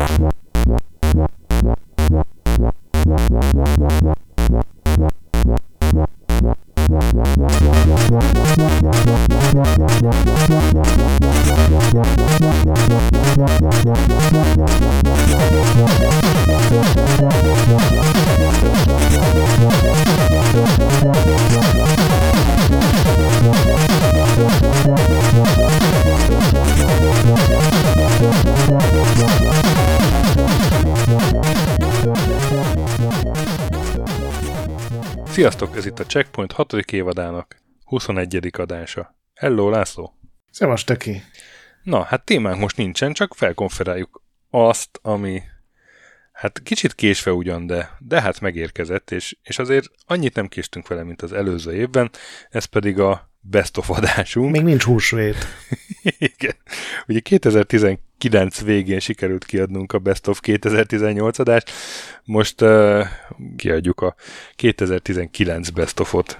What? Sziasztok, ez itt a Checkpoint 6. évadának 21. adása. Hello, László! Szevas, Töki! Na, hát témánk most nincsen, csak felkonferáljuk azt, ami hát kicsit késve ugyan, de, de hát megérkezett, és, és azért annyit nem késtünk vele, mint az előző évben, ez pedig a best of adásunk. Még nincs húsvét. Igen. Ugye 2019 végén sikerült kiadnunk a Best of 2018 adást, most uh, kiadjuk a 2019 Best of-ot.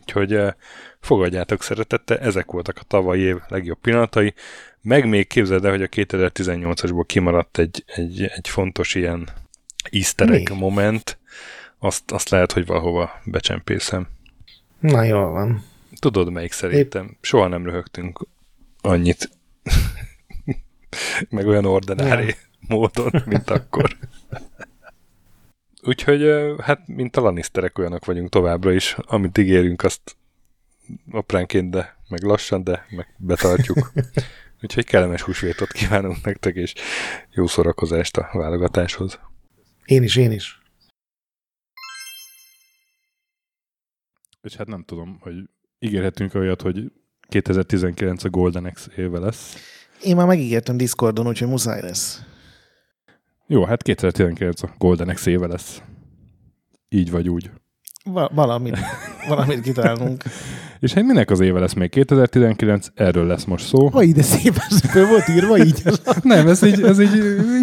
Úgyhogy uh, fogadjátok szeretettel, ezek voltak a tavalyi év legjobb pillanatai. Meg még képzeld el, hogy a 2018-asból kimaradt egy, egy, egy fontos ilyen easter moment, azt, azt lehet, hogy valahova becsempészem. Na, jól van. Tudod, melyik szerintem? Épp. Soha nem röhögtünk annyit, meg olyan ordinári ja. módon, mint akkor. Úgyhogy, hát, mint a Lannisterek olyanok vagyunk továbbra is. Amit ígérünk, azt apránként, de meg lassan, de meg betartjuk. Úgyhogy kellemes húsvétot kívánunk nektek, és jó szórakozást a válogatáshoz. Én is, én is. És hát nem tudom, hogy ígérhetünk olyat, hogy 2019 a Golden X éve lesz. Én már megígértem Discordon, úgyhogy muszáj lesz. Jó, hát 2019 a Golden X éve lesz. Így vagy úgy. Va- valamit, valamit kitalálunk. És hát minek az éve lesz még? 2019, erről lesz most szó. Ha ide szépen föl volt írva így. Nem, ez így, ez így,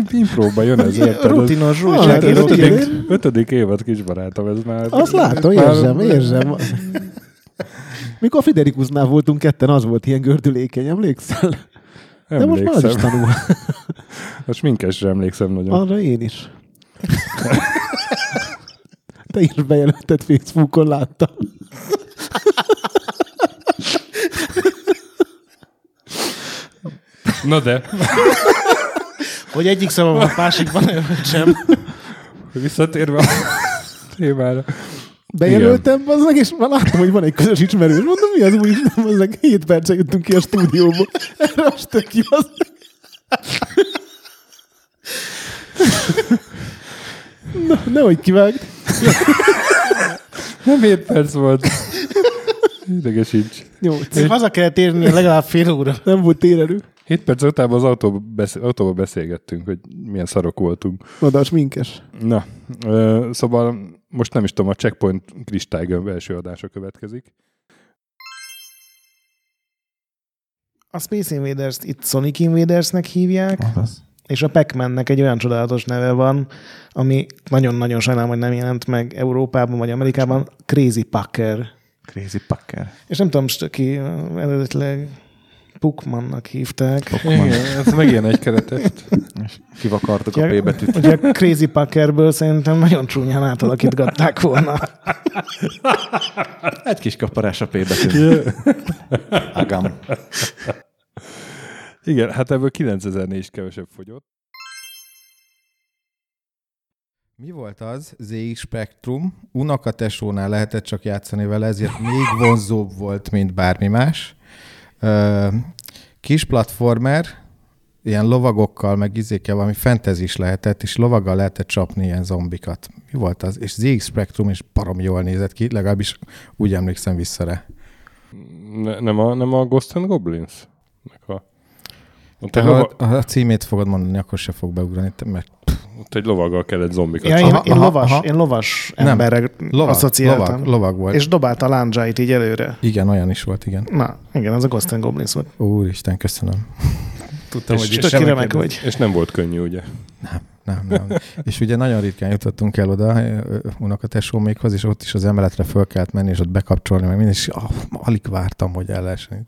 impróba jön ez. Érted? Rutinos újságíró. Ötödik, ötödik évad kisbarátom, ez már... Azt látom, érzem, érzem. Mikor a Fiderikusnál voltunk ketten, az volt ilyen gördülékeny, emlékszel? Emlékszem. De most már az is tanul. most minkesre emlékszem nagyon. Arra én is. Te is bejelölted Facebookon, láttam. Na de. Hogy egyik szavam a másikban sem. Visszatérve a témára. Bejelöltem, az meg, és már láttam, hogy van egy közös ismerős. Mondom, mi az új Isten, az meg 7 percet jöttünk ki a stúdióba. Erre most tök jó. Na, nehogy kivágd. Nem 7 perc volt. Idegesíts. Jó, haza kell térni legalább fél óra. Nem volt térerő. 7 perc után az autóba, beszél, autóba beszélgettünk, hogy milyen szarok voltunk. Oda, minkes. Na, ö, szóval most nem is tudom, a Checkpoint kristálygömb első adása következik. A Space Invaders-t itt Sonic Invaders-nek hívják, Az. és a pac egy olyan csodálatos neve van, ami nagyon-nagyon sajnálom, hogy nem jelent meg Európában vagy Amerikában, Crazy Packer. Crazy Packer. És nem tudom, ki eredetileg Pukmannak hívták. Pukman. Igen, ez meg ilyen egy keretet. Kivakartuk a P betűt. Ugye a Crazy Packerből szerintem nagyon csúnyán átalakítgatták volna. Egy kis kaparás a P betűt. Agam. Igen, hát ebből 9000 is kevesebb fogyott. Mi volt az? ZX Spectrum. Unokatesónál lehetett csak játszani vele, ezért még vonzóbb volt, mint bármi más kis platformer, ilyen lovagokkal, meg izékkel valami fantasy is lehetett, és lovaggal lehetett csapni ilyen zombikat. Mi volt az? És ZX Spectrum is parom jól nézett ki, legalábbis úgy emlékszem vissza rá. Ne, nem, a, nem a Ghost and Goblins? A... Te, ha lova... a címét fogod mondani, akkor se fog beugrani, mert ott egy lovaggal kellett zombikat. Ja, én, én, lovas, aha. én lovas emberre lovag, asszociáltam. Lovag, lovag volt. És dobálta a lándzsáit így előre. Igen, olyan is volt, igen. Na, igen, az a Ghost and Goblins volt. Úristen, köszönöm. Tudtam, és, hogy és, remek vagy. és nem volt könnyű, ugye? Nem, nem, nem. és ugye nagyon ritkán jutottunk el oda, unokatesómékhoz, és ott is az emeletre föl kellett menni, és ott bekapcsolni, meg minden, és ah, alig vártam, hogy el lehessen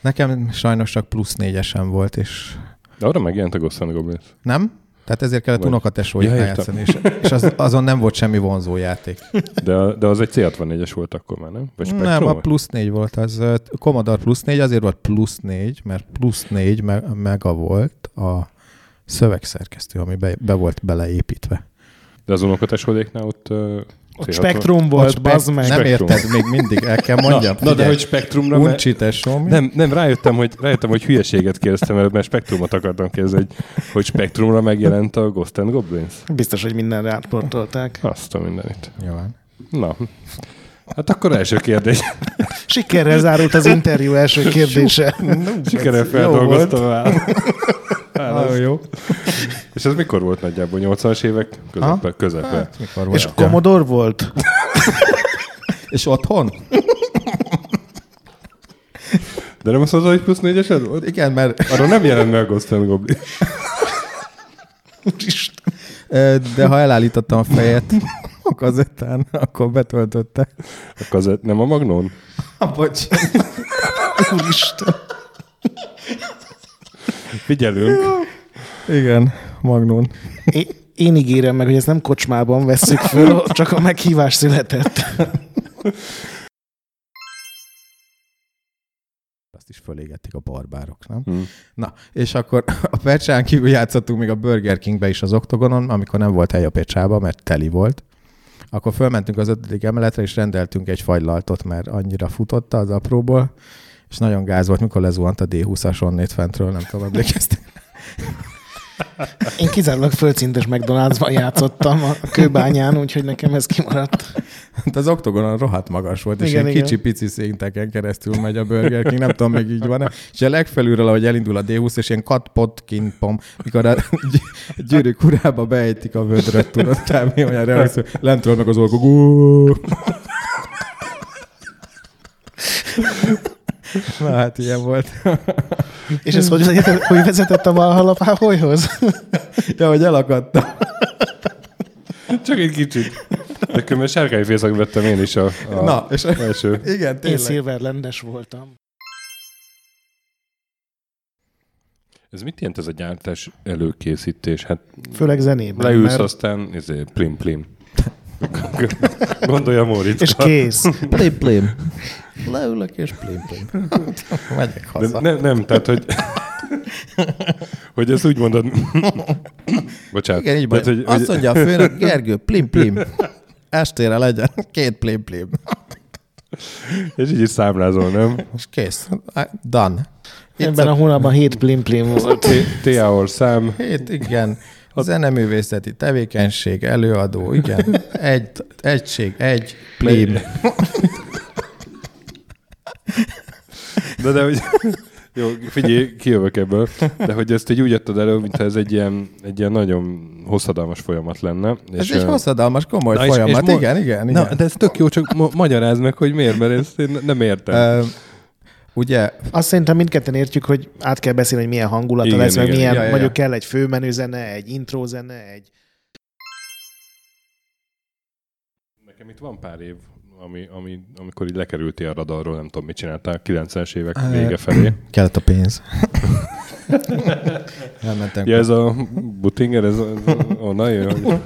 Nekem sajnos csak plusz négyesen volt, és De arra megjelent a Ghost Goblins. Nem? Tehát ezért kellett Vagy- unokatesóikkal Ja, játszani, és, és az, azon nem volt semmi vonzó játék. De, de az egy C64-es volt akkor már, nem? Vagy nem, a plusz négy volt, az Commodore plusz négy, azért volt plusz négy, mert plusz négy me- mega volt a szövegszerkesztő, ami be, be volt beleépítve. De az unokatesódéknál ott... Ott Spektrum volt, bazd meg. Nem Spektrum. érted, még mindig el kell mondjam. Na, na de hogy Spektrumra... tesó, mi? Nem, nem, rájöttem, hogy, rájöttem, hogy hülyeséget kérdeztem, mert, mert Spektrumot akartam kérdezni, hogy, hogy Spektrumra megjelent a Ghost and Goblins. Biztos, hogy mindenre átportolták. Azt a mindenit. Nyilván. Na, hát akkor első kérdés. Sikerrel zárult az interjú első kérdése. Sikerrel feldolgoztam el. Nagyon jó. És ez mikor volt nagyjából? 80-as évek közepe? közepe. Hát, mikor volt? És Commodore volt? és otthon? De nem azt mondod, hogy plusz négyesed volt? Igen, mert Arra nem jelent meg a Ghost and Goblin. Úristen. de ha elállítottam a fejet a kazettán, akkor betöltötte. A kazett, nem a Magnon? Bocs. Úristen. Figyelünk. Igen, Magnón. Én, én ígérem meg, hogy ezt nem kocsmában vesszük föl, csak a meghívás született. Azt is fölégették a barbárok, nem? Hm. Na, és akkor a pecsán kívül játszottunk még a Burger Kingbe is az oktogonon, amikor nem volt hely a pecsába, mert teli volt. Akkor fölmentünk az ötödik emeletre, és rendeltünk egy fagylaltot, mert annyira futotta az apróból, és nagyon gáz volt, mikor lezuhant a D20-as onnét fentről, nem tudom, emlékeztek. Én kizárólag földszintes McDonald'sban játszottam a kőbányán, úgyhogy nekem ez kimaradt. Hát az oktogonon rohadt magas volt, és Igen, ilyen igen. kicsi-pici szinteken keresztül megy a Burger King, nem tudom, még így van És a legfelülről, ahogy elindul a D20, és ilyen kat pot kin pom, mikor a gy- gyűrűk urába beejtik a vödröt, tudod, kb. olyan reakció, lentről meg az orgó. Na hát ilyen volt. És ez hogy, hogy vezetett a Valhalla Páholyhoz? Ja, hogy elakadtam. Csak egy kicsit. De különben sárkány fészak vettem én is a, a Na, és első. igen, Én tényleg. Silverlandes voltam. Ez mit jelent ez a gyártás előkészítés? Hát Főleg zenében. leülsz, mert- aztán izé, plim plim. Gondolja Móricz. És kész. Plim, plim. Leülök és plim, plim. Megyek De haza. ne, nem, tehát, hogy hogy ezt úgy mondod... Bocsánat. Igen, így van. tehát, hogy, Azt hogy, mondja a főnök, Gergő, plim, plim. Estére legyen két plim, plim. és így is számlázol, nem? És kész. Done. Ebben a hónapban hét plim-plim volt. TA-or szám, Hét, igen. Zeneművészeti tevékenység, előadó, igen. Egy, egység, egy, plim. De, de hogy... Jó, figyelj, kijövök ebből, de hogy ezt így úgy adtad elő, mintha ez egy ilyen, egy ilyen nagyon hosszadalmas folyamat lenne. Ez és, egy ö, hosszadalmas, komoly Na és- folyamat. és mo- igen, igen, igen. Na, de ez tök jó, csak ma- magyarázd meg, hogy miért, mert ezt én nem értem. Ugye, Azt szerintem mindketten értjük, hogy át kell beszélni, hogy milyen hangulata Igen, lesz, meg milyen, Ja, ja, ja. mondjuk kell egy főmenüzene, egy intrózene, egy... Nekem itt van pár év, ami, ami, amikor így lekerültél a radarról, nem tudom, mit csináltál, 90-es évek vége felé. kellett a pénz. Elmentem. Ja, ez a Butinger, ez, ez onnan jön?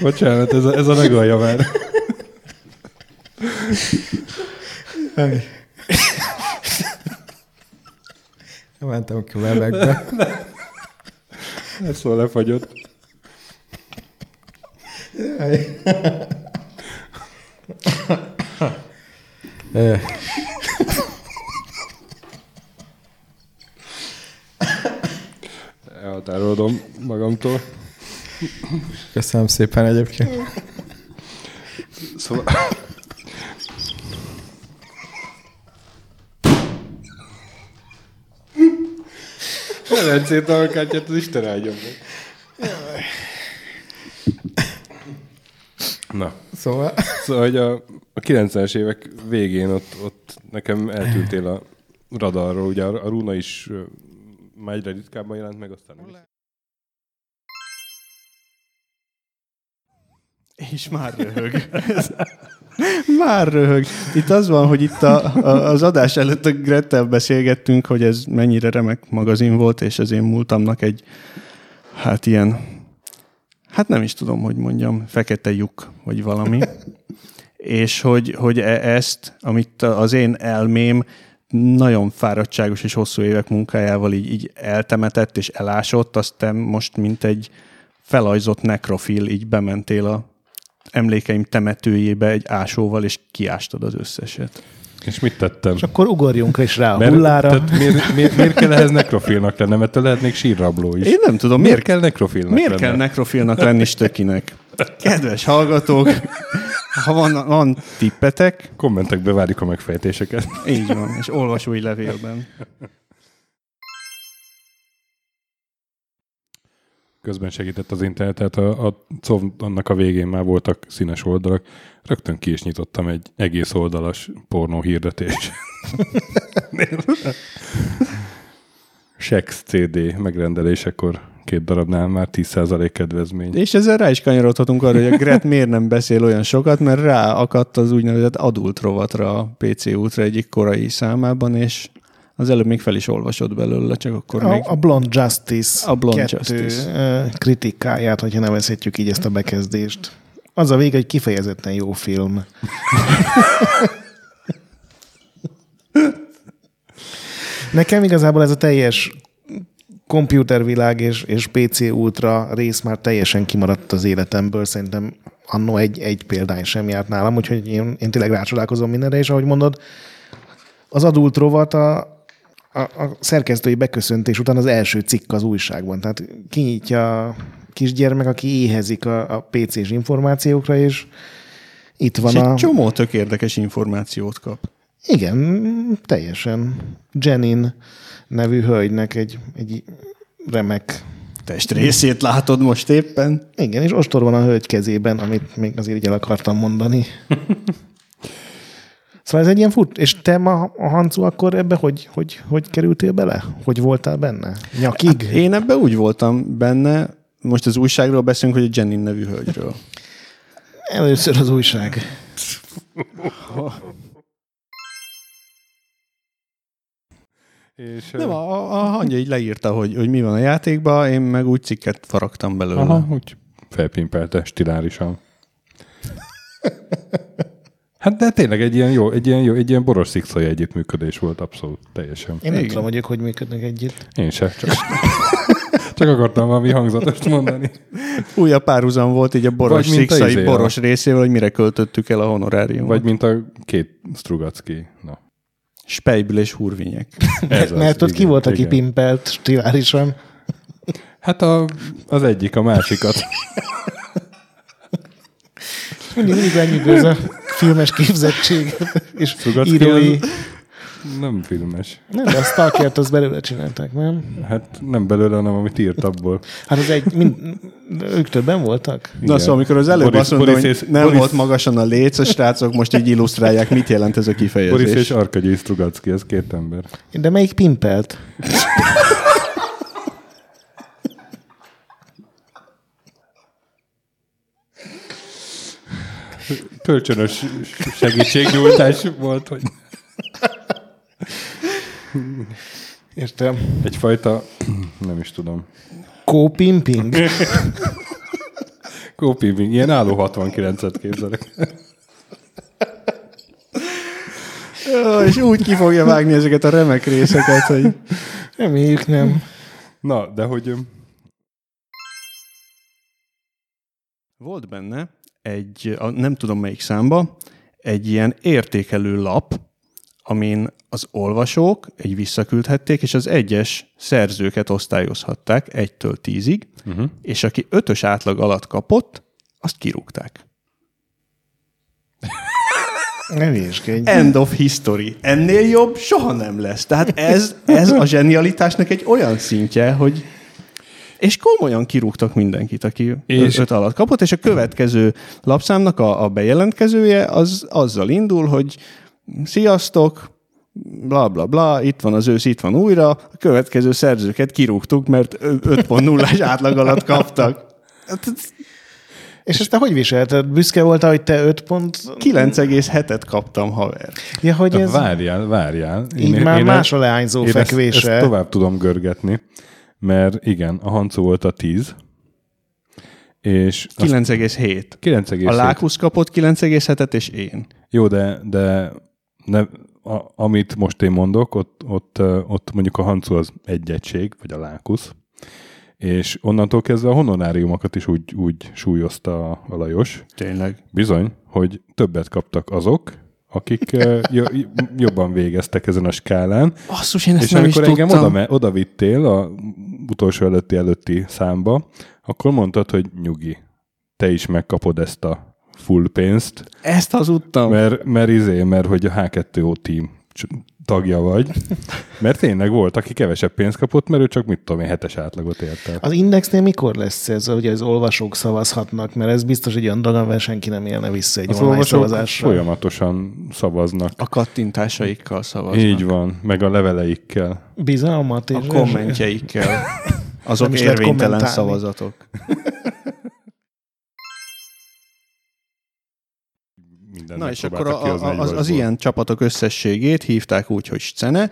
Bocsánat, ez a, ez a legalja már. Mentem a kövemekbe. Ez szól lefagyott. Ö, Elhatárolodom magamtól. Köszönöm szépen egyébként. Szóval... Velencét alkátját az Isten áldjon meg. Na, Szóval... szóval hogy a, a 90-es évek végén ott, ott nekem eltűntél a radarról, ugye a, a Runa is már egyre ritkábban jelent meg, aztán nem. És már röhög. már röhög. Itt az van, hogy itt a, a, az adás előtt a Grettel beszélgettünk, hogy ez mennyire remek magazin volt, és az én múltamnak egy, hát ilyen, hát nem is tudom, hogy mondjam, fekete lyuk, vagy valami. és hogy, hogy e- ezt, amit az én elmém nagyon fáradtságos és hosszú évek munkájával így, így eltemetett és elásott, azt te most mint egy felajzott nekrofil így bementél a emlékeim temetőjébe egy ásóval, és kiástad az összeset. És mit tettem? És akkor ugorjunk is rá a Mert, hullára. tehát miért, miért, miért kell ehhez nekrofilnak lennem? Mert lehetnék sírrabló is. Én nem tudom, miért, miért, kell nekrofilnak miért lennem? kell nekrofilnak lenni stökinek? Kedves hallgatók, ha van, van tippetek, Kommentekbe várjuk a megfejtéseket. így van, és olvasói levélben. Közben segített az internet, tehát a, a COV annak a végén már voltak színes oldalak. Rögtön ki is nyitottam egy egész oldalas pornó hirdetést. Sex CD megrendelésekor két darabnál már 10% kedvezmény. És ezzel rá is kanyarodhatunk arra, hogy a Gret miért nem beszél olyan sokat, mert rá akadt az úgynevezett adult rovatra a PC útra egyik korai számában, és az előbb még fel is olvasott belőle, csak akkor még... A, a Blonde Justice A Blonde kettő Justice. kritikáját, hogyha nevezhetjük így ezt a bekezdést. Az a vége, hogy kifejezetten jó film. Nekem igazából ez a teljes komputervilág és, és PC Ultra rész már teljesen kimaradt az életemből. Szerintem annó egy, egy példány sem járt nálam, úgyhogy én, én tényleg rácsodálkozom mindenre, és ahogy mondod, az adult rovat a, a, a szerkesztői beköszöntés után az első cikk az újságban. Tehát kinyitja kisgyermek, aki éhezik a, a PC-s információkra, és itt van És egy a... csomó tök érdekes információt kap. Igen, teljesen. Jenin nevű hölgynek egy, egy remek... Testrészét látod most éppen? Igen, és ostor van a hölgy kezében, amit még azért így el akartam mondani. Szóval ez egy ilyen fut. És te ma, a Hancu, akkor ebbe hogy, hogy, hogy kerültél bele? Hogy voltál benne? Nyakig? Hát én ebben úgy voltam benne, most az újságról beszélünk, hogy a Jenny nevű hölgyről. Először az újság. És, Nem, a, a hangja így leírta, hogy, hogy mi van a játékban, én meg úgy cikket faragtam belőle. Aha, úgy felpimpelte stilárisan. Hát de tényleg egy ilyen jó, egy ilyen, jó, egy ilyen boros szikszai együttműködés volt abszolút, teljesen. Én nem Igen. tudom, hogy ők hogy működnek együtt. Én sem, csak, csak akartam valami hangzatost mondani. Újabb párhuzam volt így a boros a szikszai izé, boros részével, hogy mire költöttük el a honoráriumot. Vagy mint a két Strugacki. Na, Spejbül és hurvinyek. ez az, Mert ott ki igen, volt, aki igen. pimpelt stilárisan. Hát a, az egyik, a másikat. Mindig, mindig lenyűgöz a filmes képzettség és Strugacki írói. az nem filmes. Nem, de a Stalkert az belőle csinálták, nem? Hát nem belőle, hanem amit írt abból. Hát az egy, mind, ők többen voltak? Na Igen. szóval, amikor az előbb Boris- azt mondom, Boris hogy nem Boris- volt magasan a léc, a srácok most így illusztrálják, mit jelent ez a kifejezés. Boris és Arkadyi Strugacki, ez két ember. De melyik pimpelt? Kölcsönös segítségnyújtás volt, hogy Értem. egyfajta, nem is tudom, Co-pimping? Coping, ilyen álló 69-et képzelek. Jó, és úgy ki fogja vágni ezeket a remek részeket, hogy Reméljük nem. Na, de hogy volt benne egy, a, nem tudom melyik számba, egy ilyen értékelő lap, amin az olvasók egy visszaküldhették, és az egyes szerzőket osztályozhatták egytől tízig, uh-huh. és aki ötös átlag alatt kapott, azt kirúgták. Ne hülyeskedj. End of history. Ennél jobb soha nem lesz. Tehát ez, ez a zsenialitásnak egy olyan szintje, hogy és komolyan kirúgtak mindenkit, aki és... öt alatt kapott, és a következő lapszámnak a, a bejelentkezője az azzal indul, hogy sziasztok, bla bla bla, itt van az ősz, itt van újra, a következő szerzőket kirúgtuk, mert ö- 5.0-ás átlag alatt kaptak. Hát És ezt te hogy viselted? Büszke voltál, hogy te 5 pont... 9,7-et kaptam, haver. Ja, hogy ez Várjál, várjál. így már másra leányzó én ezt, fekvése. ezt tovább tudom görgetni, mert igen, a Hancu volt a 10, és azt 9,7. 9,7. A Lákusz kapott 9,7-et, és én. Jó, de, de ne, a, amit most én mondok, ott, ott, ott mondjuk a Hancu az egy egység, vagy a Lákusz, és onnantól kezdve a honoráriumokat is úgy, úgy súlyozta a, Lajos, Tényleg. bizony, hogy többet kaptak azok, akik jo- jobban végeztek ezen a skálán, Basszus, én ezt és nem is amikor engem tudtam. oda, oda vittél a utolsó előtti előtti számba, akkor mondtad, hogy nyugi, te is megkapod ezt a full pénzt, Ezt hazudtam. mert, mert izé, mert hogy a H2O team tagja vagy. Mert tényleg volt, aki kevesebb pénzt kapott, mert ő csak mit tudom én, hetes átlagot ért el. Az Indexnél mikor lesz ez, hogy az olvasók szavazhatnak? Mert ez biztos egy olyan dolog, amivel senki nem élne vissza egy Az online szavazásra. folyamatosan szavaznak. A kattintásaikkal szavaznak. Így van, meg a leveleikkel. Bizalmat és A kommentjeikkel. Azok érvénytelen szavazatok. Na és akkor a, a, az, az ilyen csapatok összességét hívták úgy, hogy scene,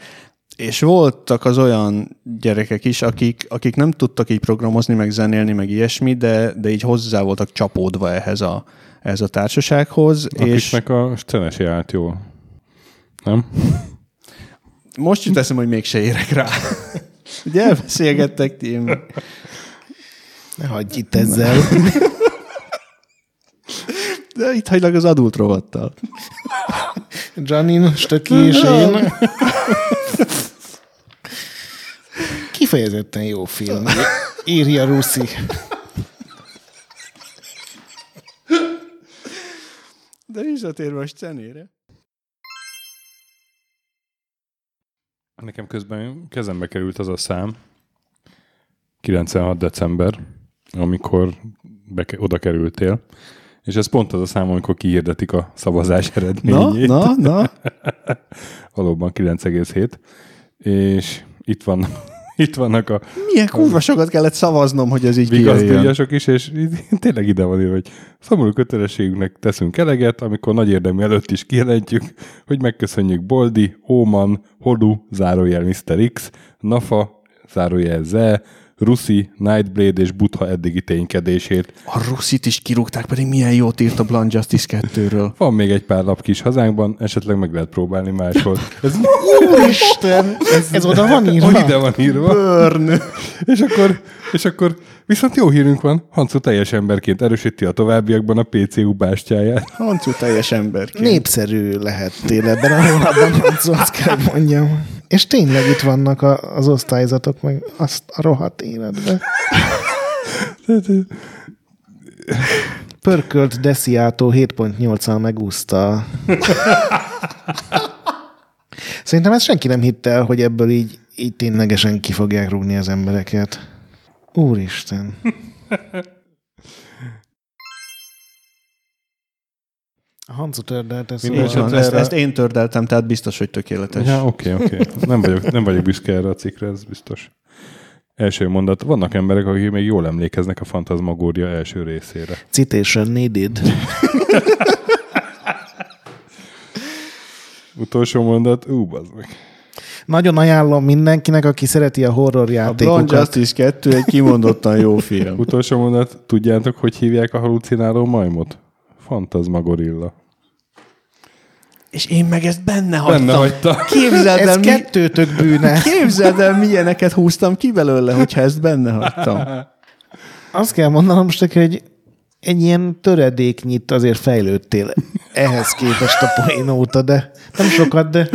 és voltak az olyan gyerekek is, akik, akik nem tudtak így programozni, meg zenélni, meg ilyesmi, de, de így hozzá voltak csapódva ehhez a, ehhez a társasághoz, és Akiknek a scenesi állt jól. Nem? most jut eszem, hogy mégse érek rá. Ugye elbeszélgettek ti, Ne hagyj itt ezzel. de itt hagylak az adult rovattal. Janin, Stöki és én. Kifejezetten jó film. Írja Ruszi. De visszatérve a scenére. Nekem közben kezembe került az a szám, 96. december, amikor beke, oda kerültél, és ez pont az a szám, amikor kiirdetik a szavazás Na, eredményét. na, na. Valóban 9,7. És itt van itt vannak a Milyen kurva sokat kellett szavaznom, hogy ez így kijöjjön. is, és tényleg ide van írva, hogy szomorú kötelességünknek teszünk eleget, amikor nagy érdemű előtt is kijelentjük, hogy megköszönjük Boldi, Óman, Hodu, zárójel Mr. X, Nafa, zárójel Ze, Ruszi, Nightblade és Butha eddigi ténykedését. A Russit is kirúgták, pedig milyen jót írt a Blunt Justice 2-ről. Van még egy pár lap kis hazánkban, esetleg meg lehet próbálni máshol. Ez Úristen! Ez, ez oda van írva? hogy ide van írva. Burn! És akkor, és akkor viszont jó hírünk van, Hancu teljes emberként erősíti a továbbiakban a PCU bástyáját. Hancu teljes emberként. Népszerű lehettél ebben a hónapban, Hancu, azt kell mondjam. És tényleg itt vannak a, az osztályzatok, meg azt a rohadt életbe. Pörkölt Deciato 7.8-al megúszta. Szerintem ezt senki nem hitte el, hogy ebből így, így ténylegesen ki fogják rúgni az embereket. Úristen. A Hancu tördelt ezt. Minden van, esetre ezt, ezt én tördeltem, tehát biztos, hogy tökéletes. Ja, oké, oké. Nem vagyok, nem vagyok büszke erre a cikkre, ez biztos. Első mondat. Vannak emberek, akik még jól emlékeznek a Fantasmagória első részére. Citation needed. Utolsó mondat. Ú, bazd meg. Nagyon ajánlom mindenkinek, aki szereti a horror A Blonde játékokat. Justice 2 egy kimondottan jó film. Utolsó mondat. Tudjátok, hogy hívják a halucináló majmot? Fantasmagorilla. És én meg ezt benne hagytam. Benne hagyta. Képzeld Ez el, mi, kettőtök bűne. képzeld el, milyeneket húztam ki belőle, hogyha ezt benne hagytam. Azt kell mondanom most neki, hogy egy ilyen töredéknyit azért fejlődtél ehhez képest a poén óta, de nem sokat, de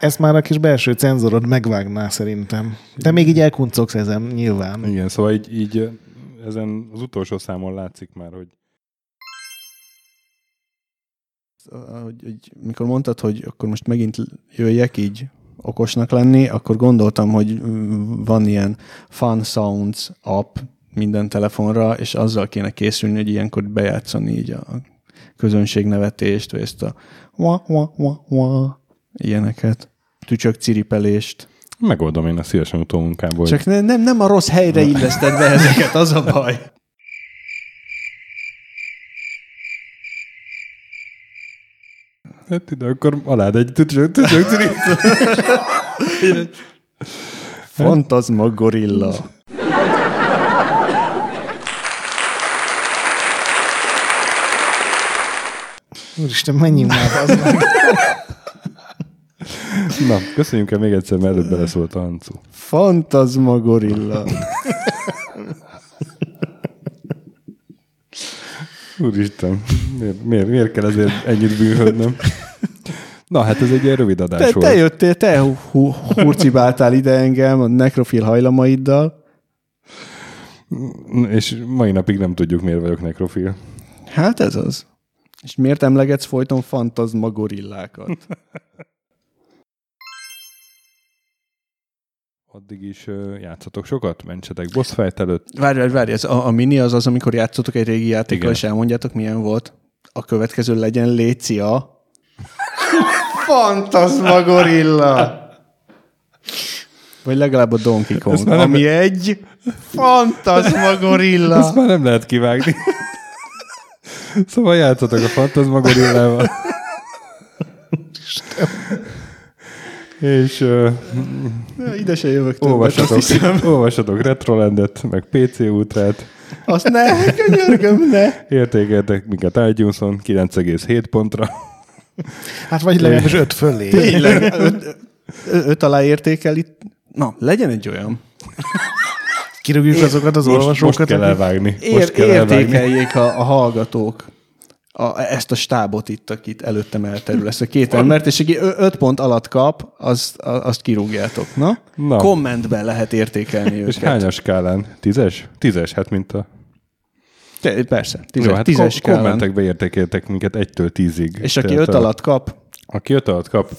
ezt már a kis belső cenzorod megvágná szerintem. De még így elkuncogsz ezen, nyilván. Igen, szóval így, így ezen az utolsó számon látszik már, hogy Hogy, hogy, mikor mondtad, hogy akkor most megint jöjjek így okosnak lenni, akkor gondoltam, hogy van ilyen Fun Sounds app minden telefonra, és azzal kéne készülni, hogy ilyenkor bejátszani így a közönségnevetést, vagy ezt a wa, wa, wa, wa, ilyeneket, tücsök ciripelést. megoldom én a szívesen utómunkából. Csak ne, nem, nem a rossz helyre illeszted be ezeket, az a baj. Hát ide akkor alád egy tücsök, tücsök, tücsök. Fantazma gorilla. Úristen, menjünk már, az meg. Na, köszönjük el még egyszer, mert előbb beleszólt a Hancu. Fantazma gorilla. Úristen, miért, miért, miért kell ezért ennyit bűnhődnöm? Na, hát ez egy ilyen rövid adás Te, volt. te jöttél, te hu- hurcibáltál ide engem a nekrofil hajlamaiddal. És mai napig nem tudjuk, miért vagyok nekrofil. Hát ez az. És miért emlegetsz folyton fantazma gorillákat? Addig is játszatok sokat, mentsetek boss fight előtt. Várj, várj, várj, ez a, a mini az az, amikor játszotok egy régi játékkal, Igen. és elmondjátok, milyen volt. A következő legyen Lécia. Fantazma gorilla! Vagy legalább a Donkey Kong, már nem- ami egy fantazma gorilla. Ezt már nem lehet kivágni. szóval játszatok a Fantasma gorillával. És uh, Ide se jövök többet, azt hiszem. olvassatok Retrolandet, meg PC Ultrát, Azt ne, könyörgöm, ne. értékeltek minket iTunes-on 9,7 pontra. Hát vagy legalábbis öt fölé. Tényleg, öt, öt alá értékel itt. Na, legyen egy olyan. Kirúgjuk azokat az Most, olvasókat. most kell elvágni. Ér, Most kell elvágni. értékeljék a, a hallgatók a, ezt a stábot itt, akit előttem elterül, ezt a két embert, és aki öt pont alatt kap, azt, azt kirúgjátok. Na? Na. Kommentben lehet értékelni És őket. hányas skálán? Tízes? Tízes, hát mint a... Te, persze, tízes, Jó, hát tízes kom- kommentekbe értékeltek minket egytől tízig. És aki öt alatt kap, Aki öt alatt kap,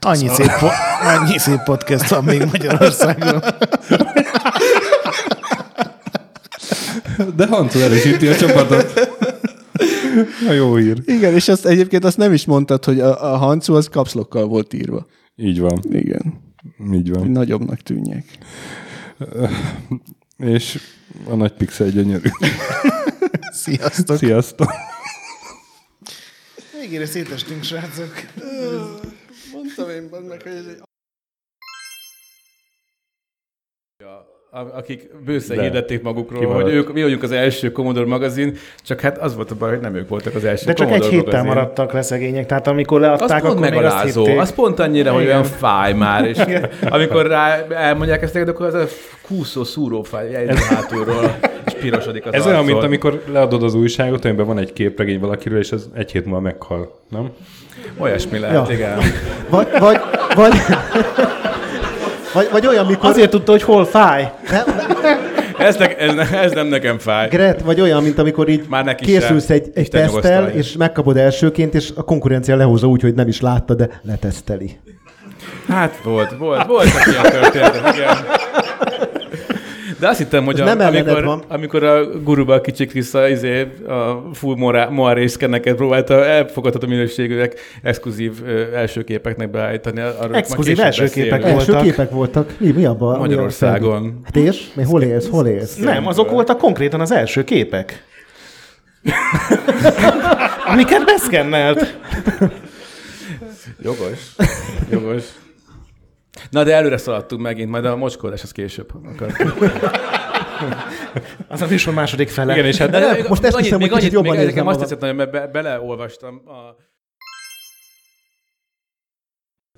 Annyi szép, po- annyi szép podcast van még Magyarországon. de Hancu erősíti a csapatot. A jó hír. igen, és azt egyébként azt nem is mondtad, hogy a, a Hancu az kapszlokkal volt írva. Így van, Igen, így van. nagyobbnak tűnjek. És a nagy pixel gyönyörű. Sziasztok. Sziasztok! Végére szétestünk, srácok. Mondtam én meg, hogy ez egy akik bőszen De. hirdették magukról, Kimaradt. hogy ők, mi vagyunk az első Commodore magazin, csak hát az volt a baj, hogy nem ők voltak az első De csak egy héttel magazin. maradtak le szegények, tehát amikor Az leadták, pont akkor azt megalázó, hitték. az pont annyira, hogy Igen. olyan fáj már, és amikor rá elmondják ezt neked, akkor az a kúszó szúró fáj ez... hátulról, és pirosodik az Ez olyan, mint amikor leadod az újságot, amiben van egy képregény valakiről, és az egy hét múlva meghal, nem? Olyasmi lehet, Ja. igen. Vagy, vagy, vagy, vagy, vagy olyan, mikor... Azért tudta, hogy hol fáj. Nem, Ez, ne, ez, ne, ez nem nekem fáj. Gret, vagy olyan, mint amikor így Már neki készülsz sem. egy, egy Isten nyugosztalja. és megkapod elsőként, és a konkurencia lehozza úgy, hogy nem is látta, de leteszteli. Hát volt, volt, voltak ilyen történetek, igen. De azt hittem, hogy a, nem amikor, van. amikor a guruba kicsi Krisza izé, a full moa részkeneket próbálta elfogadható minőségűek exkluzív első képeknek beállítani. Majd Exkluzív első képek Első képek voltak. Mi, mi abban? Magyarországon. Hát és? Mi, hol élsz? Hol élsz? Nem, azok voltak konkrétan az első képek. Amiket beszkennelt. Jogos. Jogos. Na, de előre szaladtunk megint, majd a mocskolás az később. Akar. Az a műsor második fele. Igen, és hát De, de, még- most ezt hiszem, hogy kicsit jobban még nekem azt tetszett nagyon, mert be, beleolvastam a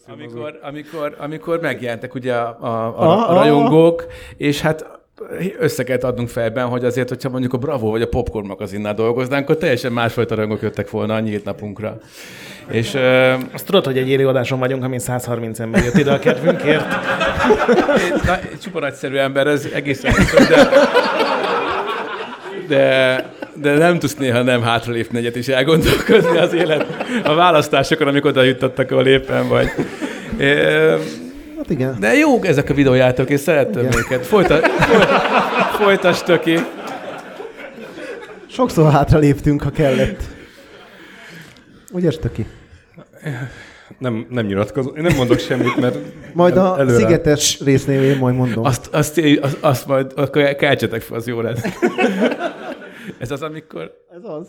amikor, amikor, amikor megjelentek ugye a, a, a, a rajongók, és hát össze kellett adnunk fejben, hogy azért, hogyha mondjuk a Bravo vagy a Popcorn magazinnál dolgoznánk, akkor teljesen másfajta rajongók jöttek volna a nyílt napunkra. És uh, Azt tudod, hogy egy élő adáson vagyunk, amin 130 ember jött ide a kedvünkért. na, csupa nagyszerű ember, ez egészen biztos, de, de, de nem tudsz néha nem hátralépni egyet és elgondolkozni az élet a választásokon, amikor oda jutottak, ahol éppen vagy. É, Hát igen. De jók ezek a videójátok, és szerettem Igen. őket. Folyta, folyt, folytasd, Töki. Sokszor hátra léptünk, ha kellett. Ugye, Stöki? nem, nem nyilatkozom. Én nem mondok semmit, mert Majd a előre- szigetes résznél én majd mondom. Azt, azt, azt, azt majd akkor keltsetek fel, az jó lesz. Ez az, amikor Ez az.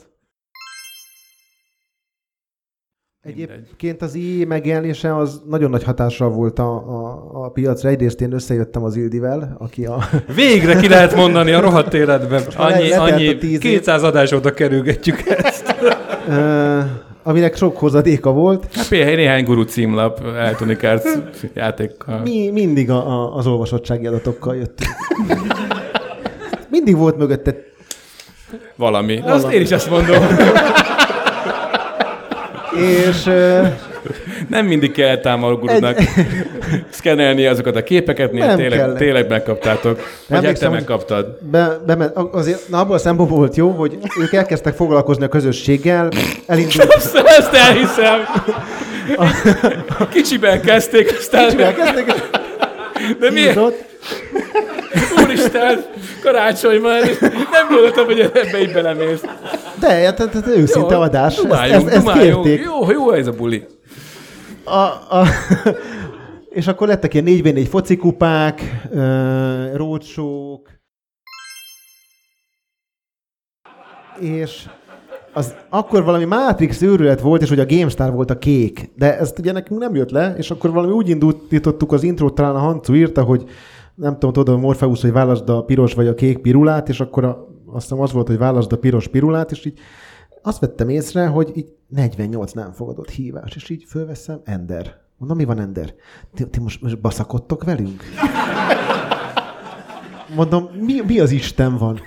Egyébként az IE megjelenése az nagyon nagy hatással volt a, a, a piacra. Egyrészt én összejöttem az Ildivel, aki a... Végre ki lehet mondani a rohadt életben. Annyi, a annyi tíz év. 200 adás óta kerülgetjük ezt. aminek sok hozadéka volt. Hát például néhány guru címlap Electronic Arts játékkal. Mi mindig a, a, az olvasottsági adatokkal jöttünk. Mindig volt mögötte. Valami. De azt én is azt mondom. És Nem mindig kell támogatónak szkennelni azokat a képeket, néha Nem tényleg, kellett. tényleg megkaptátok. Vagy hát te megkaptad. be, be, azért, na abból a szempontból volt jó, hogy ők elkezdtek foglalkozni a közösséggel, elindult, Ezt, ezt elhiszem. Kicsiben kezdték, aztán... elkezdtek, De miért? Úristen, karácsony van, nem gondoltam, hogy ebbe így belemész. de hát, hát, hát őszinte Jó, adás, ezt, dumáljunk, ezt, ezt dumáljunk. kérték. Jó, jó ez a buli. A, a, és akkor lettek ilyen 4v4 focikupák, uh, roadshow és az akkor valami Matrix őrület volt, és hogy a GameStar volt a kék, de ezt ugye nekünk nem jött le, és akkor valami úgy indítottuk az intrót, talán a Hancu írta, hogy nem tudom, tudod, a Morpheus, hogy válaszd a piros vagy a kék pirulát, és akkor a, azt hiszem az volt, hogy válaszd a piros pirulát, és így azt vettem észre, hogy így 48 nem fogadott hívás, és így fölveszem, Ender. Mondom, mi van, Ender? Ti, ti most, most baszakodtok velünk? Mondom, mi, mi az Isten van?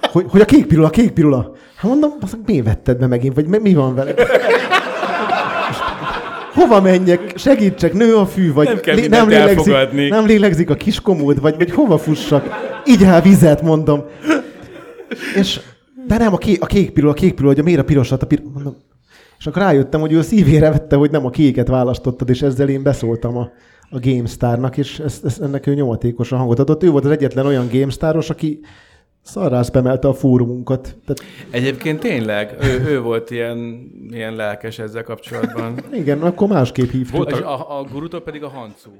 Hogy, hogy a kék pirula, a kék pirula. Hát mondom, baszak, miért vetted be megint, vagy mi, van veled? Hova menjek? Segítsek, nő a fű, vagy Nem kell lé- mindent lélegzik, elfogadni. nem lélegzik a kiskomód, vagy, vagy hova fussak? Így el vizet, mondom. És, de nem, a kék, a kék pirula, a kék pirula, hogy miért a pirosat, a pirula, mondom. És akkor rájöttem, hogy ő a szívére vette, hogy nem a kéket választottad, és ezzel én beszóltam a, a GameStar-nak, és ezt, ezt, ennek ő nyomatékosan hangot adott. Ő volt az egyetlen olyan GameStar-os, aki szarrá spamelte a fórumunkat. Tehát Egyébként tényleg, ő, ő volt ilyen, ilyen lelkes ezzel kapcsolatban. igen, akkor másképp hívtuk. És a, a gurutól pedig a Hancu.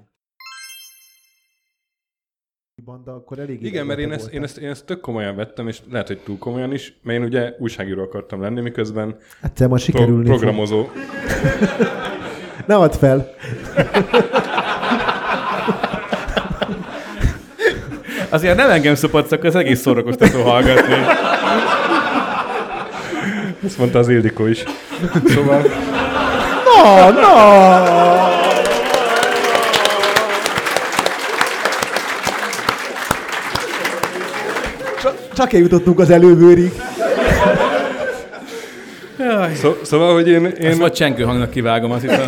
De akkor elég Igen, mert én ezt, én, ezt, én ezt tök komolyan vettem, és lehet, hogy túl komolyan is, mert én ugye újságíró akartam lenni, miközben Egyszer majd pro- sikerülni fog. programozó. Ne add fel! Azért nem engem szopatsz, akkor az egész szórakoztató hallgatni. Ezt mondta az Ildikó is. Szóval Na, na! Csak, eljutottunk az előbőrig. Szó, szóval, hogy én, én, Ezt majd csengő hangnak kivágom, azt hiszem.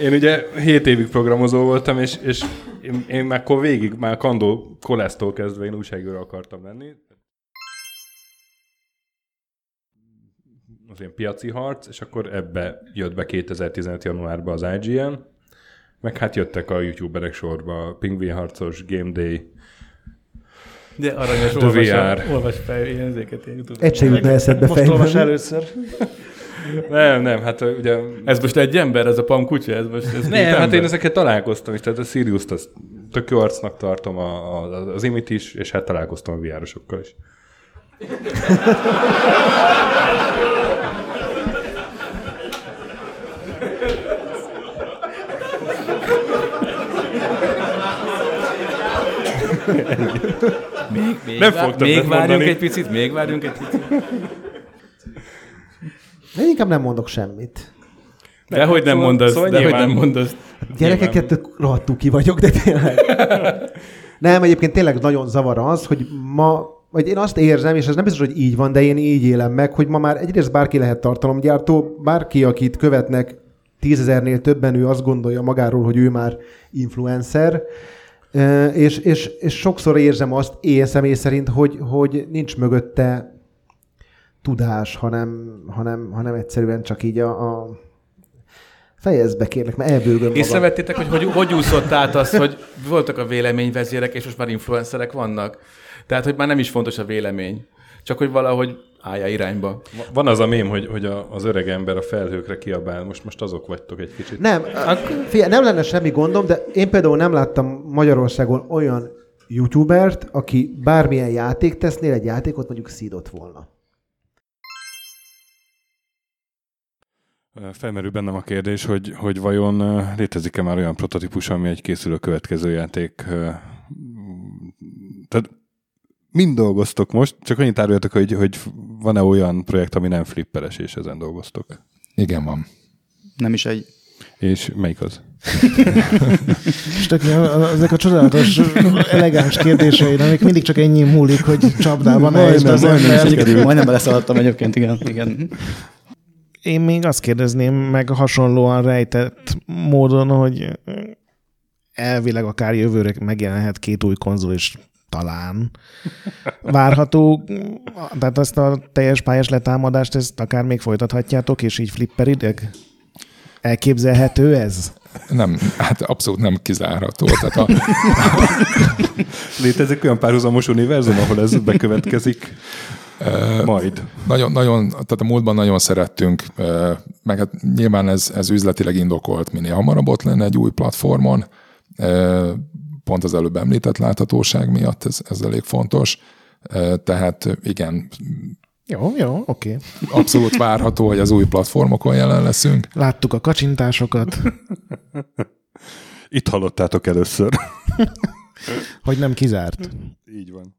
Én ugye 7 évig programozó voltam, és, és én, én már akkor végig, már Kandó kolesztól kezdve én újságíró akartam lenni. Az ilyen piaci harc, és akkor ebbe jött be 2015. januárban az IGN, meg hát jöttek a youtuberek sorba, Pingvin harcos, Game Day, De aranyos, olvas, VR. olvas fel YouTube. Egy se jutna eszedbe Most olvas először. Nem, nem, hát ugye... Ez most egy ember, ez a Pam kutya, ez most ez Nem, hát ember? én ezeket találkoztam is, tehát a Sirius-t azt tök jó arcnak tartom, a, a, az Imit is, és hát találkoztam a VR-osokkal is. Még, még, Nem vár- fog többet még várjunk mondani. egy picit, még várjunk egy picit. Én inkább nem mondok semmit. Dehogy nem Szóval- mondasz, szóval dehogy nyilván- nem mondasz. Gyerekeket rohadtul ki vagyok, de tényleg. Nem, egyébként tényleg nagyon zavar az, hogy ma, vagy én azt érzem, és ez nem biztos, hogy így van, de én így élem meg, hogy ma már egyrészt bárki lehet tartalomgyártó, bárki, akit követnek tízezernél többen, ő azt gondolja magáról, hogy ő már influencer, és, és, és sokszor érzem azt én személy szerint, hogy, hogy nincs mögötte tudás, hanem, hanem, hanem egyszerűen csak így a, a fejezd be kérlek, mert elbőgöm magam. Észrevettétek, hogy, hogy hogy úszott át az, hogy voltak a véleményvezérek, és most már influencerek vannak? Tehát, hogy már nem is fontos a vélemény. Csak hogy valahogy állja irányba. Van az a mém, hogy, hogy a, az öreg ember a felhőkre kiabál, most, most azok vagytok egy kicsit. Nem, figyelj, nem lenne semmi gondom, de én például nem láttam Magyarországon olyan youtubert, aki bármilyen játék tesznél egy játékot, mondjuk szídott volna. Felmerül bennem a kérdés, hogy, hogy vajon létezik-e már olyan prototípus, ami egy készülő következő játék. Tehát mind dolgoztok most, csak annyit áruljatok, hogy, hogy van-e olyan projekt, ami nem flipperes, és ezen dolgoztok. Igen, van. Nem is egy... És melyik az? És tök, ezek a csodálatos, elegáns kérdéseid, amik mindig csak ennyi múlik, hogy csapdában helyezd az ember. Majdnem beleszaladtam egyébként, igen. igen. Én még azt kérdezném meg hasonlóan rejtett módon, hogy elvileg akár jövőre megjelenhet két új konzol is talán várható, tehát ezt a teljes pályás letámadást, ezt akár még folytathatjátok, és így flipperideg? Elképzelhető ez? Nem, hát abszolút nem kizárható. Tehát a, Létezik olyan párhuzamos univerzum, ahol ez bekövetkezik? Majd. nagyon, nagyon, tehát a múltban nagyon szerettünk, meg hát nyilván ez, ez üzletileg indokolt, minél hamarabb ott lenne egy új platformon, pont az előbb említett láthatóság miatt ez, ez elég fontos. Tehát igen, Jó, jó, oké. abszolút várható, hogy az új platformokon jelen leszünk. Láttuk a kacsintásokat, Itt hallottátok először. hogy nem kizárt. Így van.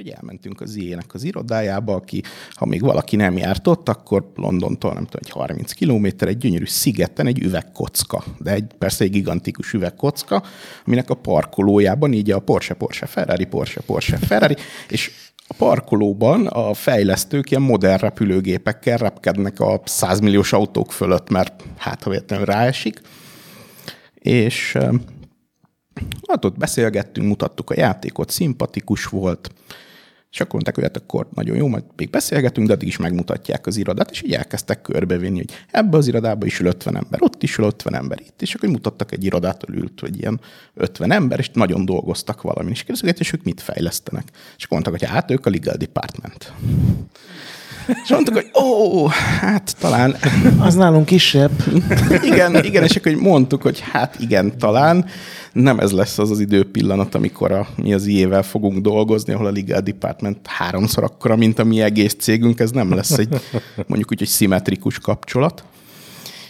Ugye elmentünk az ilyenek az irodájába, aki, ha még valaki nem járt ott, akkor Londontól, nem tudom, egy 30 kilométer, egy gyönyörű szigeten egy üvegkocka. De egy, persze egy gigantikus üvegkocka, aminek a parkolójában így a Porsche, Porsche, Ferrari, Porsche, Porsche, Ferrari, és a parkolóban a fejlesztők ilyen modern repülőgépekkel repkednek a 100 milliós autók fölött, mert hát ha véletlenül ráesik. És Hát ott beszélgettünk, mutattuk a játékot, szimpatikus volt, és akkor mondták, hogy hát akkor nagyon jó, majd még beszélgetünk, de addig is megmutatják az irodát, és így elkezdtek körbevinni, hogy ebbe az irodába is ül 50 ember, ott is ül 50 ember, itt, és akkor mutattak egy irodát, ült, hogy ilyen 50 ember, és nagyon dolgoztak valamin, és kérdezik, és ők mit fejlesztenek. És akkor mondtak, hogy hát ők a legal department. És mondtuk, hogy ó, hát talán Az nálunk kisebb. igen, igen, és akkor mondtuk, hogy hát igen, talán nem ez lesz az az időpillanat, amikor a, mi az IE-vel fogunk dolgozni, ahol a Legal Department háromszor akkora, mint a mi egész cégünk, ez nem lesz egy mondjuk úgy egy szimmetrikus kapcsolat.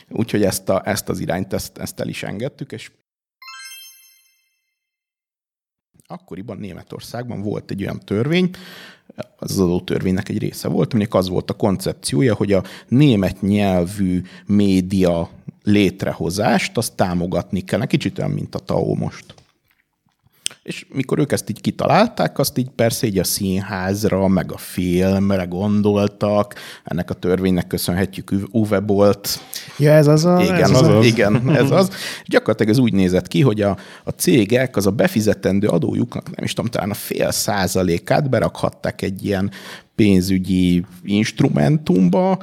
Úgyhogy ezt, a, ezt az irányt, ezt, ezt el is engedtük, és akkoriban Németországban volt egy olyan törvény, az adótörvénynek egy része volt, aminek az volt a koncepciója, hogy a német nyelvű média létrehozást, azt támogatni kellene, kicsit olyan, mint a TAO most. És mikor ők ezt így kitalálták, azt így persze így a színházra, meg a filmre gondoltak, ennek a törvénynek köszönhetjük Uwe Bolt. Ja, ez az a... igen, ez az, az a... igen, ez az. Gyakorlatilag ez úgy nézett ki, hogy a, a cégek az a befizetendő adójuknak, nem is tudom, talán a fél százalékát berakhatták egy ilyen pénzügyi instrumentumba,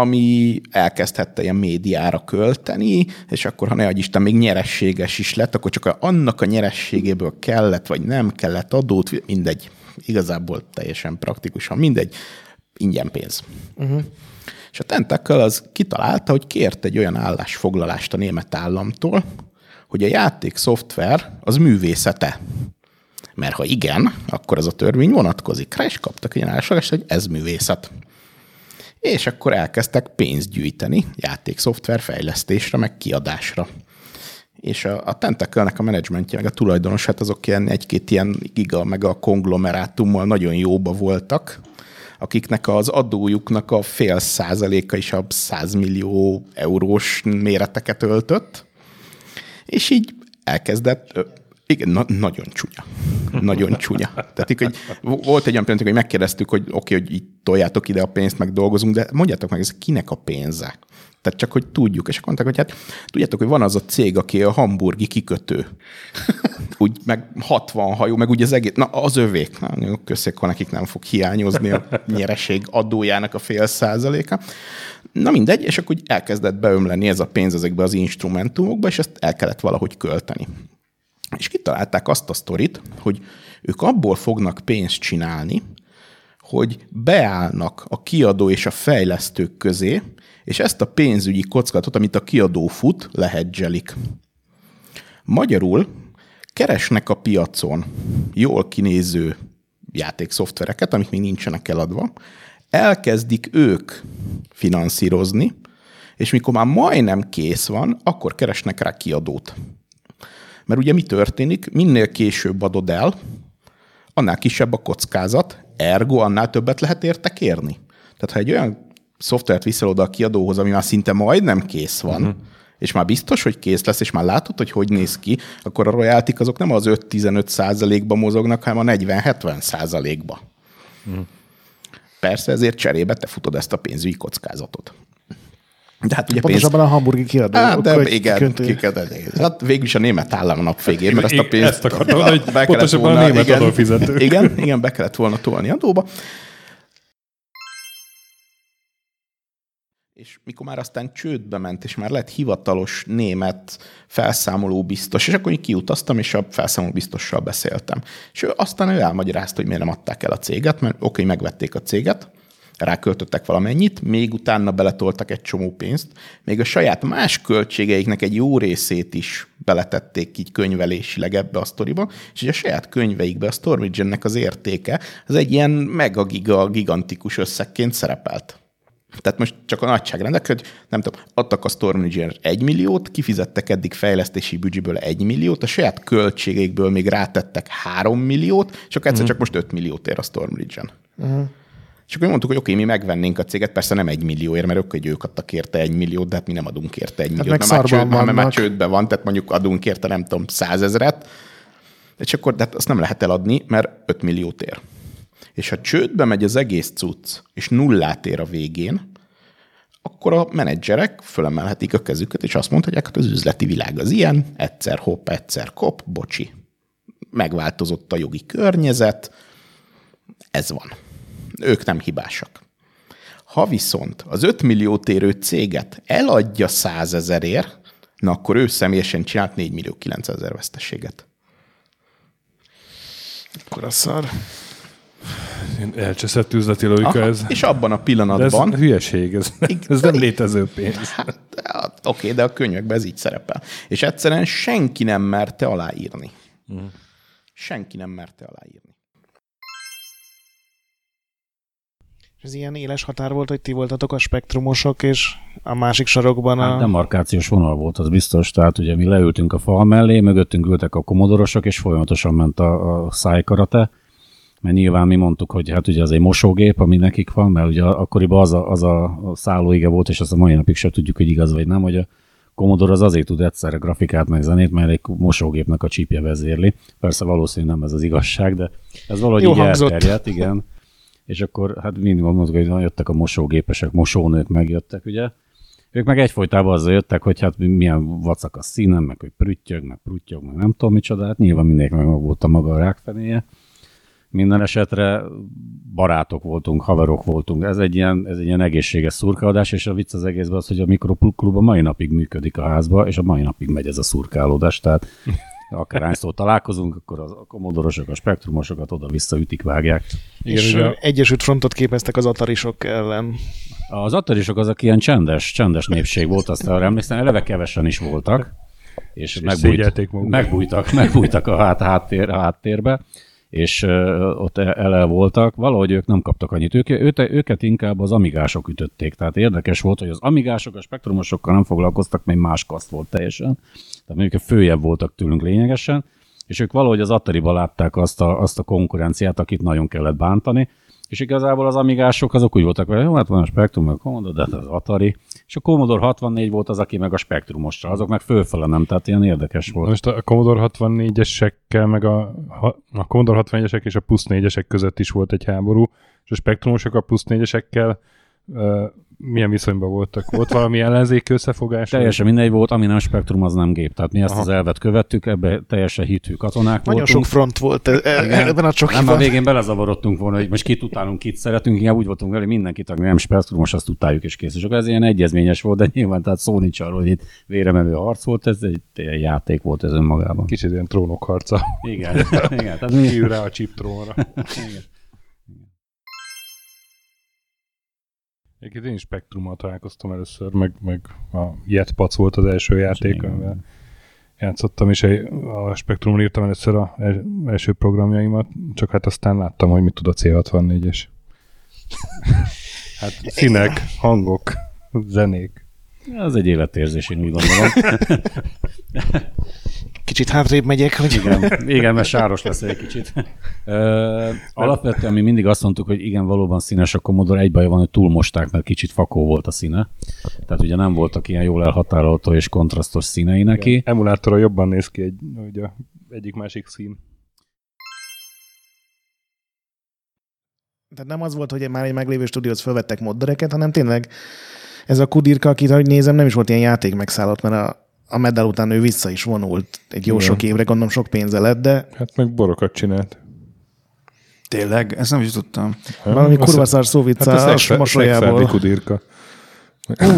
ami elkezdhette ilyen médiára költeni, és akkor, ha ne Isten, még nyerességes is lett, akkor csak annak a nyerességéből kellett, vagy nem kellett adót, mindegy. Igazából teljesen praktikusan mindegy, ingyen pénz. Uh-huh. És a Tentacle az kitalálta, hogy kért egy olyan állásfoglalást a német államtól, hogy a játék szoftver az művészete. Mert ha igen, akkor az a törvény vonatkozik rá, és kaptak egy állásfoglalást, hogy ez művészet. És akkor elkezdtek pénzt gyűjteni játékszoftver fejlesztésre, meg kiadásra. És a, a Tentacle-nek a menedzsmentje, meg a tulajdonos, hát azok ilyen egy-két ilyen giga, meg a konglomerátummal nagyon jóba voltak, akiknek az adójuknak a fél százaléka is a 100 millió eurós méreteket öltött, és így elkezdett, igen, na, nagyon csúnya. Nagyon csúnya. Tehát így, hogy volt egy olyan pillanat, hogy megkérdeztük, hogy oké, okay, hogy így toljátok ide a pénzt, meg dolgozunk, de mondjátok meg, ez kinek a pénze? Tehát csak, hogy tudjuk. És akkor mondták, hogy hát tudjátok, hogy van az a cég, aki a hamburgi kikötő. Úgy meg 60 hajó, meg úgy az egész, na az övék. Na, köszi, akkor nekik nem fog hiányozni a nyereség adójának a fél százaléka. Na mindegy, és akkor elkezdett beömleni ez a pénz ezekbe az instrumentumokba, és ezt el kellett valahogy költeni. És kitalálták azt a sztorit, hogy ők abból fognak pénzt csinálni, hogy beállnak a kiadó és a fejlesztők közé, és ezt a pénzügyi kockázatot, amit a kiadó fut, lehedzselik. Magyarul keresnek a piacon jól kinéző játékszoftvereket, amik még nincsenek eladva, elkezdik ők finanszírozni, és mikor már majdnem kész van, akkor keresnek rá kiadót. Mert ugye mi történik? Minél később adod el, annál kisebb a kockázat, ergo annál többet lehet érte kérni. Tehát ha egy olyan szoftvert viszel oda a kiadóhoz, ami már szinte majdnem kész van, uh-huh. és már biztos, hogy kész lesz, és már látod, hogy hogy néz ki, akkor a royaltik azok nem az 5-15 százalékba mozognak, hanem a 40-70 százalékba. Uh-huh. Persze ezért cserébe te futod ezt a pénzügyi kockázatot. De hát ugye Pontosabban a hamburgi kiadó. Hát, de igen, kiköntő- kiket, hát végül is a német állam a nap végén, mert ezt a pénzt ezt akartam hogy pontosabban a volna- német igen, adófizető. Igen, igen, be kellett volna tolni adóba. És mikor már aztán csődbe ment, és már lett hivatalos német felszámoló biztos, és akkor én kiutaztam, és a felszámoló biztossal beszéltem. És ő aztán ő elmagyarázta, hogy miért nem adták el a céget, mert oké, megvették a céget, ráköltöttek valamennyit, még utána beletoltak egy csomó pénzt, még a saját más költségeiknek egy jó részét is beletették így könyvelésileg ebbe a sztoriba, és hogy a saját könyveikbe a Stormage-nek az értéke, az egy ilyen megagiga, gigantikus összegként szerepelt. Tehát most csak a nagyságrendek, hogy nem tudom, adtak a Stormage 1 milliót, kifizettek eddig fejlesztési büdzséből 1 milliót, a saját költségeikből még rátettek 3 milliót, akkor egyszer csak most 5 milliót ér a Stormage-en. És akkor mondtuk, hogy oké, mi megvennénk a céget, persze nem egy millióért, mert ők, ők adtak érte egy milliót, de hát mi nem adunk érte egy milliót. meg mert már, csőd, mert már csődben van, tehát mondjuk adunk érte, nem tudom, százezret, és akkor de hát azt nem lehet eladni, mert 5 milliót ér. És ha csődbe megy az egész cucc, és nullát ér a végén, akkor a menedzserek fölemelhetik a kezüket, és azt mondhatják, hogy az üzleti világ az ilyen, egyszer hopp, egyszer kop, bocsi. Megváltozott a jogi környezet, ez van. Ők nem hibásak. Ha viszont az 5 millió érő céget eladja 100 ezerért, na akkor ő személyesen csinált 4 millió 900 ezer veszteséget. Akkor a szar. Elcseszett üzleti logika Aha, ez. És abban a De ez pillanatban... hülyeség, ez, ez nem létező pénz. Hát, hát, oké, de a könyvekben ez így szerepel. És egyszerűen senki nem merte aláírni. Senki nem merte aláírni. Ez ilyen éles határ volt, hogy ti voltatok a spektrumosok, és a másik sarokban a... Hát demarkációs vonal volt, az biztos. Tehát ugye mi leültünk a fal mellé, mögöttünk ültek a komodorosok, és folyamatosan ment a, a szájkarate, mert nyilván mi mondtuk, hogy hát ugye az egy mosógép, ami nekik van, mert ugye akkoriban az a, az a szállóige volt, és azt a mai napig sem tudjuk, hogy igaz vagy nem, hogy a Commodore az azért tud egyszerre grafikát meg zenét, mert egy mosógépnek a csípje vezérli. Persze valószínűleg nem ez az igazság, de ez valahogy Jó így hangzott. elterjedt, igen. És akkor hát mindig hogy na, jöttek a mosógépesek, mosónők megjöttek, ugye. Ők meg egyfolytában azzal jöttek, hogy hát milyen vacak a színem, meg hogy prüttyög, meg pruttyog, meg nem tudom micsoda, hát nyilván mindenkinek meg volt a maga a rákfenéje. Minden esetre barátok voltunk, haverok voltunk. Ez egy ilyen, ez egy ilyen egészséges szurkálódás, és a vicc az egészben az, hogy a Mikroklub a mai napig működik a házba, és a mai napig megy ez a szurkálódás. Tehát akárhányszor találkozunk, akkor az- a komodorosok, a spektrumosokat oda-vissza ütik, vágják. Igen, és ugye- Egyesült Frontot képeztek az atarisok ellen. Az attarisok azok ilyen csendes, csendes népség volt, azt arra emlékszem, eleve kevesen is voltak, és, és magukat. megbújtak, megbújtak a hát, háttér, a háttérbe, és ott e- ele voltak, valahogy ők nem kaptak annyit. Ők, őket inkább az amigások ütötték. Tehát érdekes volt, hogy az amigások a spektrumosokkal nem foglalkoztak, mert más kaszt volt teljesen. Tehát mondjuk följebb voltak tőlünk lényegesen, és ők valahogy az Atari-ba látták azt a, azt a konkurenciát, akit nagyon kellett bántani, és igazából az amigások azok úgy voltak vele, hát van a Spectrum, meg a Commodore, de hát az Atari, és a Commodore 64 volt az, aki meg a Spectrumosra, azok meg fölfele nem, tehát ilyen érdekes volt. Most a Commodore 64-esekkel, meg a, a Commodore 64-esek és a plusz 4-esek között is volt egy háború, és a spektrumosok a plusz 4-esekkel uh, milyen viszonyban voltak? Volt valami ellenzéki összefogás? Teljesen mindegy volt, ami nem Spektrum, az nem gép. Tehát mi ezt Aha. az elvet követtük, ebbe teljesen hitű katonák Nagyon voltunk. sok front volt e- e- ebben a Nem, a csokiban. végén belezavarodtunk volna, hogy most kit utálunk, kit szeretünk, inkább úgy voltunk vele, hogy mindenkit, aki nem spektrumos, azt utáljuk és kész. És akkor ez ilyen egyezményes volt, de nyilván tehát szó nincs arról, hogy itt véremelő harc volt, ez egy, játék volt ez önmagában. Kicsit ilyen trónok harca. Igen, igen. Tehát mi, rá a chip trónra. igen. Egyébként én is Spectrummal találkoztam először, meg, meg a Jetpac volt az első játék, amivel játszottam, és a Spectrumon írtam először a el- első programjaimat, csak hát aztán láttam, hogy mit tud a C64-es. Hát színek, hangok, zenék. Ez egy életérzés, én úgy gondolom. Kicsit hátrébb megyek, hogy... Igen, igen, mert sáros lesz egy kicsit. Ö, alapvetően mi mindig azt mondtuk, hogy igen, valóban színes a Commodore, egy baja van, hogy túlmosták, mert kicsit fakó volt a színe. Tehát ugye nem voltak ilyen jól elhatárolható és kontrasztos színei neki. Emulátora jobban néz ki egy, a egyik-másik szín. Tehát nem az volt, hogy már egy meglévő stúdióhoz felvettek moddereket, hanem tényleg ez a kudirka, akit ahogy nézem, nem is volt ilyen játék megszállott, mert a, a medal után ő vissza is vonult egy jó Igen. sok évre, gondolom sok pénze lett, de Hát meg borokat csinált. Tényleg? Ezt nem is tudtam. valami Azt- kurva szar szóvica Hát a hát mosolyából. kudirka.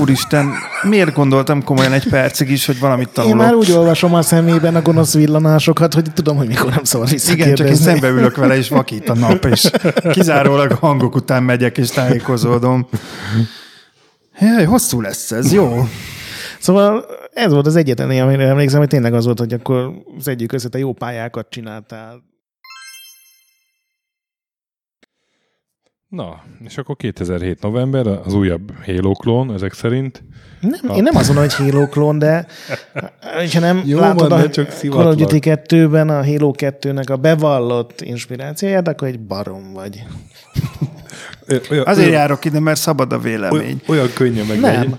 Úristen, miért gondoltam komolyan egy percig is, hogy valamit Én tanulok? már úgy olvasom a szemében a gonosz villanásokat, hogy tudom, hogy mikor nem szabad Igen, csak én visszakérdezni. szembe ülök vele, és vakít a nap, és kizárólag a hangok után megyek, és tájékozódom. Jaj, hosszú lesz ez, jó. Szóval ez volt az egyetlen, amire emlékszem, hogy tényleg az volt, hogy akkor szedjük össze, te jó pályákat csináltál. Na, és akkor 2007 november, az újabb Halo klón, ezek szerint. Nem, én nem azt mondom, hogy Halo klón, de ha nem Jó látod van, a csak Call of. Duty 2-ben a Halo 2-nek a bevallott inspirációját, akkor egy barom vagy. Olyan, Azért járok ide, mert szabad a olyan, vélemény. olyan könnyen meg Nem.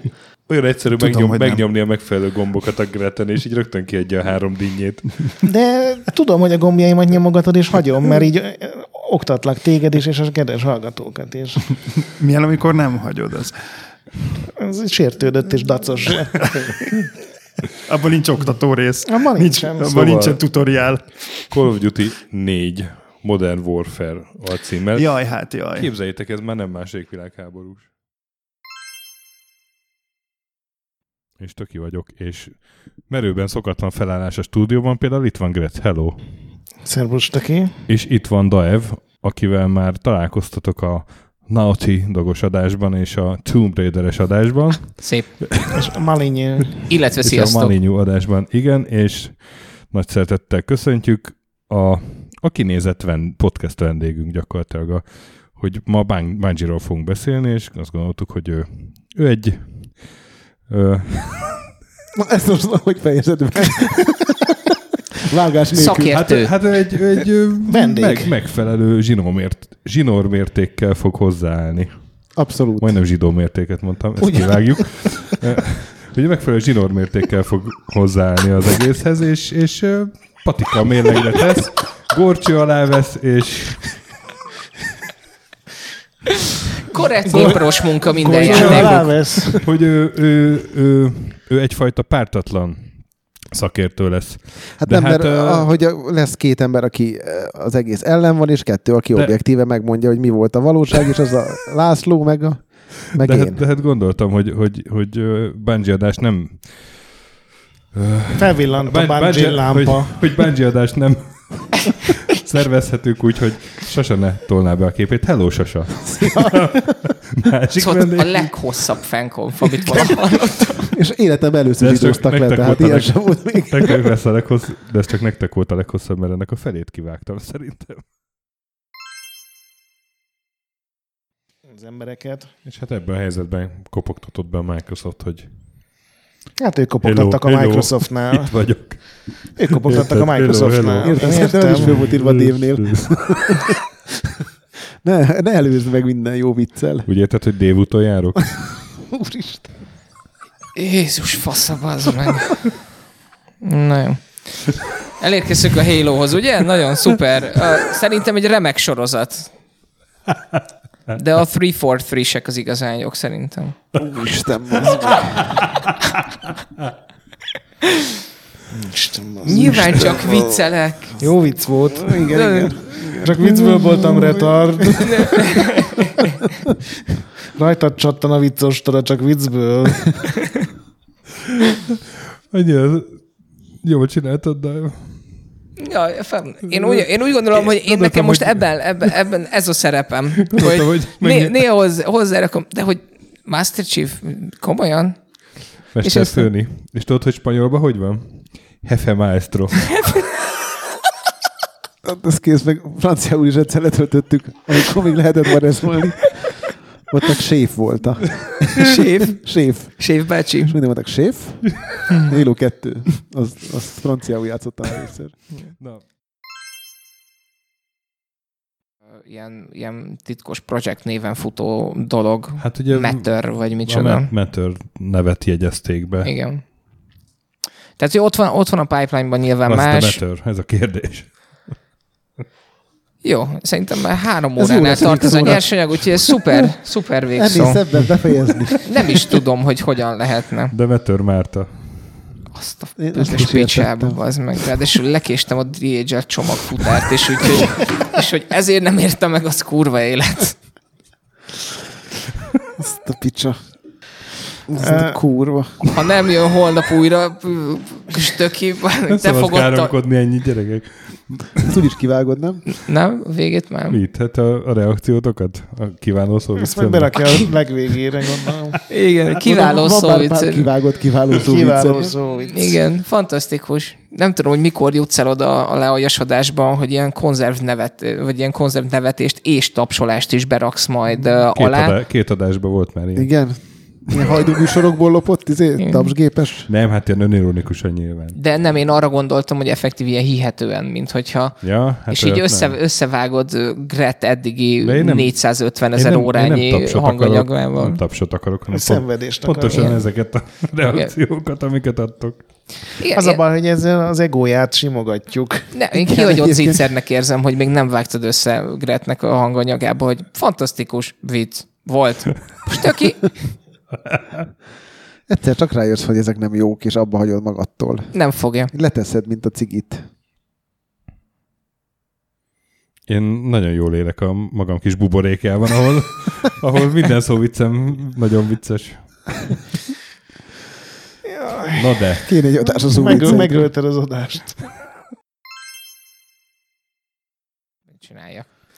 Olyan egyszerű Tudom, megnyom, hogy nem. megnyomni a megfelelő gombokat a Greten, és így rögtön kiadja a három dinnyét. De tudom, hogy a gombjaimat nyomogatod, és hagyom, mert így oktatlak téged is, és a kedves hallgatókat is. Milyen, amikor nem hagyod az. Ez sértődött és dacos. Abban nincs oktató rész. Abban nincs, nincsen. abban Szóval- nincsen tutoriál. Call of Duty 4 Modern Warfare alcímmel. Jaj, hát jaj. Képzeljétek, ez már nem második világháborús. És töki vagyok, és merőben szokatlan felállás a stúdióban, például itt van Gret, hello. Szervus, taki. És itt van Daev, akivel már találkoztatok a Naughty dogos adásban és a Tomb Raider-es adásban, Szép. És a Malinyi. Illetve és a sziasztok. Malignu adásban, igen, és nagy szeretettel köszöntjük a, a kinézett ven, podcast vendégünk gyakorlatilag, a, hogy ma Bun- Bungie-ról fogunk beszélni, és azt gondoltuk, hogy ő, ő egy ö, Na, ezt most hogy fejezed meg? Vágás nélkül. Szakértő. Hát, hát egy, egy Vendég. meg, megfelelő zsinórmért, zsinórmértékkel fog hozzáállni. Abszolút. Majdnem zsidó mértéket mondtam, ezt Ugye? kivágjuk. Ugye megfelelő zsinórmértékkel fog hozzáállni az egészhez, és, és patika mérlegre tesz, gorcső alá vesz, és Korrekt népros munka minden játékok. hogy ő, ő, ő, ő egyfajta pártatlan szakértő lesz. Hát De nem, hát, mert ö, ahogy lesz két ember, aki az egész ellen van, és kettő, aki De- objektíve megmondja, hogy mi volt a valóság, és az a László, meg, a, meg De én. hát, de hát gondoltam, hogy, hogy, hogy Bungie adás nem Felvillant a Bun- Bungie lámpa. Hogy, hogy Bungie adást nem szervezhetünk úgy, hogy Sasa ne tolná be a képét. Hello, Sasa! Másik Szóval a leghosszabb fankonf, amit valaha hallottam. És életem először De ez csak zsidóztak le, nektek tehát ilyen sem volt még. Nektek lesz a leghosszabb, de ez csak nektek volt a leghosszabb, mert ennek a felét kivágtam szerintem. Az embereket. És hát ebben a helyzetben kopogtatott be a Microsoft, hogy Hát ők kopogtattak Hello, a hello. Microsoftnál. itt vagyok. Ők kopogtattak a Microsoftnál. Én Szerintem ez is föl volt írva Dévnél. Ne, ne előzd meg minden jó viccel. Úgy érted, hogy Dév járok? Úristen. Jézus fasza, bazd meg. Na jó. Elérkeztünk a Halohoz, ugye? Nagyon szuper. Szerintem egy remek sorozat. De a 343-sek az igazán jók szerintem. Úristen. Isten. Nyilván csak viccelek. Jó vicc volt. Igen, igen. Csak viccből voltam retard. Rajtad csattan a viccostora, csak viccből. Annyira jól csináltad, de Ja, én, úgy, én úgy gondolom, hogy én nekem most hogy- ebben, ebben, ebben ez a szerepem. Gondoltam, hogy né, néha hozzá, hozzárakom, de hogy Master Chief, komolyan? Mester ezt- főni. És tudod, hogy spanyolban hogy van? Hefe maestro. Hát ez kész, meg franciául is egyszer letöltöttük, amikor még lehetett mareszolni. Ott meg séf volt a... Séf? séf. Séf bácsi. És mindig mondtak séf. Halo 2. Az, az franciául játszottam először. Ilyen, ilyen titkos projekt néven futó dolog. Hát ugye Matter, vagy a micsoda. Ma- Matter nevet jegyezték be. Igen. Tehát hogy ott van, ott van a pipeline-ban nyilván Azt más. a Matter, ez a kérdés. Jó, szerintem már három óránál tart ez a nyersanyag, úgyhogy ez szuper, szuper végszó. Ennél szebben befejezni. Nem is tudom, hogy hogyan lehetne. De Matter Márta. Azt a is picsába, az meg. Ráadásul lekéstem a DHL csomagfutárt, és, úgyhogy, és hogy ezért nem érte meg, az kurva élet. Azt a picsa. Ez a kurva. Ha nem jön holnap újra, stöki, te szabad fogod... Káromkodni ennyi gyerekek. Ezt úgy is kivágod, nem? Nem? Végét már? Mit? Hát a, a reakciótokat? A kívánó szó Ezt majd berakja a legvégére, gondolom. Igen, kiváló Van szó. Kivágott, kiváló szó Kiváló szó. Igen, fantasztikus. Nem tudom, hogy mikor jutsz el oda a lealjasodásban, hogy ilyen konzerv nevet, vagy ilyen konzerv nevetést és tapsolást is beraksz majd Két, alá. adá, két adásban volt már ilyen. Igen. Ilyen hajdúműsorokból lopott, izé, tapsgépes. Nem, hát ilyen önironikusan nyilván. De nem, én arra gondoltam, hogy effektív ilyen hihetően, mint hogyha Ja, hát és így össze, nem. összevágod Gret eddigi nem- 450 Én ezer nem- én órányi nem akarok, hanganyagával. nem tapsot akarok, hanem szenvedést pont, akarok. pontosan Igen. ezeket a reakciókat, amiket adtok. Igen, Az a baj, hogy ezzel az egóját simogatjuk. Ne, én kihagyott zicsernek érzem, hogy még nem vágtad össze Gretnek a hanganyagába, hogy fantasztikus vicc volt. Most aki Egyszer csak rájössz, hogy ezek nem jók, és abba hagyod magadtól. nem fogja. Leteszed, mint a cigit. Én nagyon jól élek a magam kis buborékjában, ahol, ahol minden szó viccem nagyon vicces. Na de, Kéne egy adás az új Meg, megölted az adást.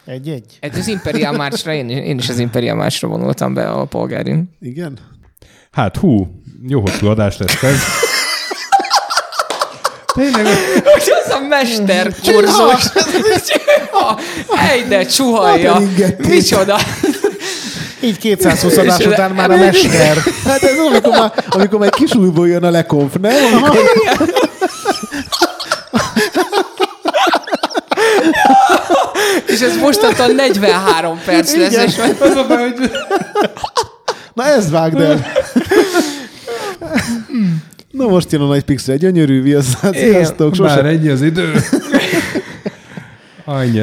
Egy-egy. Hát az Imperial Marchra, én, én is az Imperial Marchra vonultam be a polgárin. Igen? hát hú, jó hosszú adás lesz ez. Tényleg, Hogy az a mester kurzus. Ej, de csuhalja. Micsoda. Így 220 adás után már a mester. Hát ez az, amikor már, amikor már egy kis újból jön a lekonf, nem? Amikor És ez mostantól 43 perc lesz, és majd az a baj, hogy Na ez vágd el. Na most jön a nagy pixel, gyönyörű, viaszát, sziasztok, már sose. ennyi az idő. Annyi.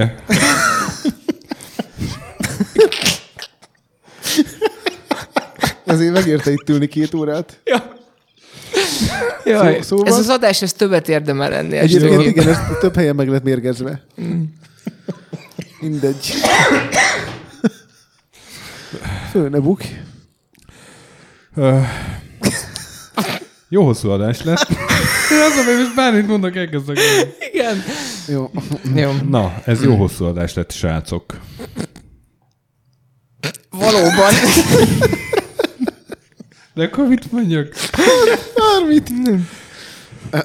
Ezért megérte itt ülni két órát. Jaj, Szó- szóval? ez az adás, ez többet érdemel enni. Egyébként igen, ez több helyen meg lett mérgezve. Mindegy. Föl ne buk. Ö, Jó hosszú adás lett. Az a baj, most bármit mondok, elkezdek. Igen. Jó. Jó. Na, ez jó hosszú adás lett, srácok. Valóban. De akkor mit mondjak? Bármit.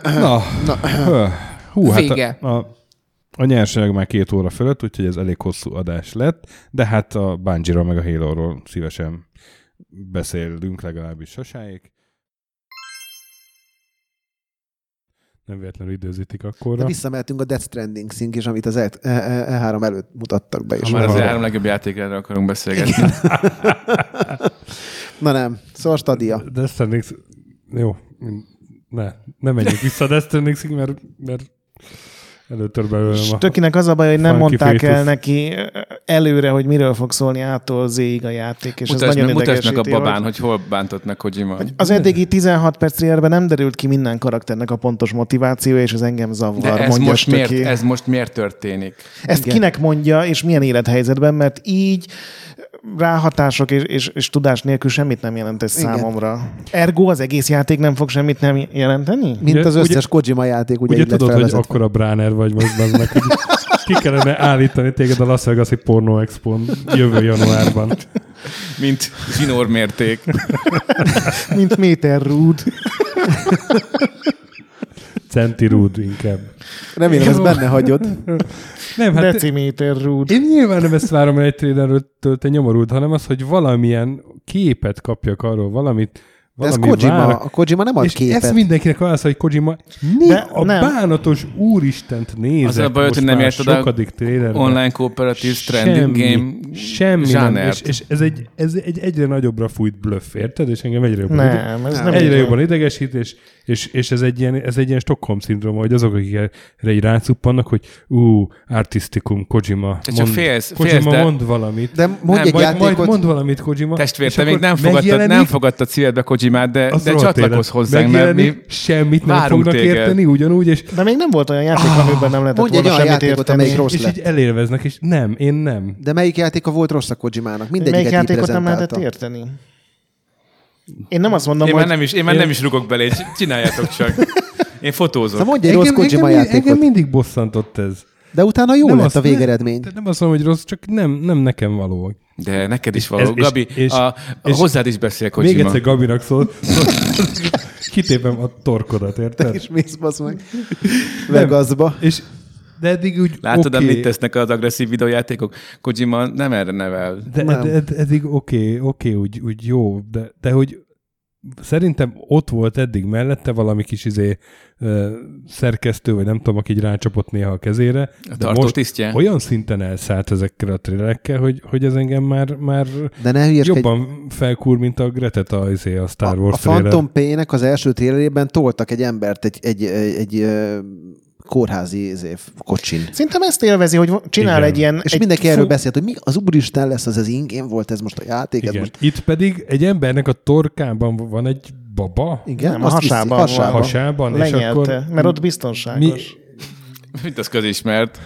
Na, Na. hú, hát Vége. a, a, a nyersanyag már két óra fölött, úgyhogy ez elég hosszú adás lett, de hát a Bungie-ról meg a Halo-ról szívesen beszélünk legalábbis sosáig. Nem véletlenül időzítik De akkorra. visszamehetünk a Death Stranding szink is, amit az E- E- E3 előtt mutattak be is. Ha már az Valahol. három legjobb játékára akarunk beszélgetni. Na nem, szóval stadia. Death Stranding... Jó, ne, ne menjünk vissza a Death stranding mert, mert előtör belőlem a... Tökinek az a baj, hogy nem mondták Fetus. el neki előre, hogy miről fog szólni ától Z-ig a játék, és Mutasd ez nagyon mutasd meg a babán, hogy- hogy hol bántott meg Kojima. Az eddigi 16 perc trailerben nem derült ki minden karakternek a pontos motivációja, és ez engem zavar, De ez mondja most, miért, ez most miért történik? Ezt Igen. kinek mondja, és milyen élethelyzetben, mert így ráhatások és, és, és tudás nélkül semmit nem jelent ez Igen. számomra. Ergo az egész játék nem fog semmit nem jelenteni? Mint Ugye- az összes ugye- Kojima játék, ugye, Ugye tudod, hogy felvezetve. akkora Bráner vagy most, az meg, hogy ki kellene állítani téged a Las Vegas-i Porno Expo-n jövő januárban. Mint zsinór mérték. Mint Méter Rúd. Centi Rúd inkább. Remélem, ezt benne hagyod. Nem, hát Deciméter rúd. én nyilván nem ezt várom el egy trailerről, te nyomorult, hanem az, hogy valamilyen képet kapjak arról, valamit, De ez Kojima, vára- a Kojima nem ad és képet. ezt mindenkinek válasz, hogy Kojima mi De a nem. bánatos úristent nézek Az a baj, hogy nem érted a. Online kooperatív stranding game semmi nem, zsánert. és, és, ez, egy, ez egy egyre nagyobbra fújt bluff, érted? És engem egyre jobban, Nem, ez nem egyre jobban idegesít, és, és, és ez, egy ilyen, ez egy ilyen Stockholm szindróma, hogy azok, akik erre így rácuppannak, hogy ú, artistikum, Kojima, Te mond, félsz- Kojima félsz, de- mond valamit. De mondj Nem, egy majd, játékot. majd mond valamit Kojima. Testvér, te még nem fogadtad, nem fogadtad szívedbe Kojimát, de, az de csatlakozz hozzánk, mert mi semmit nem fognak téged. érteni, ugyanúgy, és, De még nem volt olyan játék, amiben nem lehetett volna olyan semmit játékot, érteni. amelyik rossz és lett. így elérveznek, és nem, én nem. De melyik játéka volt rossz a Kojimának? Mindegyiket Melyik játékot nem lehetett érteni? Én nem azt mondom, Én hogy... már nem is, én már nem is rugok belé, csináljátok csak. Én fotózok. Szóval mondj egy rossz Kojima engem, játékot. engem mindig bosszantott ez. De utána jó Nem lett azt- a végeredmény. Nem, nem azt mondom, hogy rossz, csak nem, nem nekem való. De neked is való. ez- és- Gabi, és- a, a és- hozzád is beszél Még Kojima. egyszer Gabinak szól, kitépem a torkodat, érted? És mész basz meg Vegasba. És, de eddig úgy Látod, okay. mit tesznek az agresszív videójátékok? Kojima nem erre nevel. De, Nem. de, de eddig oké, oké, úgy, úgy jó, de, de hogy szerintem ott volt eddig mellette valami kis izé ö, szerkesztő, vagy nem tudom, aki így rácsapott néha a kezére. A de most tisztje? olyan szinten elszállt ezekkel a trélerekkel, hogy, hogy ez engem már, már De ne jobban felkúr, mint a Gretet a, izé, a Star A, Wars a trailer. Phantom Pain-nek az első trélerében toltak egy embert egy, egy, egy, egy, kórházi izé, kocsin. Szerintem ezt élvezi, hogy csinál Igen. egy ilyen... És egy mindenki erről beszélt, hogy mi az úristen lesz, az az ingén volt ez most a játék, ez Igen. most Itt pedig egy embernek a torkában van egy baba, igen, Nem, a azt viszi- hasában hasában. hasában, és Lenyelte, akkor mert ott biztonságos. Mi- Mint az közismert.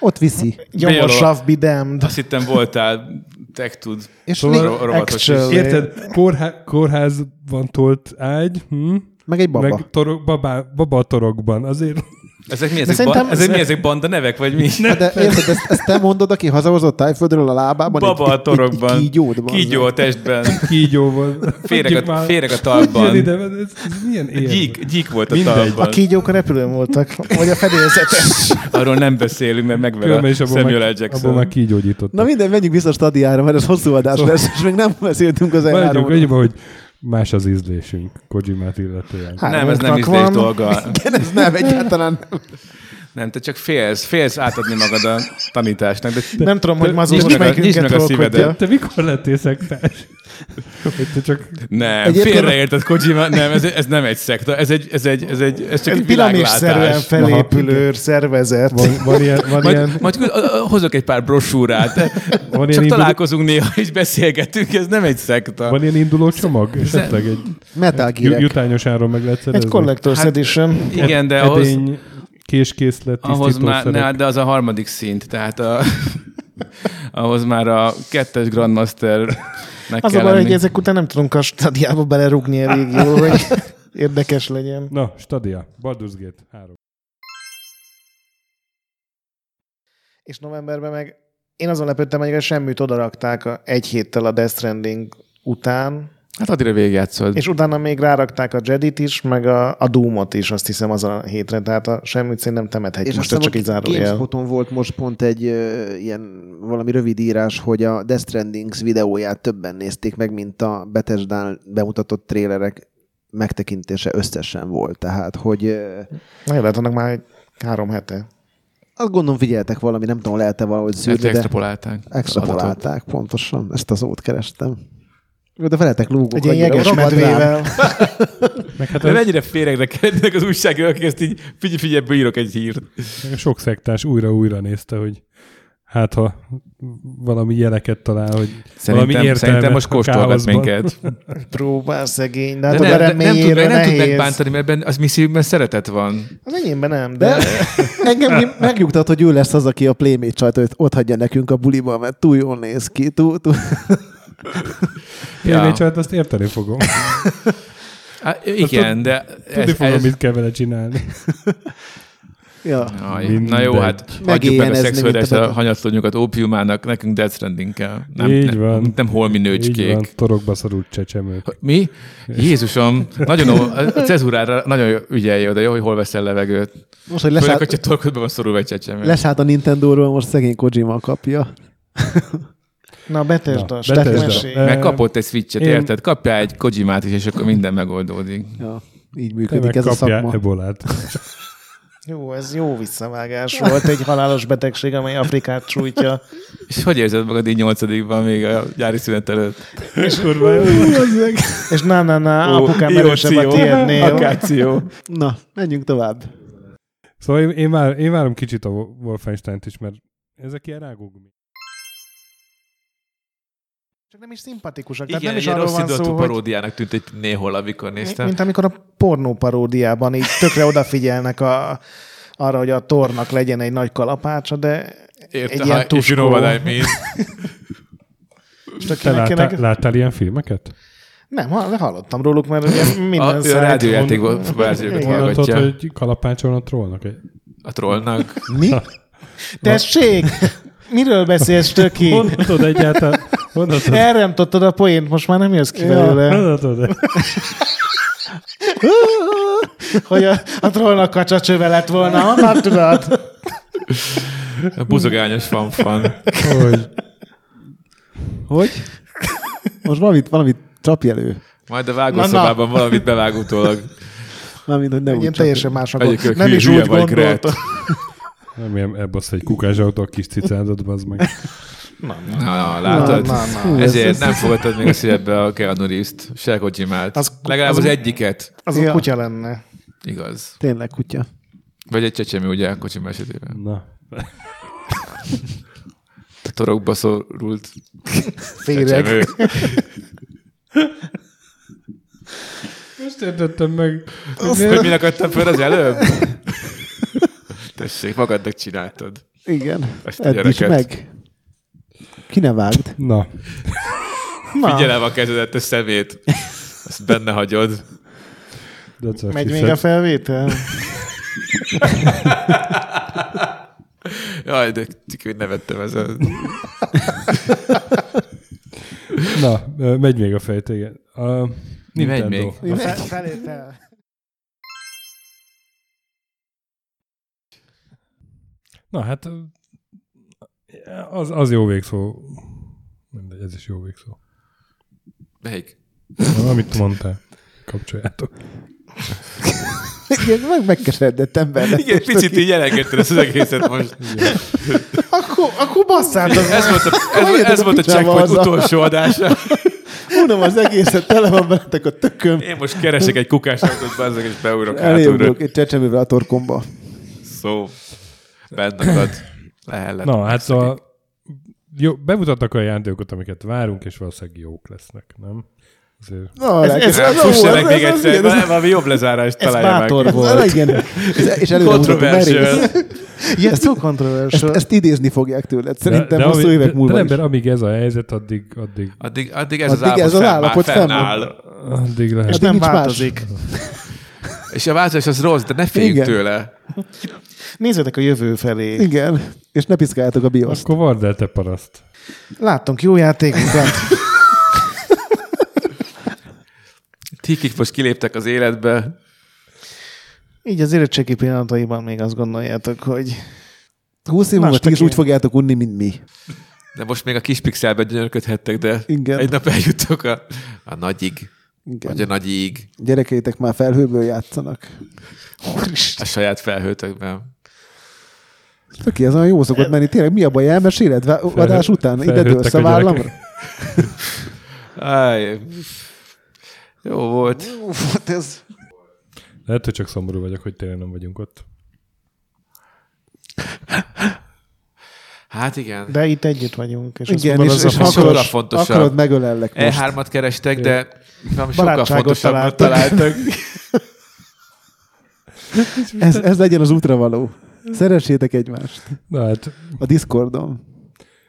Ott viszi. Gyomor Bejoló. sav be damned. Azt hittem voltál, tech tud. És Szóval- rovatos is. Actually. Érted? Kórhá- kórházban tolt ágy, hm? meg egy baba. meg torok, babá, baba a torokban. Azért Ezek mi? Ezek, szerintem- ba- ezek, mi? ezek banda nevek, vagy mi? Na, de érted, ezt, ezt te mondod, aki hazahozott tájföldről a lábában? Baba egy, a torokban. Egy, egy kígyót, bazd Kígyó a testben. kígyóval. Féreg a, féreg a Hogy talpban. jön ide? Ez, ez milyen? Gyík, gyík volt a Mindegy. A talpban. kígyók a repülőn voltak, vagy a fedélzetes. Arról nem beszélünk, mert megver a Samuel L. Jackson. már kígyógyított. Na minden, menjünk vissza a stadiára, mert ez hosszú adás Szóval- lesz, és még nem beszéltünk az Maradjunk eljáróról. annyiba, hogy más az ízlésünk Kojimát illetően. Nem, ez nem ízlés van. dolga. Igen, ez nem, egyáltalán nem. Nem, te csak félsz, félsz átadni magad a tanításnak. De Nem tudom, hogy Mazur most meg a- nyisd melyikünket meg a szívedet. Te mikor lettél szektás? Te csak... nem, Egyébként- félreérted Kojima, nem, ez, ez nem egy szekta, ez egy, ez egy, ez egy, ez csak egy piramisszerűen világlátás. felépülő szervezet. Van, van ilyen, van Majd, ilyen, majd hozok egy pár brosúrát. van Csak induló, találkozunk néha, és beszélgetünk, ez nem egy szekta. van ilyen induló csomag? Esetleg egy Metal jutányos áron meg lehet Egy szerezni? Collector's Hát- Edition. Igen, de ahhoz, Edény, késkészlet, ahhoz már, ne, de az a harmadik szint, tehát a, ahhoz már a kettes Grandmasternek Az a kell baj, hogy ezek után nem tudunk a stadiába belerugni elég jól, hogy érdekes legyen. Na, Stadia, Baldur's Gate 3. És novemberben meg én azon lepődtem, hogy a semmit odarakták a, egy héttel a Death Stranding után, Hát addigra végigjátszod. és utána még rárakták a Jedit is, meg a, a Doom-ot is, azt hiszem azon a hétre, tehát a semmit szerintem temethetjük, És most csak így zárójel. Volt most pont egy ö, ilyen valami rövid írás, hogy a Death Strandings videóját többen nézték meg, mint a bethesda bemutatott trélerek megtekintése összesen volt. Tehát, hogy ö, Na jó, lehet annak már egy három hete. azt gondolom figyeltek valami, nem tudom, lehet-e valahogy szűrni, de extrapolálták. az extrapolálták, pontosan. Ezt a szót kerestem. De veletek lúgok. Egy ilyen jeges medvével. Meg hát De mennyire féregre kerednek az újságírók, akik ezt így figyelj, figyelj, írok egy hírt. sok szektás újra-újra nézte, hogy hát ha valami jeleket talál, hogy valami Szerintem, értelmet szerintem most káoszban. minket. Próbál szegény, de De hát ne, a de nem, tud, nem tud megbántani, mert ebben az mi szívben szeretet van. Az enyémben nem, de... De engem megnyugtat, hogy ő lesz az, aki a Playmate csajt hogy ott hagyja nekünk a buliba, mert túl jól néz ki. Túl, túl. Ja. Ja. Én azt érteni fogom. Há, igen, de Tudni ez, fogom, ez, mit kell vele csinálni. Ja. Aj, na jó, hát adjuk meg a szexuális a hanyatlónyukat ópiumának, nekünk Death Stranding kell. Nem, Így van. Nem holmi Így van, nőcskék. torokba szorult csecsemők. Mi? Jézusom, nagyon ó- a cezurára nagyon ügyelj oda, jó, hogy hol veszel levegőt. Most, hogy Főleg, leszállt, hogyha torkodban van szorulva egy csecsemő. leszállt a Nintendo-ról, most szegény Kojima kapja. Na, Bethesda, Na, Stack Bethesda. mesélj. Eh, Meg kapott egy switchet, Én- érted? Kapjál egy Kojimát is, és akkor minden megoldódik. Ja, így működik ez a szakma. ebolát. Jó, ez jó visszavágás volt. Egy halálos betegség, amely Afrikát sújtja. És hogy érzed magad így nyolcadikban még a gyári szünet előtt? És na, na, na, Ó, apukám erősebb a tiédnél. Akáció. Na, menjünk tovább. Szóval én, én, vár, én várom kicsit a Wolfenstein-t is, mert ezek ilyen rágógumi. Csak nem is szimpatikusak. Igen, Tehát nem is ilyen arról rossz van szó, paródiának tűnt egy néhol, amikor néztem. mint amikor a pornó paródiában így tökre odafigyelnek a, arra, hogy a tornak legyen egy nagy kalapácsa, de Érte, egy ilyen if you tuskó. know what I mean. Te láttál, kinek- láttál ilyen filmeket? Nem, ha- hallottam róluk, mert ugye minden A, a szájt- rádiójátékban verziókat. Mondtad, hallgatja. hogy kalapácson a trollnak. A trollnak. Mi? Tessék! Miről beszélsz, Töki? Honnan tudod Honnan tudod? Elremtottad a poént, most már nem jössz ki belőle. Honnan tudod? Hogy a, a trollnak kacsacsöve lett volna. Honnan tudod? A buzogányos fanfan. Hogy? Hogy? Most valamit, valamit csapj elő. Majd a Na, vágószobában valamit bevág utólag. Mármint, hogy ne úgy Ilyen csapj teljesen elő. más Egyébként Nem is úgy vagy, Gret. gondolta. Nem ilyen ebbasz egy kukázsautó a kis cicádat, bazd meg. Na, na, látod? Na, na, na. Ezért nem fogadtad még a szívedbe a Keanu Reeves-t, se Kojimát. Az- Legalább az- az egyiket. Az Ja. a kutya lenne. Igaz. Tényleg kutya. Vagy egy csecsemő, ugye, a Kojima esetében. Na. A torokba szorult Féreg. Most értettem meg. Hogy mi akadtam föl az előbb? Tessék, magadnak csináltad. Igen. Ezt a Edd is meg. Ki ne vágd? Na. Na, Figyelem a kezedet, a szemét. Azt benne hagyod. What megy she még a felvétel? Jaj, de hogy nevettem ezen. Na, megy még a fejt, igen. A Mi megy még? Felé, fel. Na hát az, az jó végszó. Mindegy, ez is jó végszó. Melyik? Amit mondtál, kapcsoljátok. Igen, meg megkeseredett ember. Igen, most, picit aki- így jelengetted ezt az egészet most. Akkor, akkor basszátok. Ez volt a, ez, ez a volt a checkpoint utolsó adása. Unom az egészet, tele van veletek a tököm. Én most keresek egy kukásautót, bazzak, és beugrok hátulra. egy csecsemővel a torkomba. Szó. Bent akad. Lehellet. Na, hát szóval jó, bemutattak olyan játékokat, amiket várunk, és valószínűleg jók lesznek, nem? Azért Na, Ez- ez, ez- ez, ez, még ez, egyszer, igen, ez, valami jobb lezárást Ez találja bátor meg. volt. ez, igen. Ez, és Controversial. Yes, too Ezt, ezt idézni fogják tőled. Szerintem de, hosszú ami- évek de, múlva de is. ember, amíg ez a helyzet, addig, addig, Addig, addig ez az Addig ez az fennáll, állapot fennáll. addig lehet. És nem változik. És a változás az rossz, de ne féljünk Igen. tőle. Nézzetek a jövő felé. Igen. És ne piszkáljátok a bioszt. Akkor vard el te paraszt. Láttunk jó játékokat. Ti, kik most kiléptek az életbe, Így az érettségi pillanataiban még azt gondoljátok, hogy 20 év múlva ti is úgy fogjátok unni, mint mi. de most még a kis pixelben gyönyörködhettek, de Igen. egy nap eljuttok a, a nagyig, Igen. vagy a nagyig, Gyerekeitek már felhőből játszanak. a saját felhőtökben. Töké, ez olyan jó szokott menni. Tényleg mi a baj? Elmeséled vá- adás után? Ide dőlsz a vállamra? Áj, jó volt. Hát ez... Lehet, hogy csak szomorú vagyok, hogy tényleg nem vagyunk ott. Hát igen. de itt együtt vagyunk. És Igen, mondod, és, az és a sokkal akarod, fontos. fontosabb. akarod megölellek most. E3-at kerestek, de sokkal fontosabbat találtak. találtak. Ez, ez legyen az útravaló. Szeressétek egymást. Na hát, A Discordon.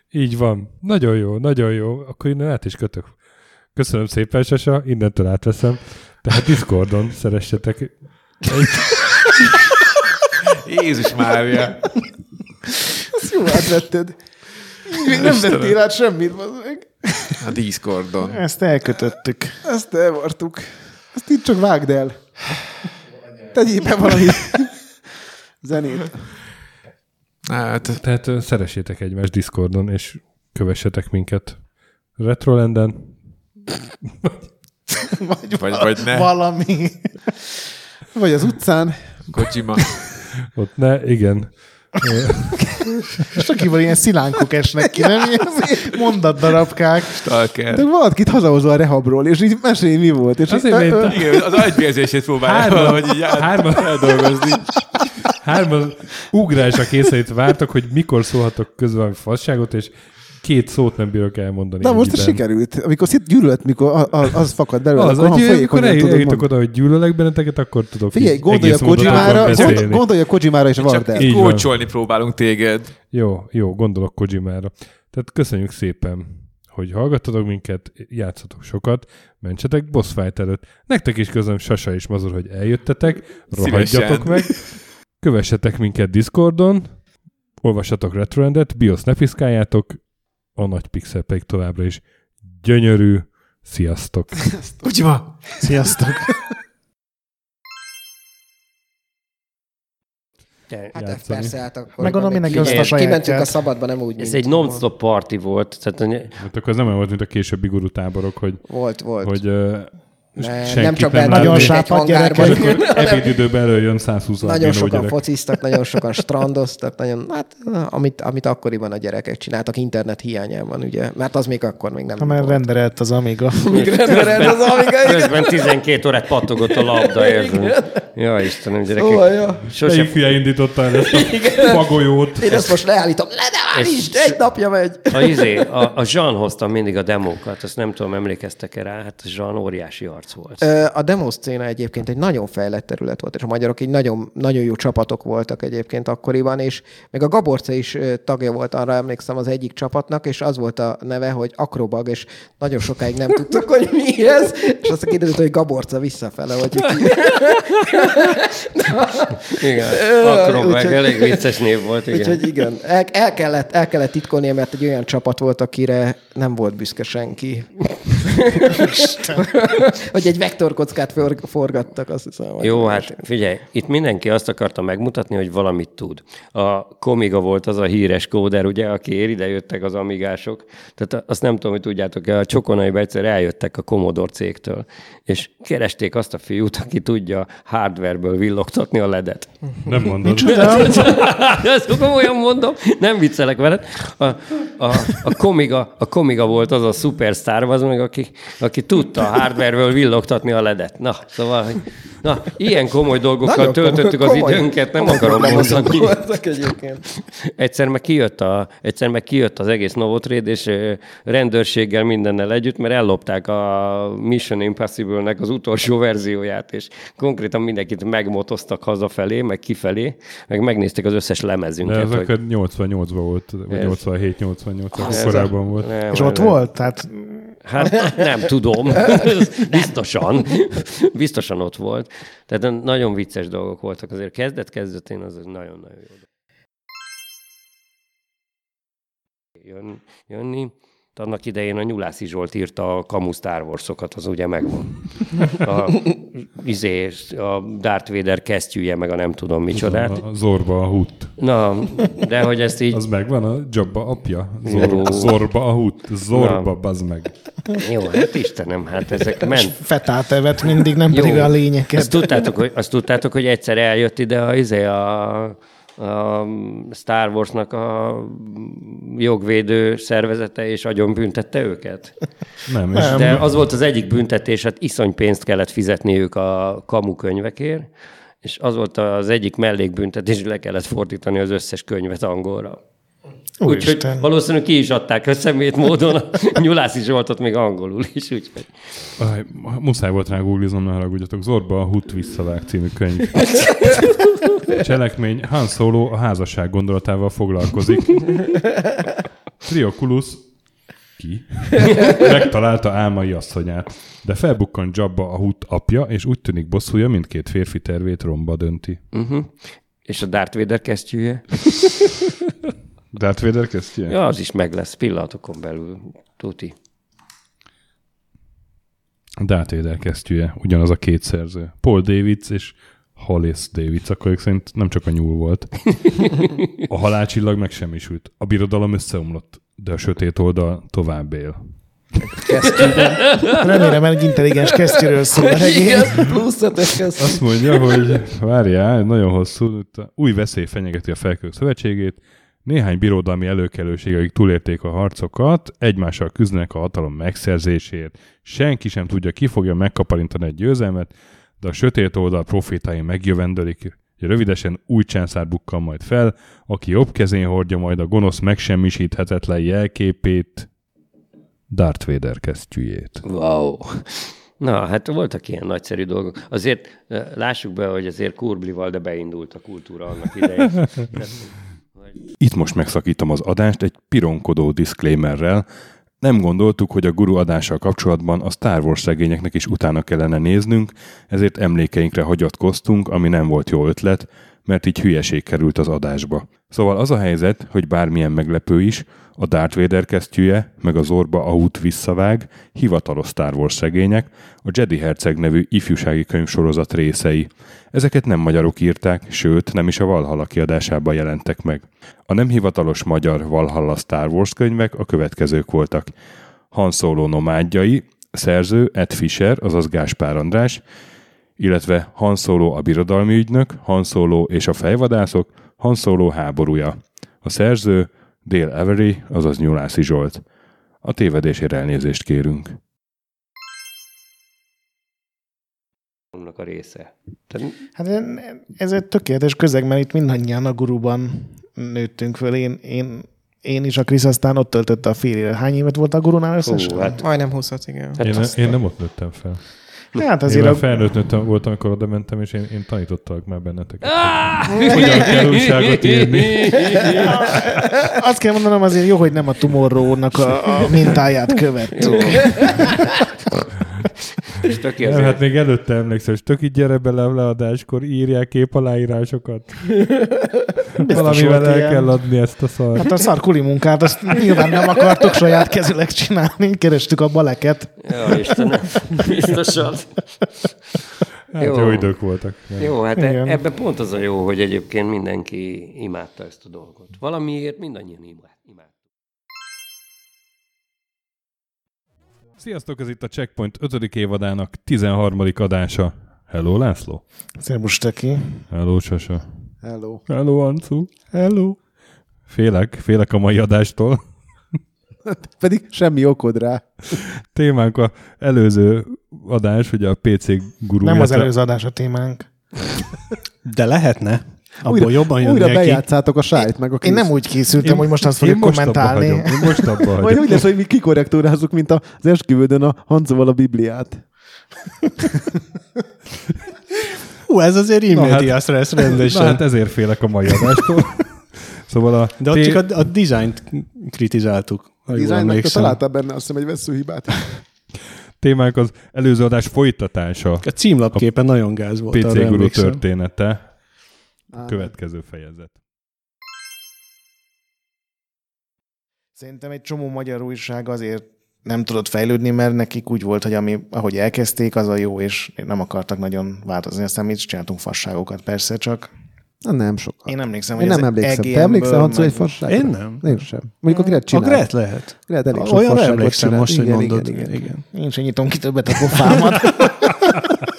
így van. Nagyon jó, nagyon jó. Akkor innen át is kötök. Köszönöm szépen, Sasa, innentől átveszem. Tehát Discordon szeressetek. Egy... Jézus Mária. Ezt jó átvetted. Még nem vettél át semmit, meg. A Discordon. Ezt elkötöttük. Ezt elvartuk. Ezt itt csak vágd el. Tegyél be valami zenét. Hát, Tehát ö, szeressétek egymást Discordon, és kövessetek minket Retrolanden. Vagy, Vagy- vagy ne. Valami. Vagy az utcán. Kojima. Ott ne, igen. Akivel ilyen szilánkok esnek ki, nem? Ilyen mondatdarabkák. Stalker. De valakit hazahozol a rehabról, és így mesélj, mi volt. És Azért, így, mert- Igen, az agyvérzését próbálja Hárman- valahogy így át- hárman- feldolgozni. Hárman ugrásra kényszerít vártak, hogy mikor szólhatok közben valami fasságot, és két szót nem bírok elmondani. Na most sikerült. Amikor szit gyűlölet, mikor a- a- az fakad belőle, Az, akkor hogy amikor eljutok oda, hogy gyűlölek benneteket, akkor tudok Figyelj, gondolj a Kojimára, gondolj a Kojimára és vard el. Így van. Kócsolni próbálunk téged. Jó, jó, gondolok Kojimára. Tehát köszönjük szépen, hogy hallgattatok minket, játszatok sokat, mentsetek boss fight előtt. Nektek is közöm Sasa és Mazur, hogy eljöttetek, rohadjatok meg. Kövessetek minket Discordon, olvassatok Retroendet, BIOS ne piszkáljátok, a nagy pixel pedig továbbra is gyönyörű. Sziasztok! Kojima! Sziasztok! Hát játszani. persze, hát akkor... Megmondom mindenki Figyelj, azt a Kimentünk a sajátját. szabadba, nem úgy, Ez egy non-stop party volt. Tehát, Hát akkor ez nem olyan volt, mint a későbbi gurutáborok, hogy, Volt, volt. hogy uh, Ne, nem csak benne Nagyon hangárban, gyerekek. ebédidőben előjön 120 Nagyon sokan gyerek. fociztak, nagyon sokan strandoztak, nagyon, hát amit, amit akkoriban a gyerekek csináltak internet hiányában, ugye, mert az még akkor még nem Ha már renderelt az Amiga. Még renderelt az Amiga, igen. Közben 12 órát pattogott a labda, érzem. Ja, Istenem, gyerekek. Ó, ja. Sose Melyik hülye indította el ezt a fagolyót? Én ezt most leállítom, le ne állítsd, egy napja megy. A, izé, a, a Jean hozta mindig a demókat, azt nem tudom, emlékeztek-e rá, hát a Jean óriási arc volt. A demo szcéna egyébként egy nagyon fejlett terület volt, és a magyarok így nagyon, nagyon jó csapatok voltak egyébként akkoriban, és még a Gaborce is tagja volt, arra emlékszem az egyik csapatnak, és az volt a neve, hogy Akrobag, és nagyon sokáig nem tudtuk, hogy mi ez, és azt kérdezett, hogy Gaborca visszafele, hogy Igen, úgyhogy- elég vicces név volt, igen. Úgyhogy igen, el, el, kellett, el kellett titkolnia, mert egy olyan csapat volt, akire nem volt büszke senki. Hogy egy vektorkockát for, forgattak, azt hiszem. vagy Jó, hát figyelj, itt mindenki azt akarta megmutatni, hogy valamit tud. A Komiga volt az a híres kóder, ugye, aki ide jöttek az amigások. Tehát azt nem tudom, hogy tudjátok-e, a Csokonaiba egyszer eljöttek a Commodore cégtől, és keresték azt a fiút, aki tudja hardwareből villogtatni a ledet. Nem mondod. Ezt komolyan mondom, nem viccelek veled. A, a, a, komiga, a komiga volt az a szupersztár, az meg, aki, aki tudta a hardwareből villogtatni a ledet. Na, szóval, hogy, na, ilyen komoly dolgokkal Nagyon komoly- töltöttük az komoly- időnket, nem komoly akarom mondani. Egyszer meg kijött, a, egyszer meg kijött az egész Novotrade, és rendőrséggel mindennel együtt, mert ellopták a Mission Impossible-nek az utolsó verzióját, és konkrétan mindenkit megmotoztak hazafelé, meg kifelé, meg megnézték az összes De lemezünket. ez hogy- akkor 88-ban volt, vagy Ez- 87-88, Ez- korábban volt. Nem, És ott nem. volt? Tehát Hát nem tudom. Biztosan. Biztosan ott volt. Tehát nagyon vicces dolgok voltak. Azért kezdet-kezdetén az nagyon-nagyon jó. Jön, jönni. Annak idején a Nyulászi Zsolt írta a Kamu Star Wars-okat, az ugye megvan. A, izé, a Darth Vader kesztyűje, meg a nem tudom micsodát. A, Zorba a hut. Na, de hogy ezt így... Az megvan, a Jabba apja? Jó. Zorba, a hut. Zorba, Na. bazd meg. Jó, hát Istenem, hát ezek ment. fetát evett mindig, nem pedig a lényeket. Azt tudtátok, hogy, azt tudtátok, hogy egyszer eljött ide a, izé, a, a Star Warsnak a jogvédő szervezete, és agyon büntette őket? Nem, és De az volt az egyik büntetés, hát iszony pénzt kellett fizetniük a kamu könyvekért, és az volt az egyik mellékbüntetés, hogy le kellett fordítani az összes könyvet angolra. Úgyhogy valószínűleg ki is adták a szemét módon, a Nyulászi Zsoltot még angolul is, úgyhogy. Aj, muszáj volt rá googliznom, ne haragudjatok. Zorba a hut visszavág című könyv. Cselekmény. Han Solo a házasság gondolatával foglalkozik. Trioculus ki? Megtalálta álmai asszonyát, de felbukkan Jabba a hut apja, és úgy tűnik bosszúja mindkét férfi tervét romba dönti. Uh-huh. És a Darth Vader kesztyűje? Darth Vader kesztyűje? Ja, az is meg lesz pillanatokon belül. Tuti. Darth Vader kesztyűje, ugyanaz a két szerző. Paul Davids és Hollis Davids, akkor ők szerint nem csak a nyúl volt. A halálcsillag megsemmisült. A birodalom összeomlott, de a sötét oldal tovább él. Remélem, egy intelligens kesztyűről szól a regény. plusz Azt mondja, hogy várjál, nagyon hosszú, itt a új veszély fenyegeti a felkők szövetségét, néhány birodalmi előkelőség, akik túlérték a harcokat, egymással küzdenek a hatalom megszerzésért. Senki sem tudja, ki fogja megkaparintani egy győzelmet, de a sötét oldal profétái megjövendölik. Rövidesen új császár bukkan majd fel, aki jobb kezén hordja majd a gonosz megsemmisíthetetlen jelképét, Darth Vader kesztyűjét. Wow. Na, hát voltak ilyen nagyszerű dolgok. Azért lássuk be, hogy azért kurblival, de beindult a kultúra annak idején. Itt most megszakítom az adást egy pironkodó disclaimerrel. Nem gondoltuk, hogy a guru adással kapcsolatban a Star Wars regényeknek is utána kellene néznünk, ezért emlékeinkre hagyatkoztunk, ami nem volt jó ötlet, mert így hülyeség került az adásba. Szóval az a helyzet, hogy bármilyen meglepő is, a Darth Vader kesztyűje, meg az orba a út visszavág, hivatalos Star Wars regények, a Jedi Herceg nevű ifjúsági könyvsorozat részei. Ezeket nem magyarok írták, sőt, nem is a Valhalla kiadásában jelentek meg. A nem hivatalos magyar Valhalla Star Wars könyvek a következők voltak. Han Solo nomádjai, szerző Ed Fisher, azaz Gáspár András, illetve Han Solo a birodalmi ügynök, Han Solo és a fejvadászok, Han Solo háborúja. A szerző Dale Avery, azaz Nyulászi Zsolt. A tévedésért elnézést kérünk. a része. Tehát Hát ez egy tökéletes közeg, mert itt mindannyian a guruban nőttünk föl. Én, én, én is, a Krisz aztán ott töltötte a fél évet. Hány évet volt a gurunál összesen? hát- Majdnem 20 igen. Én, ne, én nem ott nőttem fel. Hát Én azért már a- felnőtt voltam, amikor oda mentem, és én, én tanítottalak már benneteket. hogy Hogyan kell újságot írni. Azt kell mondanom, azért jó, hogy nem a Tomorrow-nak a, a mintáját követtük. És töki Nem, azért- hát még előtte emlékszel, és tök így gyere bele leadáskor, írják kép aláírásokat. Valamivel el ilyen. kell adni ezt a szart. Hát a szarkuli munkát, azt nyilván nem akartok saját kezileg csinálni, kerestük a baleket. Ja, Istenem, biztosan. Hát jó idők voltak. Jó, hát Igen. e- ebben pont az a jó, hogy egyébként mindenki imádta ezt a dolgot. Valamiért mindannyian imád- Sziasztok, ez itt a Checkpoint 5. évadának 13. adása. Hello, László. Szerbus Teki. Hello, Sasa. Hello. Hello, Ancu. Hello. Félek, félek a mai adástól. Pedig semmi okod rá. Témánk a előző adás, ugye a PC guru. Nem az előző adás a témánk. De lehetne. Abból újra, jobban jön Újra neki. bejátszátok a sájt, meg a Én nem úgy készültem, hogy most azt fogjuk én most kommentálni. Én most abba Majd úgy lesz, hogy mi kikorrektúrázzuk, mint az esküvődön a Hanzóval a Bibliát. Hú, ez azért Na, immédi hát- a stressz Na rendesen. hát ezért félek a mai adástól. Szóval a De ott té- csak a, a dizájnt kritizáltuk. Jól Dizájnnak találtál benne azt hiszem egy veszőhibát. témánk az előző adás folytatása. A címlapképen nagyon gáz volt. PC Guru emlékszem. Története. Következő fejezet. Szerintem egy csomó magyar újság azért nem tudott fejlődni, mert nekik úgy volt, hogy ami, ahogy elkezdték, az a jó, és nem akartak nagyon változni. Aztán mi is csináltunk fasságokat, persze, csak Na nem sokat. én emlékszem, Én hogy nem ez emlékszem. Te EGM-ből emlékszel, meg- egy fasságra? Én nem. Én sem. Mondjuk a Gret A csinál. Gret lehet. Gret elég fasságot emlékszem csinál. most, hogy Igen, mondod. Igen, igen. igen. Én sem nyitom ki többet a pofámat.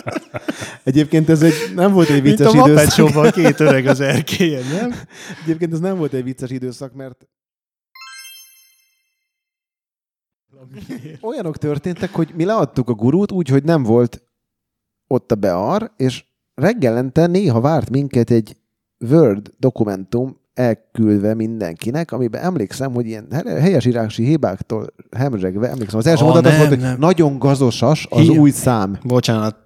Egyébként ez egy, nem volt egy Mint a vicces időszak. Show-ban két öreg az erkélyen, nem? Egyébként ez nem volt egy vicces időszak, mert olyanok történtek, hogy mi leadtuk a gurút úgy, hogy nem volt ott a bear, és reggelente néha várt minket egy Word dokumentum elküldve mindenkinek, amiben emlékszem, hogy ilyen he- helyesírási hibáktól hemzsegve, emlékszem, az első Ah, mondat az volt, hogy nem. nagyon gazosas az Hi- új szám. Bocsánat,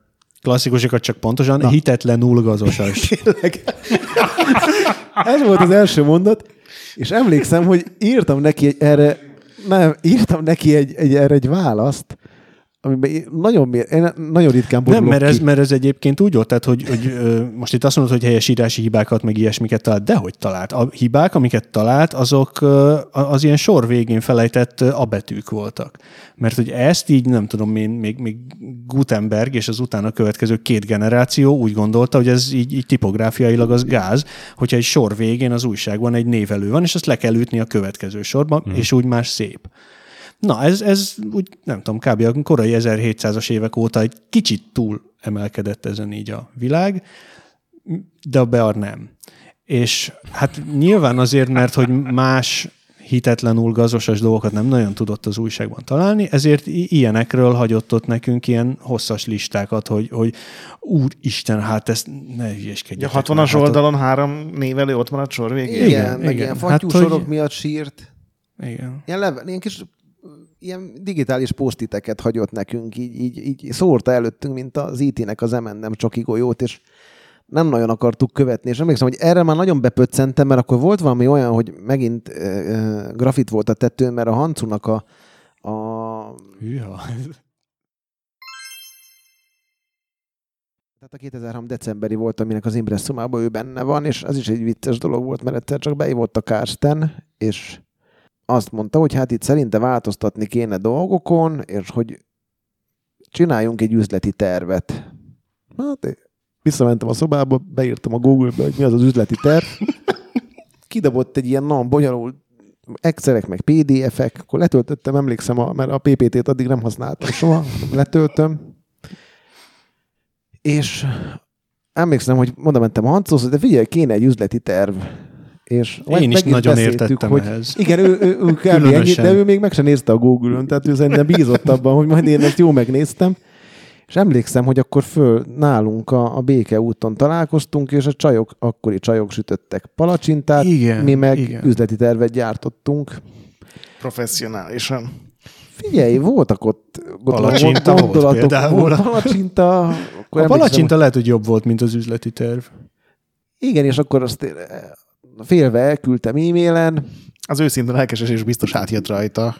klasszikusokat csak pontosan, Na. hitetlenül gazosas. Ez volt az első mondat, és emlékszem, hogy írtam neki egy, erre, nem, írtam neki egy, egy, erre egy választ, amiben nagyon, mér- én nagyon ritkán Nem, borulok mert ez, ki. mert ez egyébként úgy volt, tehát, hogy, hogy ö, most itt azt mondod, hogy helyesírási hibákat, meg ilyesmiket talált, de hogy talált. A hibák, amiket talált, azok ö, az ilyen sor végén felejtett ö, abetűk voltak. Mert hogy ezt így, nem tudom én, még, még Gutenberg és az utána következő két generáció úgy gondolta, hogy ez így, így tipográfiailag az gáz, hogyha egy sor végén az újságban egy névelő van, és azt le kell ütni a következő sorban, Mhm. mm. és úgy már szép. Na, ez, ez úgy, nem tudom, kb. a korai 1700-as évek óta egy kicsit túl emelkedett ezen így a világ, de a Bear nem. És hát nyilván azért, mert hogy más hitetlenül gazosas dolgokat nem nagyon tudott az újságban találni, ezért i- ilyenekről hagyott ott nekünk ilyen hosszas listákat, hogy, hogy úristen, hát ezt ne A hülyeskedjetek. 60-as már, hát oldalon három névelő ott maradt sor végén. Igen, igen, meg igen. ilyen Hát, hogy- miatt sírt. Igen. Ilyen, leve, ilyen kis ilyen digitális posztiteket hagyott nekünk, így, így, így szórta előttünk, mint az IT-nek az M&M csoki golyót, és nem nagyon akartuk követni, és emlékszem, hogy erre már nagyon bepöccentem, mert akkor volt valami olyan, hogy megint ö, ö, grafit volt a tetőn, mert a Hancunak a, a Hűha. Tehát a 2003 decemberi volt, aminek az impresszumában ő benne van, és az is egy vicces dolog volt, mert egyszer csak beívott a Kársten, és azt mondta, hogy hát itt szerinte változtatni kéne dolgokon, és hogy csináljunk egy üzleti tervet. Hát visszamentem a szobába, beírtam a Google-be, hogy mi az az üzleti terv. Kidobott egy ilyen nagyon bonyolult Excelek, meg PDF-ek, akkor letöltöttem, emlékszem, a, mert a PPT-t addig nem használtam soha, letöltöm, és emlékszem, hogy mondom, mentem a Hancóhoz, de figyelj, kéne egy üzleti terv. És Én is nagyon értettem hogy ehhez. Igen, ő, ő, ő kb. ennyi, Különösen. de ő még meg sem nézte a Google-ön, tehát ő szerintem bízott abban, hogy majd én ezt jó megnéztem. És emlékszem, hogy akkor föl nálunk a, a Béke úton találkoztunk, és a csajok, akkori csajok sütöttek palacsintát, Igen, mi meg igen. üzleti tervet gyártottunk. Professzionálisan. Figyelj, voltak ott Palacsinta volt gondolatok, például. volt palacsinta. Akkor A palacsinta lehet, hogy jobb volt, mint az üzleti terv. Igen, és akkor azt eh, félve elküldtem e-mailen. Az őszinte lelkesesés biztos átjött rajta.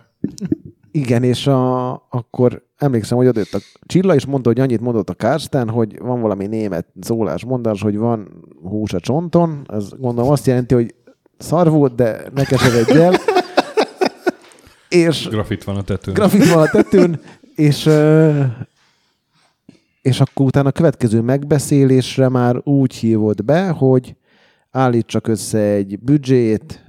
Igen, és a, akkor emlékszem, hogy odajött a Csilla, és mondta, hogy annyit mondott a Kársztán, hogy van valami német szólás, mondás, hogy van hús a csonton. Ez gondolom azt jelenti, hogy szar volt, de ne keseredj el. és Grafit van a tetőn. grafit van a tetőn, és, és akkor utána a következő megbeszélésre már úgy hívott be, hogy állítsak össze egy büdzsét,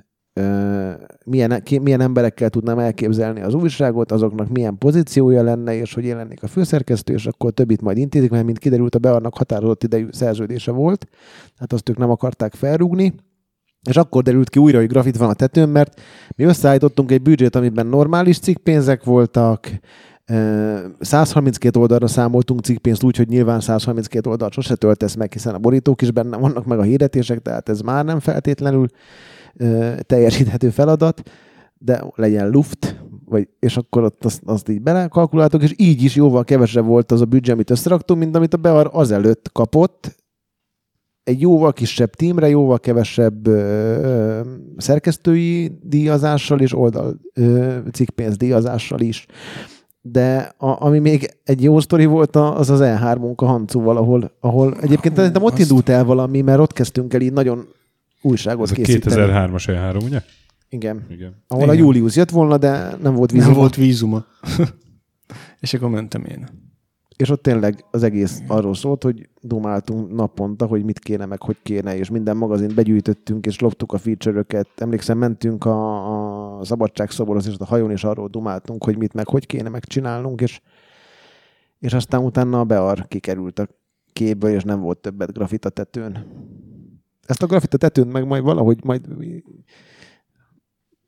milyen, milyen emberekkel tudnám elképzelni az újságot, azoknak milyen pozíciója lenne, és hogy én lennék a főszerkesztő, és akkor többit majd intézik, mert mint kiderült, a Bearnak határozott idejű szerződése volt, tehát azt ők nem akarták felrúgni. És akkor derült ki újra, hogy grafit van a tetőn, mert mi összeállítottunk egy büdzsét, amiben normális cikkpénzek voltak, 132 oldalra számoltunk cikkpénzt úgy, hogy nyilván 132 oldalt sose töltesz meg, hiszen a borítók is benne vannak, meg a hirdetések, tehát ez már nem feltétlenül teljesíthető feladat, de legyen luft, vagy, és akkor ott azt, azt így belekalkuláltuk, és így is jóval kevesebb volt az a büdzsé, amit összeraktunk, mint amit a Bear azelőtt kapott, egy jóval kisebb tímre, jóval kevesebb ö, ö, szerkesztői díjazással és oldal ö, cikkpénz díjazással is. De a, ami még egy jó sztori volt, a- az az E3-unk a Hancúval, ahol, ahol egyébként szerintem ott indult el valami, mert ott kezdtünk el így nagyon újságot Ez a készíteni. 2003-as E3, ugye? Igen. Igen. Ahol Igen. a Julius jött volna, de nem volt vízuma. Nem volt vízuma. És akkor mentem én. És ott tényleg az egész arról szólt, hogy dumáltunk naponta, hogy mit kéne, meg hogy kéne, és minden magazint begyűjtöttünk, és loptuk a feature-öket. Emlékszem, mentünk a, a szabadságszoborhoz, és a hajón, és arról dumáltunk, hogy mit, meg hogy kéne megcsinálnunk, és, és aztán utána a Bear kikerült a képből, és nem volt többet grafit a tetőn. Ezt a grafit a tetőn meg majd valahogy majd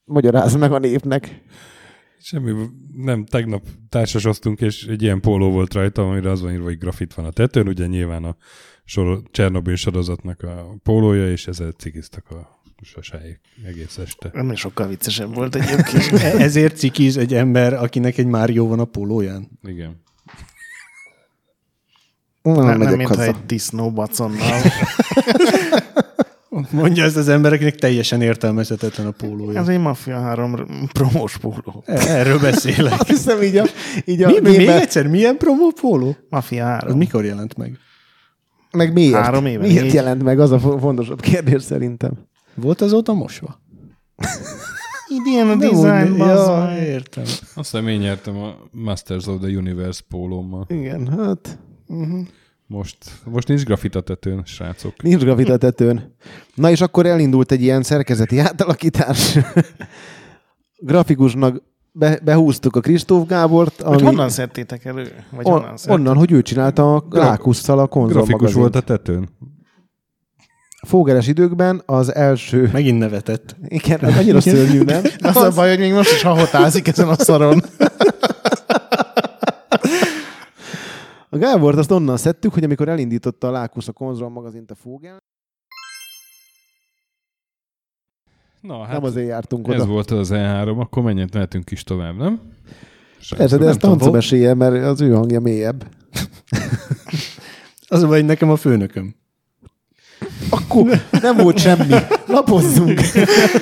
magyaráz meg a népnek. Semmi, nem, tegnap társasoztunk, és egy ilyen póló volt rajta, amire az van írva, hogy grafit van a tetőn, ugye nyilván a sor, Csernobyl sorozatnak a pólója, és ezzel cikiztak a sasáig egész este. Ennél sokkal viccesebb volt egyébként. E- Ezért cikiz egy ember, akinek egy Mário van a pólóján. Igen. Nem, nem megyek mintha haza. egy disznó baconnal. Mondja ezt az embereknek teljesen értelmezhetetlen a pólója. Ez egy Mafia 3 promós póló. E- Erről beszélek. Azt hiszem így a... Így a Mi, mi, még egyszer, milyen promó póló? Mafia 3. Az mikor jelent meg? Meg miért? Három éve, Miért négy. jelent meg? Az a fo- fontosabb kérdés szerintem. Volt azóta mosva? Idén a design, ja, értem. Azt hiszem én nyertem a Masters of the Universe pólómmal. Igen, hát... Uh-huh. Most, most nincs grafitatetőn, srácok. Nincs grafita tetőn. Na és akkor elindult egy ilyen szerkezeti átalakítás. Grafikusnak be, behúztuk a Kristóf Gábort. Hogy honnan szedtétek elő? Vagy on, honnan szedtétek? onnan, hogy ő csinálta a Lákusszal a konzol Grafikus magazint. volt a tetőn. Fógeres időkben az első... Megint nevetett. Igen, hát annyira szörnyű, nem? Az a baj, hogy még most is hahotázik ezen a szaron. A Gábort azt onnan szedtük, hogy amikor elindította a Lákusz a konzol magazint a Fogel, Na, hát nem azért jártunk Ez oda. volt az E3, akkor menjünk, mehetünk is tovább, nem? Persze, de Tanca volt- mesélje, mert az ő hangja mélyebb. Az hogy nekem a főnököm. Akkor nem volt semmi. Lapozzunk.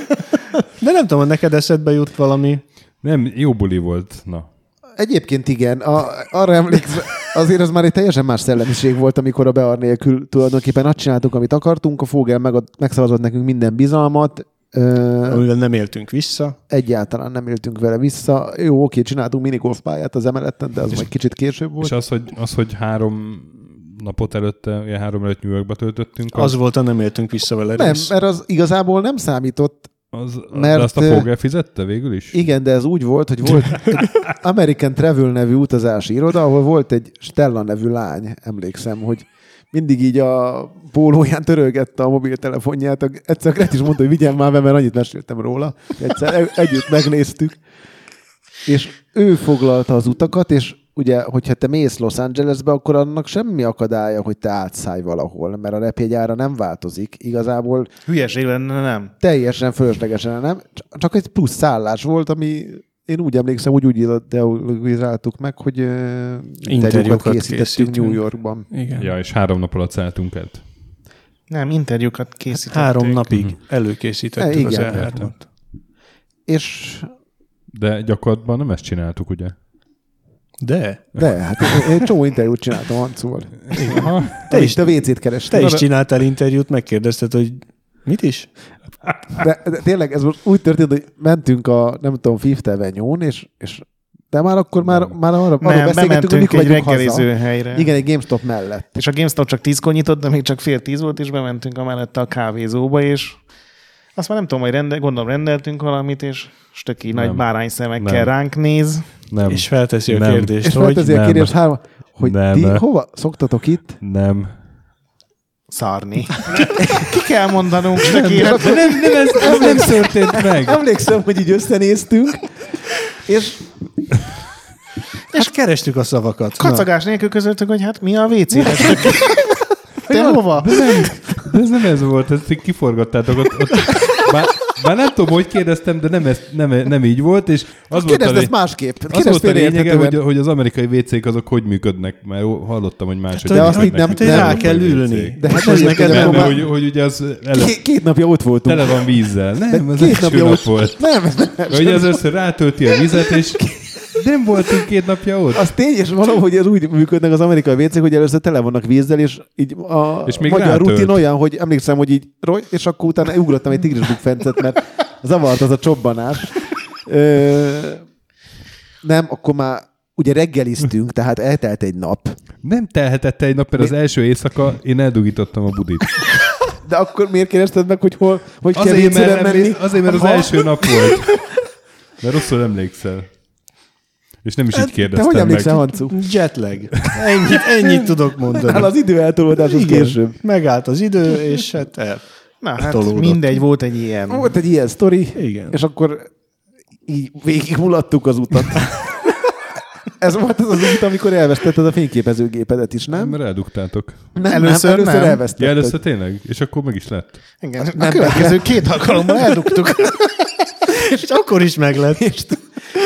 De nem tudom, hogy neked eszedbe jut valami. Nem, jó buli volt, na. Egyébként igen, a, arra emlékszem, azért az már egy teljesen más szellemiség volt, amikor a Bear nélkül tulajdonképpen azt csináltuk, amit akartunk, a Fogel meg, megszavazott nekünk minden bizalmat, Amivel nem éltünk vissza. Egyáltalán nem éltünk vele vissza. Jó, oké, csináltunk minigolf pályát az emeleten, de az majd kicsit később volt. És az, hogy, az, hogy három napot előtte, ilyen három előtt New Yorkba töltöttünk. Az volt a nem éltünk vissza vele Nem, rész. mert az igazából nem számított. Az, mert, de azt a Fogel fizette végül is? Igen, de ez úgy volt, hogy volt American Travel nevű utazási iroda, ahol volt egy Stella nevű lány, emlékszem, hogy mindig így a pólóján törölgette a mobiltelefonját. Egyszer Gret is mondta, hogy vigyem már be, mert annyit meséltem róla. Egyszer e- együtt megnéztük. És ő foglalta az utakat, és ugye, hogyha te mész Los Angelesbe, akkor annak semmi akadálya, hogy te átszállj valahol, mert a repjegyára nem változik. Igazából Hülyeség lenne, nem? teljesen fölöslegesen nem. Cs- Csak egy plusz szállás volt, ami én úgy emlékszem, hogy úgy ideologizáltuk meg, hogy interjúkat készítettünk készítünk. New Yorkban. Igen. Ja, és három nap alatt szálltunk át. Nem, interjúkat készítették. Három napig előkészítettük E, az elhármat. És De gyakorlatban nem ezt csináltuk, ugye? De. de, hát én- csomó interjút csináltam Hancúval. Te is, te WC-t kerestél. Te is csináltál interjút, megkérdezted, hogy mit is? De, de, tényleg ez most úgy történt, hogy mentünk a, nem tudom, Fifth Avenue-n, és, és de már akkor már, már arra, arra Nem, beszélgettünk, hogy mikor egy reggeliző haza. helyre. Igen, egy GameStop mellett. És a GameStop csak tízkor nyitott, de még csak fél tíz volt, és bementünk a mellette a kávézóba, és azt már nem tudom, hogy rendel, gondolom rendeltünk valamit, és stöki nagy bárány szemekkel Nem. ránk néz. Nem. És felteszi a Nem. kérdést, És hogy feltezi a nem. kérdést három, hogy Nem. ti hova szoktatok itt? Nem. Szarni. Ki kell mondanunk, stöki. De nem, nem, ez, ez nem történt meg. Emlékszem, hogy így összenéztünk, és és kerestük a szavakat. Na. Kacagás nélkül közöltük, hogy hát mi a stöki. Te hova? De nem, de ez nem ez volt, ezt kiforgattátok. Ott, ott, bár, bár nem tudom, hogy kérdeztem, de nem, ez, nem, nem így volt, és az volt a, kérdezd ezt másképp. az Kérdezd volt a lényege, hogy, hogy az amerikai WC-k azok hogy működnek, mert hallottam, hogy máshogy De azt nem- az rá kell ülni. De hát Ez nem neked Nem, már- hogy, hogy ugye az ele, Két, napja ott voltunk. tele van vízzel. Nem, De az két napja nap ott- volt. Nem, nem. Hogy az össze rátölti a vizet, és nem voltunk két napja ott. Az tény, és valahogy ez úgy működnek az amerikai vécék, hogy először tele vannak vízzel, és így a És még magyar rátölt. rutin olyan, hogy emlékszem, hogy így és akkor utána ugrottam egy tigrisbukfencet, mert zavart az a csobbanás. Ö, nem, akkor már ugye reggeliztünk, tehát eltelt egy nap. Nem telhetett egy nap, mert az első éjszaka én eldugítottam a budit. De akkor miért kérdezted meg, hogy hol, hogy kell Azért, vécére mert, menni? azért, mert az Ha- első nap volt. De rosszul emlékszel. És nem is így Hát, Te kérdeztem hogy meg. emlékszel, Hancu? Jetlag. Ennyit, ennyit tudok mondani. Hát az időeltolódás az Igen. később. Megállt az idő, és hát el. Na hát Tolódott. mindegy, volt egy ilyen. Volt egy ilyen sztori, Igen. és akkor így végig mulattuk az utat. Ez volt az az út, amikor elvesztetted a fényképezőgépedet is, nem? Mert eldugtátok. Nem, Először nem, először nem. Ja, először tényleg? És akkor meg is lett. Igen, a következő két alkalommal eldugtuk. És akkor is meg lett. És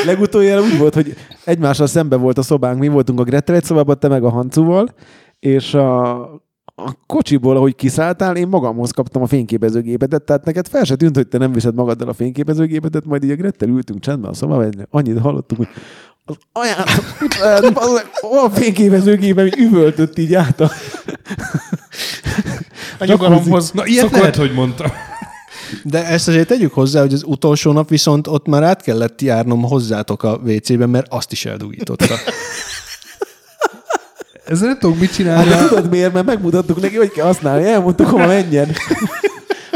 legutoljára úgy volt, hogy egymással szembe volt a szobánk, mi voltunk a Grettel egy szobában, te meg a Hancuval, és a, a kocsiból, ahogy kiszálltál, én magamhoz kaptam a fényképezőgépedet, tehát neked fel se tűnt, hogy te nem viszed magaddal a fényképezőgépedet, majd így a Grettel ültünk csendben a szobában, annyit hallottuk, hogy az aján, a fényképezőgépen így üvöltött így át a... A nyugalomhoz Na, ilyet lehet, hogy mondtam. De ezt azért tegyük hozzá, hogy az utolsó nap viszont ott már át kellett járnom hozzátok a WC-ben, mert azt is eldugította. Ezzel nem tudok mit csinálni. Hát, tudod miért? Mert megmutattuk neki, hogy kell használni. Elmondtuk, hova menjen.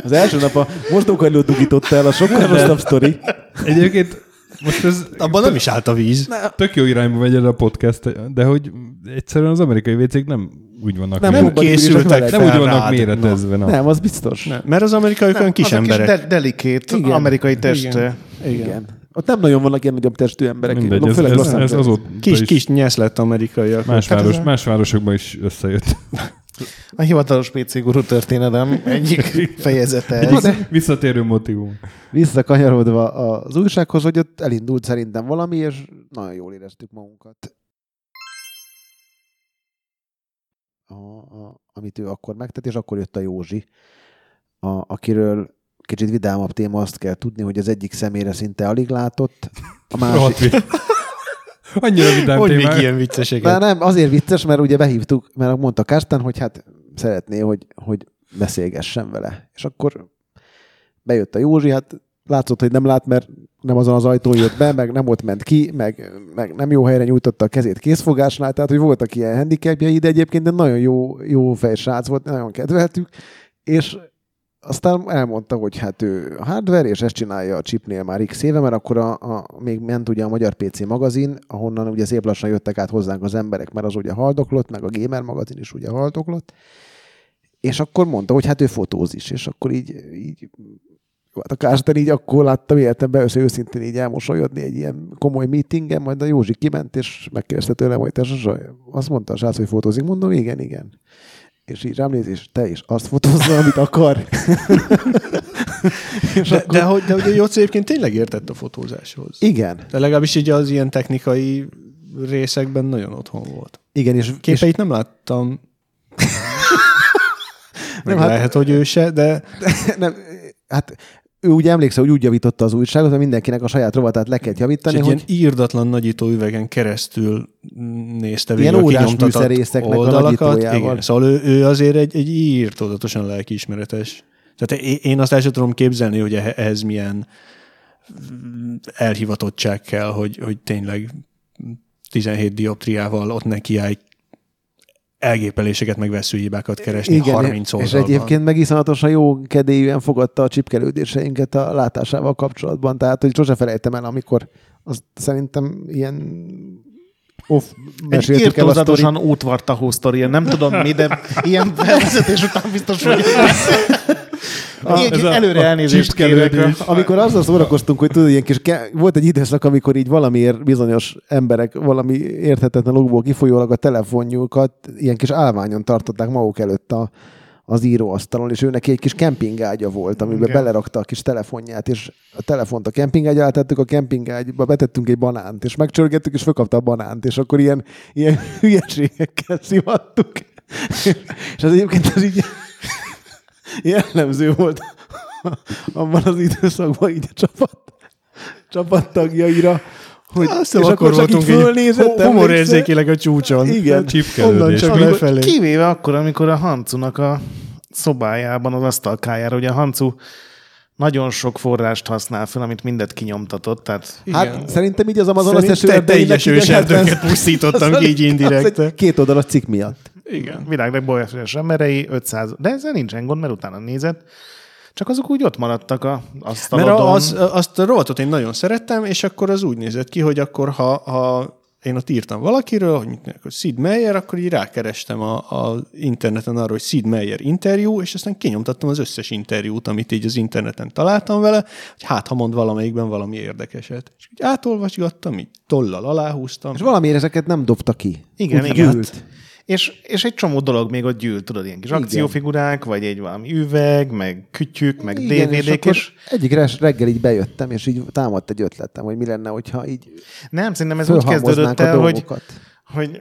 Az első nap a mosdókagylót dugította el, a sokkal rosszabb sztori. Egyébként most ez... Abban nem is állt a víz. Tök jó irányba megy el a podcast, de hogy egyszerűen az amerikai WC-k nem úgy vannak Nem, nem készültek nem úgy vannak rád. méretezve. Na. Nem, az biztos. Nem, mert az amerikaiak olyan kis emberek. de- delikét, Igen. amerikai test. Igen. Igen. Ott nem nagyon vannak ilyen nagyobb testű emberek. Mindegy, No, ez, ez, ez Angeles. azóta Kis, is kis nyesz lett amerikaiak. más, Hát város, ez más városokban is összejött. A hivatalos PC guru történelem egyik fejezete ez. Vissza- Visszatérő motivum. Visszakanyarodva az újsághoz, hogy ott elindult szerintem valami, és nagyon jól éreztük magunkat. A, a, amit ő akkor megtett, és akkor jött a Józsi, a, akiről kicsit vidámabb téma azt kell tudni, hogy az egyik személyre szinte alig látott, a másik... Annyira vidám Hogy még témák. ilyen De vicceseket. nem, azért vicces, mert ugye behívtuk, mert mondta Kártán, hogy hát szeretné, hogy, hogy beszélgessen vele. És akkor bejött a Józsi, hát látszott, hogy nem lát, mert nem azon az ajtón jött be, meg nem ott ment ki, meg, meg nem jó helyre nyújtotta a kezét készfogásnál, tehát hogy voltak ilyen handicapjai, de egyébként de nagyon jó, jó fejsrác volt, nagyon kedveltük, és aztán elmondta, hogy hát ő hardware, és ezt csinálja a chipnél már x éve, mert akkor a, a, még ment ugye a Magyar PC magazin, ahonnan ugye szép lassan jöttek át hozzánk az emberek, mert az ugye haldoklott, meg a Gamer magazin is ugye haldoklott, és akkor mondta, hogy hát ő fotóz is, és akkor így, így hát a Kársten így akkor láttam életemben össze őszintén így elmosolyodni egy ilyen komoly meetingen, majd a Józsi kiment, és megkérdezte tőlem, hogy te Zsuzsa, azt mondta a srác, hogy fotózik, mondom, igen, igen. És így rám néz, és te is azt fotózza, amit akar. és De, akkor, de, hogy, de hogy a Jóci egyébként tényleg értett a fotózáshoz. igen, De legalábbis így az ilyen technikai részekben nagyon otthon volt. igen, és, és Képeit nem láttam. Nem, hát- lehet, hogy ő se, de nem, hát ő úgy emlékszel, hogy úgy javította az újságot, hogy mindenkinek a saját rovatát le és javítani, egy hogy ilyen írdatlan nagyító üvegen keresztül nézte Ilyen végig a órás kinyomtatott a oldalakat. nagyítójával. Igen, szóval ő, ő azért egy, egy írtózatosan lelkiismeretes. Tehát én- azt el sem tudom képzelni, hogy ehe- ehhez milyen elhivatottság kell, hogy, hogy tényleg 17 dioptriával ott nekiállj elgépeléseket, meg veszőhibákat keresni Igen, 30 és oldalban. egyébként meg iszonyatosan jó kedélyűen fogadta a csipkelődéseinket a látásával kapcsolatban, tehát hogy sose felejtem el, amikor azt szerintem ilyen off Egy meséltük a sztorit. írtózatosan útvartahó sztori, nem tudom mi, de ilyen felvezetés után biztos, hogy Ilyen ez a- előre a elnézést kérek. Amikor azzal szórakoztunk, hogy tudod, ilyen kis volt egy időszak, amikor így valamiért bizonyos emberek valami érthetetlen okból kifolyólag a telefonjukat ilyen kis állványon tartották maguk előtt a, az íróasztalon, és ő neki egy kis kempingágya volt, amiben Igen. belerakta a kis telefonját, és a telefont a kempingágy alá tettük, a kempingágyba betettünk egy banánt, és megcsörgettük, és fölkapta a banánt, és akkor ilyen, ilyen hülyeségekkel szivattuk. és az egyébként az így jellemző volt abban az időszakban így a csapat, csapattagjaira, hogy Azt hiszem, akkor csak így voltunk fölnézett, hu- humorérzékileg a csúcson. Igen. Csipkelődés. Onnan csak lefelé. Kivéve akkor, amikor a Hancunak a szobájában, az asztalkájára, ugye a Hancu nagyon sok forrást használ fel, amit mindet kinyomtatott, tehát Hát szerintem így az Amazon Szerint összes te- erdeinek teljes őserdőket 70 pusztítottam ki így egy Két oldalas cikk miatt. Igen. világ legbolyasos emberei 500, de ezzel nincsen gond, mert utána nézett, csak azok úgy ott maradtak a Mert asztalodon. a- az, azt a rovatot én nagyon szerettem, és akkor az úgy nézett ki, hogy akkor ha, ha én ott írtam valakiről, hogy hogy Sid Meier, akkor így rákerestem a, a interneten arra, hogy Sid Meier interjú, és aztán kinyomtattam az összes interjút, amit így az interneten találtam vele, hogy hát, ha mond valamelyikben valami érdekeset. És így átolvasgattam, így tollal aláhúztam. És valamiért ezeket nem dobta ki. Igen, Úgy igen. És, és egy csomó dolog még ott gyűlt, tudod, ilyen kis akciófigurák, vagy egy valami üveg, meg kütyük, meg Igen, és, DVD-k, akkor és egyik reggel így bejöttem, és így támadt egy ötletem, hogy mi lenne, hogyha így nem, szerintem ez úgy kezdődött a el, hogy, hogy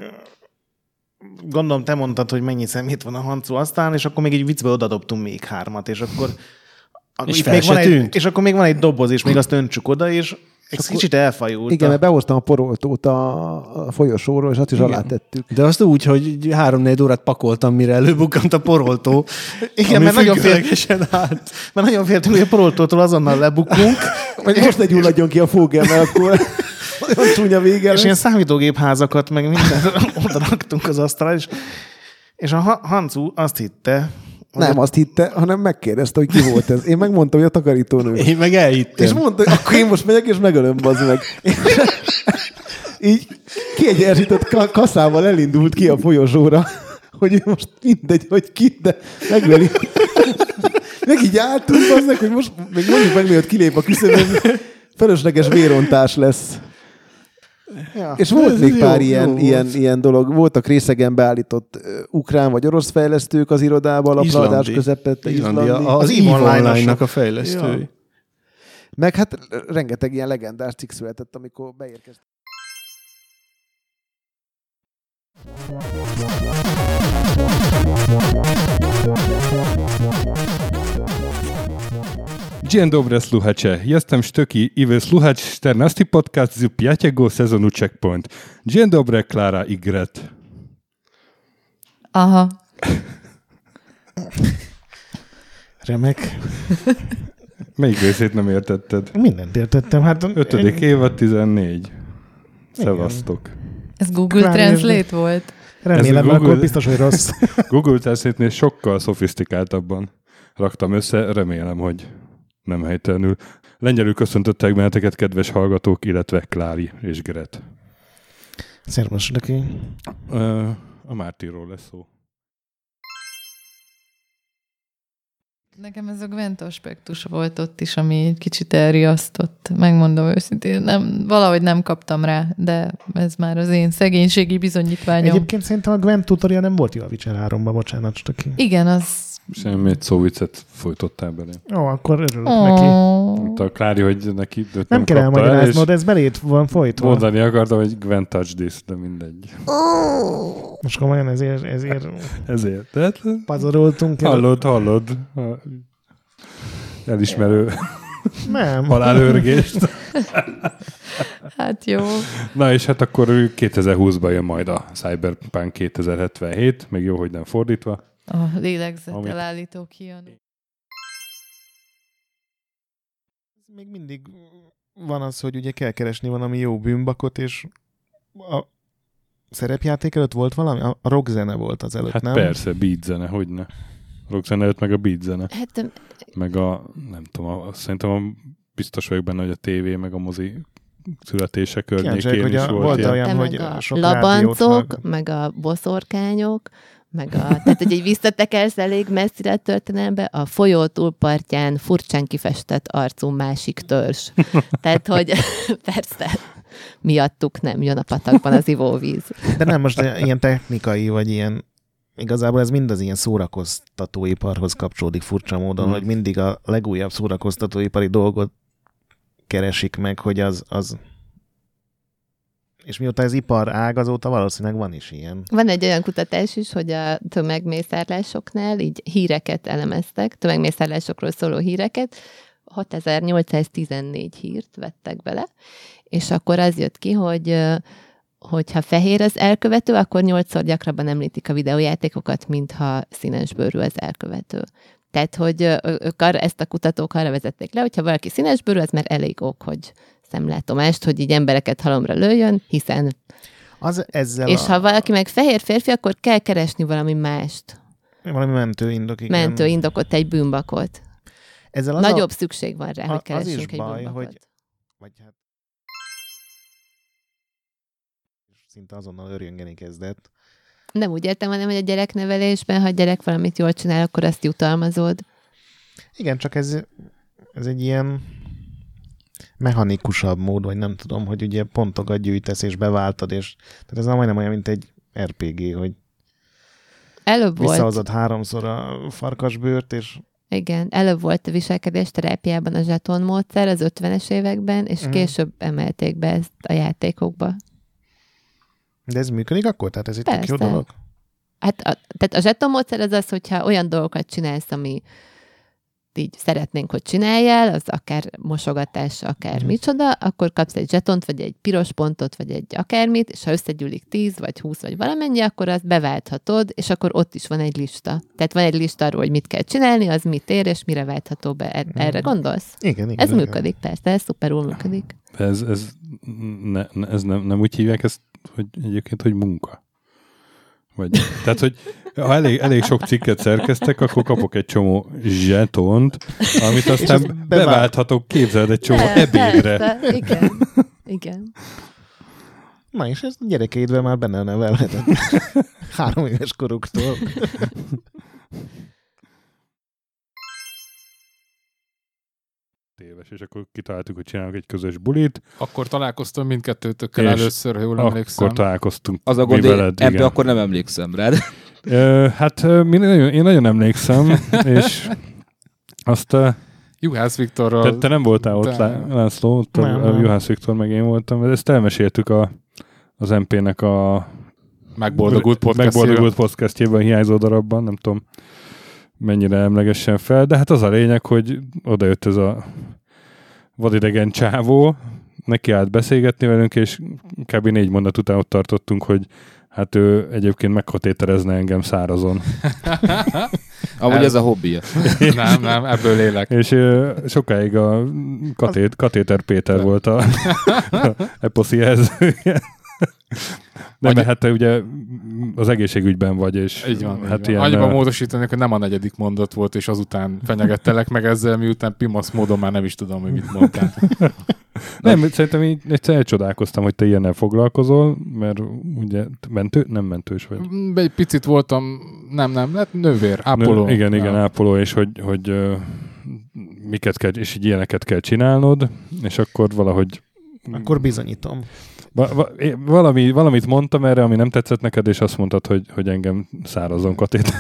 gondolom te mondtad, hogy mennyi szemét van a Hancu asztalán, és akkor még egy viccbe odadobtunk még hármat, és akkor És még se van egy, tűnt. és akkor még van egy doboz, és még azt öntsük oda, és egy akkor- kicsit elfajult. Igen, mert behoztam a poroltót a, folyosóról, és azt is Igen. alá tettük. De azt úgy, hogy három-négy órát pakoltam, mire előbukkant a poroltó. Igen, mert nagyon, fél, függőlegesen állt. mert nagyon féltünk, hogy a poroltótól azonnal lebukunk. Vagy most ne gyulladjon ki a fógel, mert akkor olyan csúnya vége És ilyen lesz. számítógép házakat, meg mindent oda raktunk az asztalra, és, és a Ha- Hancu azt hitte, Nem azt hitte, hanem megkérdezte, hogy ki volt ez. Én megmondtam, hogy a takarítónő. Én meg elhittem. És mondta, hogy akkor én most megyek, és megölöm, bazd meg. Így kiegyenesített ka- kaszával elindult ki a folyosóra, hogy most mindegy, hogy ki, de megveri. Meg így álltunk, bazd meg, hogy most még mondjuk meg, mielőtt kilép a küszöbön, felesleges vérontás lesz. Ja, És volt még jó, pár jó ilyen, volt. ilyen, ilyen dolog. Voltak részegen beállított ö, ukrán vagy orosz fejlesztők az irodába, a lapradás közepette. Izlandi, Izlandi. az Az EVE. Online-nak a fejlesztői. Ja. Meg hát rengeteg ilyen legendás cikk született, amikor beérkeztek. Dzień dobry, słuchacze. Jestem Sztuki i wysłuchać 14 podcast z piątego sezonu Checkpoint. Dzień dobry, Klara i Gret. Aha. remek. Melyik részét nem értetted? Mindent értettem. Hát Ötödik évad 14. Szevasztok. Ez Google Klári, ez- Translate volt? Remélem, Ez Google- akkor biztos, hogy rossz. Google Translate-nél sokkal szofisztikáltabban raktam össze, remélem, hogy nem helytelenül. Lengyelül köszöntöttek benneteket, kedves hallgatók, illetve Klári és Gret. Szervus, neki. A Mártiról lesz szó. Nekem ez a Gwent aspektus volt ott is, ami egy kicsit elriasztott. Megmondom őszintén, nem, valahogy nem kaptam rá, de ez már az én szegénységi bizonyítványom. Egyébként szerintem a Gwent tutorial nem volt jó a Witcher 3-ban, bocsánat, Stöki. Igen, az... Semmi egy szóviccet folytottál belé. Ó, akkor örülök neki. Oh. Mondta a Klári, hogy neki nem, Nem kell elmagyaráznod, ez belét van folytva. Mondani akartam, hogy Gwen touch this, de mindegy. Most komolyan ezért, ezért Ezért. Tehát pazaroltunk el. hallod, hallod. Elismerő Nem. halálőrgést. Hát jó. Na és hát akkor 2020-ban jön majd a Cyberpunk 2077, még jó, hogy nem fordítva. A lélegzet Amit- elállító kijön. Még mindig van az, hogy ugye kell keresni valami jó bűnbakot, és a szerepjáték előtt volt valami? A a rock zene volt az előtt, Hát nem? persze, beat zene, hogy ne. Rock zene előtt meg a beat zene. Hát Meg a, nem tudom, a, szerintem a, biztos vagyok benne, hogy a tévé meg a mozi születése környékén hogy is a- volt, volt ilyen. olyan, hogy meg a sok labancok, hallgat. meg a boszorkányok, meg a, tehát hogy egy visszatekersz elég messzire a történelembe, a folyó túlpartján furcsán kifestett arcú másik törzs. Tehát, hogy persze, miattuk nem jön a patakban az ivóvíz. De nem most ilyen technikai, vagy ilyen Igazából ez mind az ilyen szórakoztatóiparhoz kapcsolódik furcsa módon, Hmm. hogy mindig a legújabb szórakoztatóipari dolgot keresik meg, hogy az, az és mióta ez ipar ág, azóta valószínűleg van is ilyen. Van egy olyan kutatás is, hogy a tömegmészárlásoknál így híreket elemeztek, tömegmészárlásokról szóló híreket, 6814 hírt vettek bele, és akkor az jött ki, hogy hogyha fehér az elkövető, akkor nyolcszor gyakrabban említik a videójátékokat, mintha színesbőrű az elkövető. Tehát, hogy ők arra, ezt a kutatók arra vezették le, hogyha valaki színesbőrű, az már elég ok, hogy szemlátomást, hogy így embereket halomra lőjön, hiszen Az ezzel és a, ha valaki meg fehér férfi, akkor kell keresni valami mást. valami mentőindok, igen. Mentő indokot, egy bűnbakot. Ezzel az Nagyobb a, szükség van rá, a- hogy az keressünk is egy baj, bűnbakot. hogy vagy hát szinte azonnal örjöngeni kezdett. Nem úgy értem, hanem, hogy a gyereknevelésben, ha a gyerek valamit jól csinál, akkor azt jutalmazod. Igen, csak ez, ez egy ilyen mechanikusabb mód, vagy nem tudom, hogy ugye pontokat gyűjtesz és beváltad, és tehát ez nem majdnem olyan, mint egy RPG, hogy Előbb volt, visszahozod háromszor a farkasbőrt, és igen, előbb volt a viselkedés terápiában a zseton módszer az 50-es években, és Mhm. később emelték be ezt a játékokba. de ez működik akkor? Tehát ez egy tök jó dolog? Hát a, tehát a zseton módszer az az, hogyha olyan dolgokat csinálsz, ami így szeretnénk, hogy csináljál, az akár mosogatás, akár mm. micsoda, akkor kapsz egy zsetont, vagy egy piros pontot, vagy egy akármit, és ha összegyűlik 10, vagy 20, vagy valamennyi, akkor azt beválthatod, és akkor ott is van egy lista. Tehát van egy lista arról, hogy mit kell csinálni, az mit ér, és mire váltható be. Er- Erre gondolsz? Igen, igen. Ez igen. működik, persze, ez szuperul működik. Ez, ez, ne, ne, ez nem, nem úgy hívják ezt, hogy egyébként, hogy munka. Vagy, tehát, hogy ha elég, elég sok cikket szerkeztek, akkor kapok egy csomó zsetont, amit aztán bevált- beválthatok, képzeld egy csomó Persze, ebédre. persze, Igen, igen. Na és ez gyerekeidben már benne nevelhetett. Három éves koruktól. Téves, és akkor kitaláltuk, hogy csinálunk egy közös bulit. Akkor találkoztam mindkettőtökkel És először, ha jól emlékszem. Akkor találkoztunk Az a gond, én veled, ebbe igen. akkor nem emlékszem rád. Ö, hát mi nagyon, én nagyon emlékszem, és azt... Juhász Viktorral... Te, te nem voltál ott, De- Lá- László, ott Nem, a, nem. Juhász Viktor meg én voltam, ezt elmeséltük a, az MP-nek a Megboldogult podcastjében. Megboldogult podcastjében, hiányzó darabban, nem tudom mennyire emlegessen fel, de hát az a lényeg, hogy oda jött ez a vadidegen csávó, neki állt beszélgetni velünk, és kb. négy mondat után ott tartottunk, hogy hát ő egyébként megkatéterezne engem szárazon. Amúgy ez a hobbija. Nem, nem, ebből élek. És ö, sokáig a katét, Katéter Péter volt a, a eposzi jelzője. Nem, mert hát te ugye az egészségügyben vagy, és Így van, hát hát ilyen... Annyiban hogy nem a negyedik mondat volt, és azután fenyegettelek meg ezzel, miután pimasz módon már nem is tudom, hogy mit mondtál. Nem, szerintem így egyszer elcsodálkoztam, hogy te ilyennel foglalkozol, mert ugye mentő, nem mentős vagy. Mm, Egy picit voltam, nem, nem, hát nővér, ápoló. Nő, igen, igen, Ja. ápoló, és hogy, hogy ö, miket kell, és így ilyeneket kell csinálnod, és akkor valahogy Akkor bizonyítom. Va- va- valami, valamit mondtam erre, ami nem tetszett neked, és azt mondtad, hogy, hogy engem szárazon katét.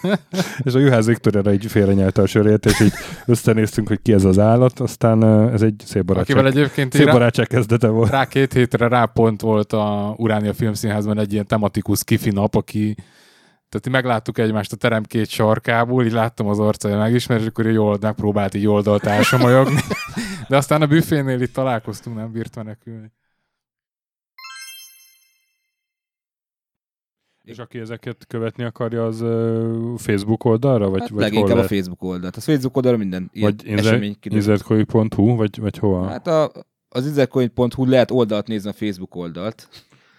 és a Juhász Viktor erre így félrenyelte a sörét, és így összenéztünk, hogy ki ez az állat, aztán ez egy szép barátság. Akivel egyébként szép rá- barátság kezdete volt. Rá két hétre rá pont volt a Uránia Filmszínházban egy ilyen tematikus kifi nap, aki tehát így megláttuk egymást a terem két sarkából, így láttam az arcája megismert, és akkor így old, megpróbált így oldalt elsomolyogni. De aztán a büfénél itt találkoztunk, nem bírt menekülni. És aki ezeket követni akarja, az Facebook oldalra? Vagy, Hát vagy leginkább hol a? Facebook oldalt. A Facebook oldalra minden ilyen Vagy inzertkoi.hu, vagy, vagy hova? Hát a, az inzercoin.hu lehet oldalt nézni a Facebook oldalt.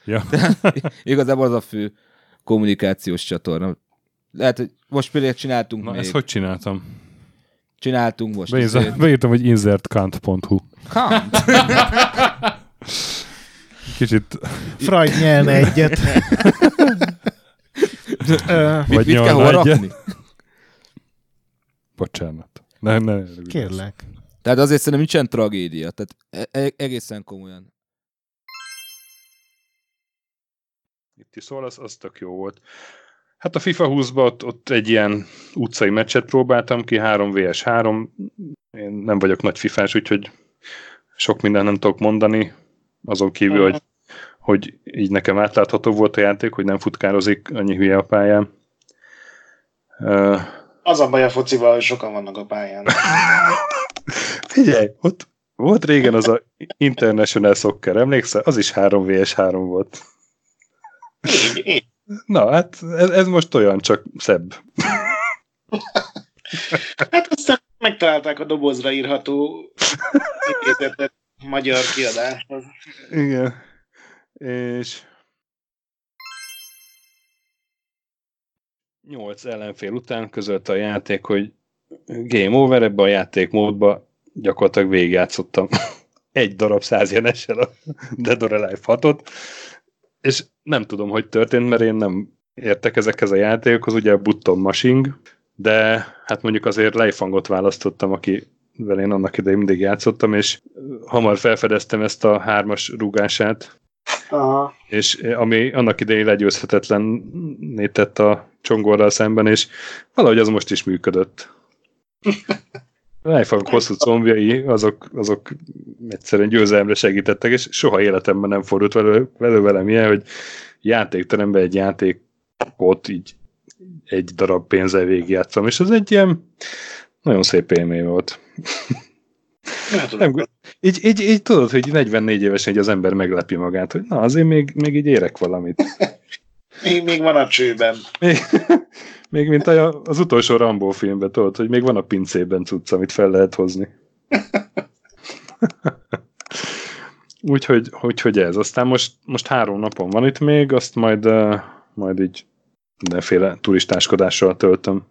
Ja. Tehát igazából az a fő kommunikációs csatorna. Lehet, hogy most például csináltunk Na, még. ezt hogy csináltam? Csináltunk most. Beírtam, hogy insertkant.hu. Kant? Kicsit... Freud nyelne egyet. Vagy mit kell nyalna hol egyet. rakni? Bocsánat. Ne, ne, Kérlek. Tehát azért szerintem nincsen tragédia. Tehát e- e- egészen komolyan. Itt is szól, az, az tök jó volt. Hát a FIFA 20-ban ott, ott egy ilyen utcai meccset próbáltam ki, 3 vs 3. Én nem vagyok nagy fifás, úgyhogy sok minden nem tudok mondani, azon kívül, hogy, hogy így nekem átlátható volt a játék, hogy nem futkározik annyi hülye a pályán. Uh, Az a baj a focival, hogy sokan vannak a pályán. figyelj, ott volt régen az a International Soccer, emlékszel? Az is 3 vs 3 volt. Na, hát ez, ez most olyan, csak szebb. Hát aztán megtalálták a dobozra írható idézetet magyar kiadáshoz. Igen. És 8 ellenfél után közölte a játék, hogy game over, ebbe a játékmódba gyakorlatilag végigjátszottam egy darab százjenessel a Dead or Alive 6-ot, és nem tudom, hogy történt, mert én nem értek ezekhez a játékokhoz, ugye a button mashing, de hát mondjuk azért Leifangot választottam, aki vele én annak idején mindig játszottam, és hamar felfedeztem ezt a hármas rúgását, Aha. és ami annak idején legyőzhetetlen tett a csongorral szemben, és valahogy az most is működött. Lifehack hosszú combjai, azok, azok egyszerűen győzelemre segítettek, és soha életemben nem fordult velő, velő velem ilyen, hogy játékteremben egy játék ott így egy darab pénzzel végigjátszom, és ez egy ilyen nagyon szép élmény volt. Nem, így, így, így tudod, hogy 44 évesen így az ember meglepi magát, hogy na azért még, még így érek valamit. Még, még van a csőben. Még, még mint a, az utolsó Rambo filmben, tudod, hogy még van a pincében cucc, amit fel lehet hozni. úgyhogy, úgyhogy ez. Aztán most, most három napon van itt még, azt majd, uh, majd így mindenféle turistáskodással töltöm,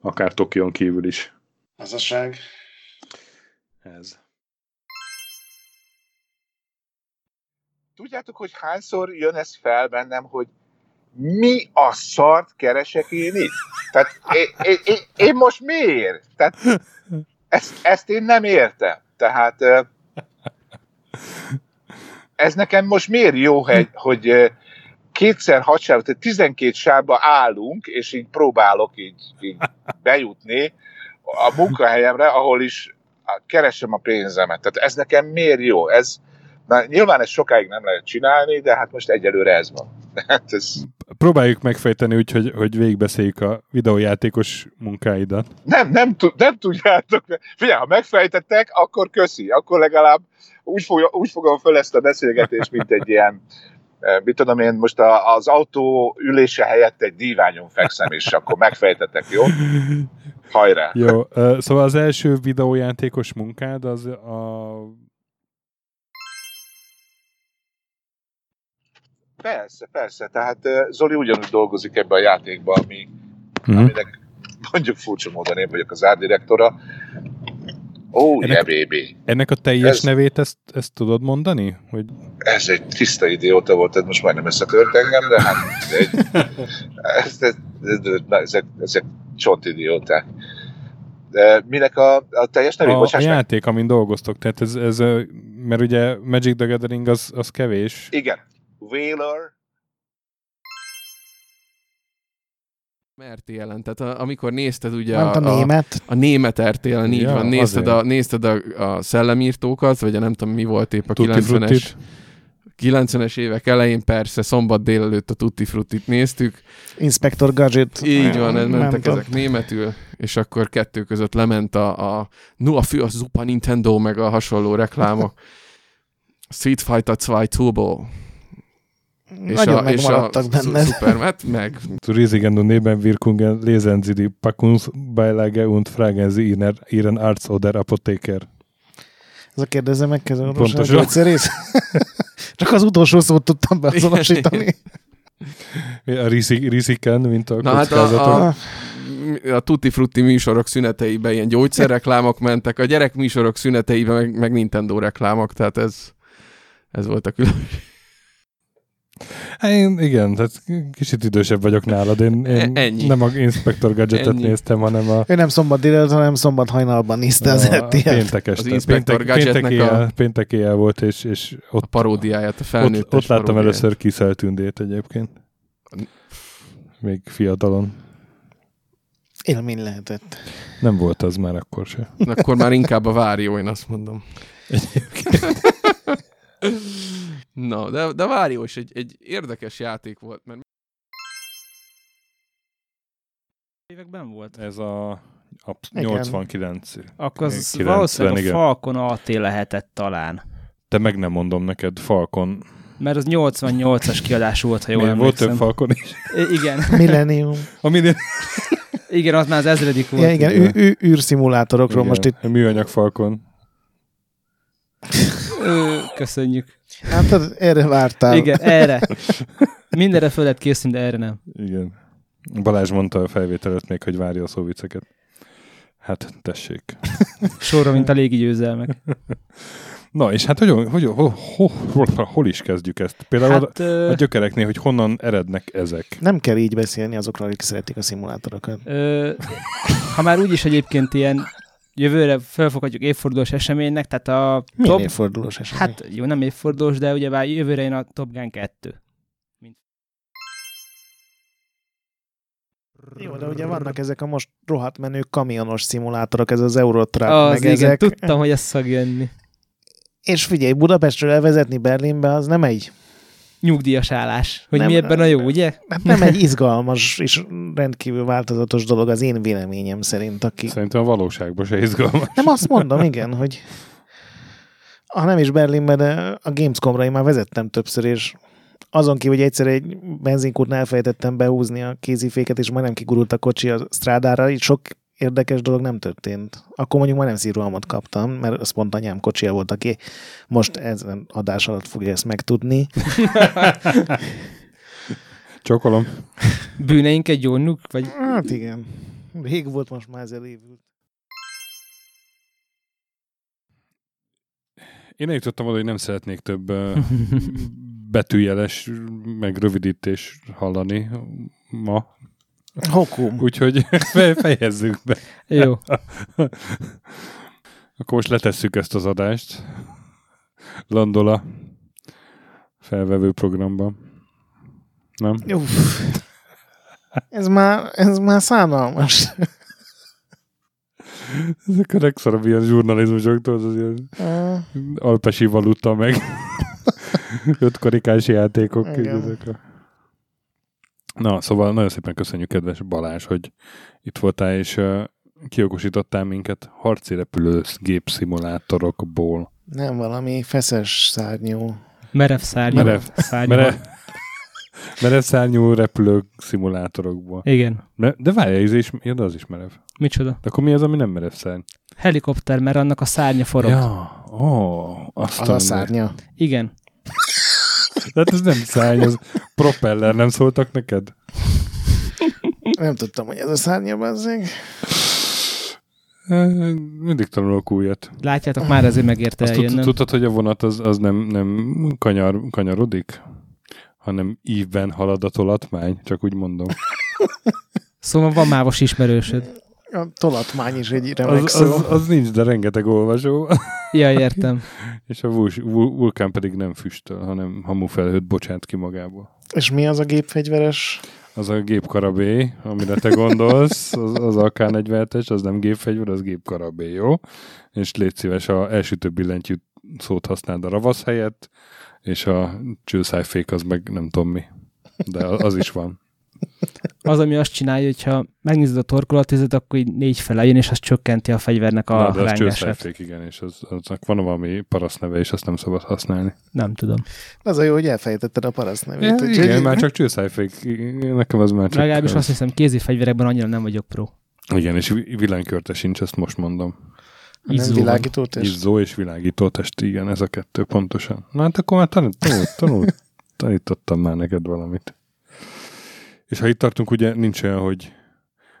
akár Tokion kívül is. Hazasság. Ez. Tudjátok, hogy hányszor jön ez fel bennem, hogy mi a szart keresek én itt? Tehát én, én, én, én most miért? Tehát ezt, ezt én nem értem. Tehát ez nekem most miért jó, hogy, hogy kétszer hat sáv, tehát 12 sávba állunk, és így próbálok így, így bejutni a munkahelyemre, ahol is keresem a pénzemet. Tehát ez nekem miért jó? Ez, na, nyilván ezt sokáig nem lehet csinálni, de hát most egyelőre ez van. Hát ez, Próbáljuk megfejteni úgy, hogy, hogy végigbeszéljük a videójátékos munkáidat. nem, nem, nem tudjátok. Figyelj, ha megfejtettek, akkor köszi. Akkor legalább úgy, fog, úgy fogom föl ezt a beszélgetést, mint egy ilyen, eh, mit tudom én, most a, az autó ülése helyett egy díványon fekszem, és akkor megfejtetek, jó? Hajrá! Jó, ö, szóval az első videójátékos munkád az a... Persze, persze. Tehát eh, Zoli ugyanúgy dolgozik ebbe a játékba, ami, Mhm. aminek mondjuk furcsa módon én vagyok az árdirektora. Ó, oh, yeah, baby. Ennek a teljes Ez- nevét ezt, ezt tudod mondani? Hogy Ez egy tiszta idióta volt, ez most majdnem összetört engem, de hát egy, ez, ez, ez, ezek, ezek csont idióták. De minek a, a teljes nevű? a, a Bocsáss meg. játék, amin dolgoztok, tehát ez, ez mert ugye Magic the Gathering az, az kevés. Igen. Whaler. RTL-en, tehát a, amikor nézted ugye Ment a német. a, a német RTL-en, így Ja, van, nézted, a, nézted a, a szellemírtókat, vagy a nem tudom mi volt épp a Tutti 90-es, Fruttit. 90-es évek elején persze szombat délelőtt a Tutti Fruttit néztük. Inspector Gadget. Így van, ez mentek ezek németül, és akkor kettő között lement a, a no, a fő a Super Nintendo, meg a hasonló reklámok. Street Fighter 2 Turbo. Nagyon megmaradtak su- benned. Super, hát meg. Zu riesigen und Nebenwirkungen lesen Sie die Packungsbeilage und fragen Sie Ihren, Ihren Arzt oder Apotheker. Ez a kérdezze meg kezelőorvos Pontosan. gyógyszerész? Csak az utolsó szót tudtam beazonosítani. A risik, risiken, mint a Na hát a, a, a Tutti Frutti műsorok szüneteiben ilyen gyógyszerreklámok mentek, a gyerek műsorok szüneteiben meg, meg Nintendo reklámok, tehát ez, ez volt a különbség. Én, igen, tehát kicsit idősebb vagyok nálad. Én, én E- ennyi. nem a Inspector Gadgetet Ennyi. néztem, hanem a, Ő nem szombat délelőtt, hanem szombat hajnalban nézte az a RTL-t. péntek este. Az Inspector péntek, péntek, éjjel, a- péntek éjjel volt, és, és ott, A paródiáját, a ott, felnőttes ott láttam paródiáját. először Kiszel Tündét egyébként. Még fiatalon. Élmény lehetett. Nem volt az már akkor se. Akkor már inkább a Várió, én azt mondom. Na, de, de Várió is egy, egy érdekes játék volt, mert években volt? Ez a, a Igen. 89. Akkor az 90, valószínűleg a igen. Falcon AT lehetett talán. De meg nem mondom neked, Falcon. Mert az 88-as kiadás volt, ha jól volt emlékszem. több Falcon is? I- igen. Millennium. A millennium. igen, az már az ezredik volt. Ja, igen, ű- ű- űrszimulátorokról most itt. A műanyag Falcon. Ö, köszönjük. Hát tudod, erre vártál. Igen, erre. Mindenre föl lehet készülni, de erre nem. Igen. Balázs mondta a felvétel előtt még, hogy várja a szóviceket. Hát, tessék. Sorra, mint a légi győzelmek. Na, és hát hogyan, hogyan, hol, hol, hol, hol is kezdjük ezt? Például Hát, hát, a, a gyökereknél, hogy honnan erednek ezek. Nem kell így beszélni azokról, akik szeretik a szimulátorokat. Ö, ha már úgyis egyébként ilyen jövőre felfoghatjuk évfordulós eseménynek, tehát a... Milyen évfordulós esemény? Hát jó, nem évfordulós, de ugye már jövőre jön a Top Gun 2. Jó, de ugye vannak ezek a most rohadt menő kamionos szimulátorok, ez az Eurotrack, Az, meg igen, ezek. tudtam, hogy ez fog jönni. És figyelj, Budapestről elvezetni Berlinbe, az nem egy nyugdíjas állás. Hogy Nem, mi ebben a jó, ugye? Hát nem egy izgalmas és rendkívül változatos dolog az én véleményem szerint, aki... Szerintem a valóságban se izgalmas. Nem azt mondom, igen, hogy ha nem is Berlinben, de a Gamescomra én már vezettem többször, és azon kívül, hogy egyszer egy benzinkútnál elfelejtettem behúzni a kéziféket, és majdnem kigurult a kocsi a strádára, így sok érdekes dolog nem történt. Akkor mondjuk már nem szíralmat kaptam, mert az pont anyám kocsia volt, aki most ezen adás alatt fogja ezt megtudni. Csokolom. Bűneink egy gyónjuk? Vagy... Hát igen. Rég volt, most már ez elévült. Én eljutottam oda, hogy nem szeretnék több betűjeles, meg rövidítés hallani ma. Hokum. Úgyhogy fe- fejezzük be. Jó. Akkor most letesszük ezt az adást. Landola felvevő programban. Nem? Uff. Ez már, ez már szánalmas. Ezek a legszarabb ilyen zsurnalizmusoktól, az ilyen Mm. alpesi valuta, meg ötkarikás játékok. Ezek a... Na, szóval nagyon szépen köszönjük, kedves Balázs, hogy itt voltál, és uh, kiokosítottál minket harci repülő gépszimulátorokból. Nem valami feszes szárnyú. Merev szárnyú. Merev, szárnyú. merev, merev szárnyú repülő szimulátorokból. Igen. De, de várj, ez is, ja, de az is merev. Micsoda? De akkor mi az, ami nem merev szárny? Helikopter, mert annak a szárnya forog. Ja, ó, azt Az a szárnya. Igen. Tehát ez nem szárny, az propeller, nem szóltak neked? Nem tudtam, hogy ez a szárnya bazzeg. Mindig tanulok újat. Látjátok, már ezért megérte Azt eljönnem. tudtad, hogy a vonat az, az nem, nem kanyar, kanyarodik? Hanem ívben halad a tolatmány, csak úgy mondom. Szóval van mávos ismerősöd. A tolatmány is egy remek Az, szó. az, az nincs, de rengeteg olvasó. Ja, értem. És a vul- vul- vulkán pedig nem füstöl, hanem hamufelhőt bocsát ki magából. És mi az a gépfegyveres? Az a gépkarabé, amire te gondolsz, az, az AK-47-es, az nem gépfegyver, az gépkarabé, jó? És légy szíves, a elsütő billentyű szót használd a ravasz helyett, és a csőszájfék az meg nem tudom mi. De az is van. Az, ami azt csinálja, hogyha megnézed a torkolatizet, akkor így négy fele jön, és az csökkenti a fegyvernek a Na, de az rángását. igen, és az, aznak van valami paraszt neve, és azt nem szabad használni. Nem tudom. Az a jó, hogy elfejtetted a paraszt nevét. Ja, igen, már csak csőszájfék. Nekem az már csak... Legalábbis azt hiszem, kézi fegyverekben annyira nem vagyok pro. Igen, és vi- villanykörte sincs, ezt most mondom. Izzó világítótest? Izzó és világítótest, igen, ez a kettő pontosan. Na hát akkor már tanult, tanult, tanult, tanítottam már neked valamit. És ha itt tartunk, ugye nincs olyan, hogy,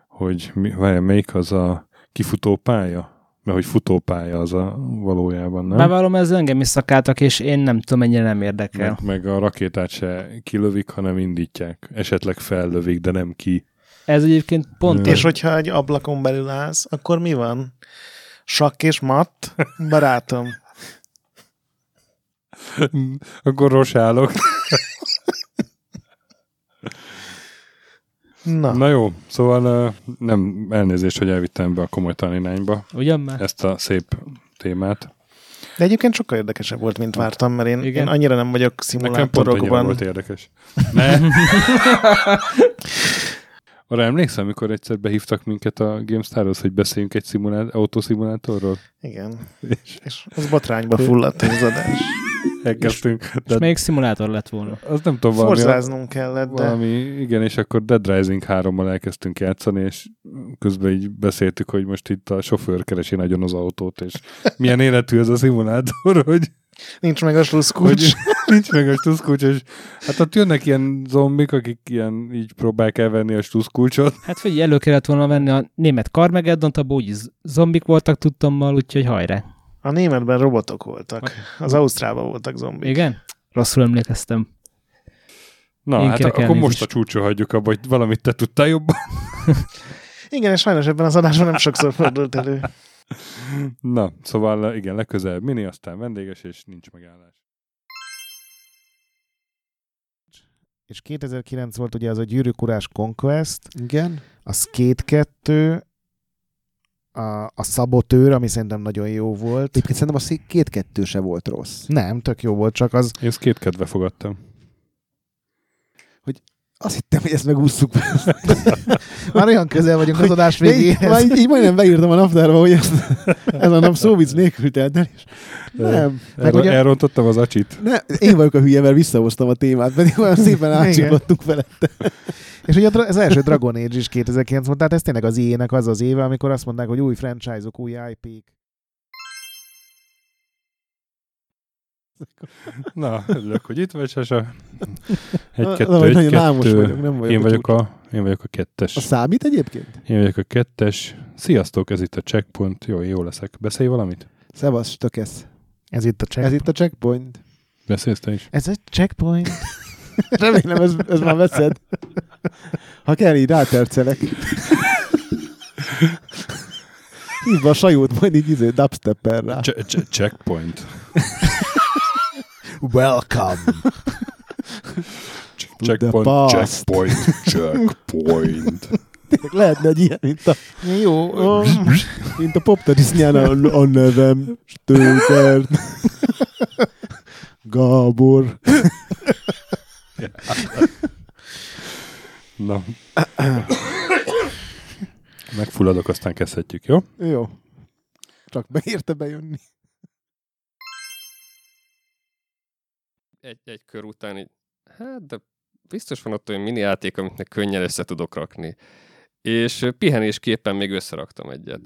hogy mi, várjál, melyik az a kifutó pálya? Mert hogy futópálya az a valójában, nem? Bevallom, ez engem is szakáltak, és én nem tudom, mennyire nem érdekel. Meg, meg a rakétát se kilövik, hanem indítják. Esetleg fellövik, de nem ki. Ez egyébként pont... És hogyha egy ablakon belül állsz, akkor mi van? Sakk és matt? Barátom. Akkor rosálok. Na. Na jó, szóval nem elnézést, hogy elvittem be a komolytalan irányba. Ugyan már? Ezt a szép témát. De egyébként sokkal érdekesebb volt, mint vártam, mert én, én annyira nem vagyok Nekem pont szimulátorokban. volt érdekes. Ne. Arra emlékszem, amikor egyszer behívtak minket a GameStar-hoz, hogy beszéljünk egy szimulá- autószimulátorról? Igen. És, és az botrányba fulladt az adás. Elkezdtünk. És melyik szimulátor lett volna? Az nem tudom, valami... Forzáznunk kellett, de- Valami, igen, és akkor Dead Rising 3-mal elkezdtünk játszani, és közben így beszéltük, hogy most itt a sofőr keresi nagyon az autót, és milyen életű ez a szimulátor, hogy Nincs meg a sluszkulcs. nincs meg a sluszkulcs, és hát ott jönnek ilyen zombik, akik ilyen így próbálják elvenni a sluszkulcsot. Hát figyelj, elő kellett volna venni a német Carmageddon-t, úgy zombik voltak tudtommal, úgyhogy hajrá. A németben robotok voltak. Az Ausztrában voltak zombik. Igen? Rosszul emlékeztem. Na, Én hát akkor most a csúcsra hagyjuk abba, hogy valamit te tudtál jobban. Igen, és sajnos ebben az adásban nem sokszor fordult elő. Na, szóval igen, legközelebb mini, aztán vendéges, és nincs megállás. És 2009 volt ugye az a Gyűrűk Urás Conquest. Igen. A Skate 2, a, a Szabotőr, ami szerintem nagyon jó volt. Egyébként szerintem a két kettő se volt rossz. Nem, tök jó volt, csak az... Én ezt két kedve fogadtam. Azt hittem, hogy ezt megússzuk. Már olyan közel vagyunk az adás végéhez. Így, már így, így majdnem beírtam a naptárba, hogy ezt, ez a nap szóvic nélkül telt el, és nem. Meg ugye- elrontottam az acsit. Ne, én vagyok a hülye, mert visszahoztam a témát, pedig olyan szépen átcsiklottunk felette. És ugye az első Dragon Age is 2009 volt, tehát ez tényleg az éjének az az éve, amikor azt mondták, hogy új franchise-ok, új IP-k. Na, örülök, hogy itt vagy, Sasa. Egy, kettő, na, egy, kettő. vagyok, nem vagyok én, vagyok a, én vagyok a kettes. A számít egyébként? Én vagyok a kettes. Sziasztok, ez itt a checkpoint. Jó, jó leszek. Beszélj valamit? Szevasz, tökesz. Ez itt a check. Ez itt a checkpoint. Beszélsz te is? Ez egy checkpoint. Remélem, ez, ez már veszed. Ha kell, így rátercelek. Hívd a sajót, majd így izé dubstepper rá. Ch- ch- checkpoint. Welcome. Checkpoint, checkpoint, checkpoint. Lehetne egy ilyen, mint a... Jó. mint a Pop Tadisznyán a, a nevem Stökert. Gábor. Na. Megfulladok, aztán kezdhetjük, jó? Jó. Csak beérte bejönni. Egy, egy kör után így, hát de biztos van ott olyan mini játék, amit meg könnyen össze tudok rakni. És pihenésképpen még összeraktam egyet.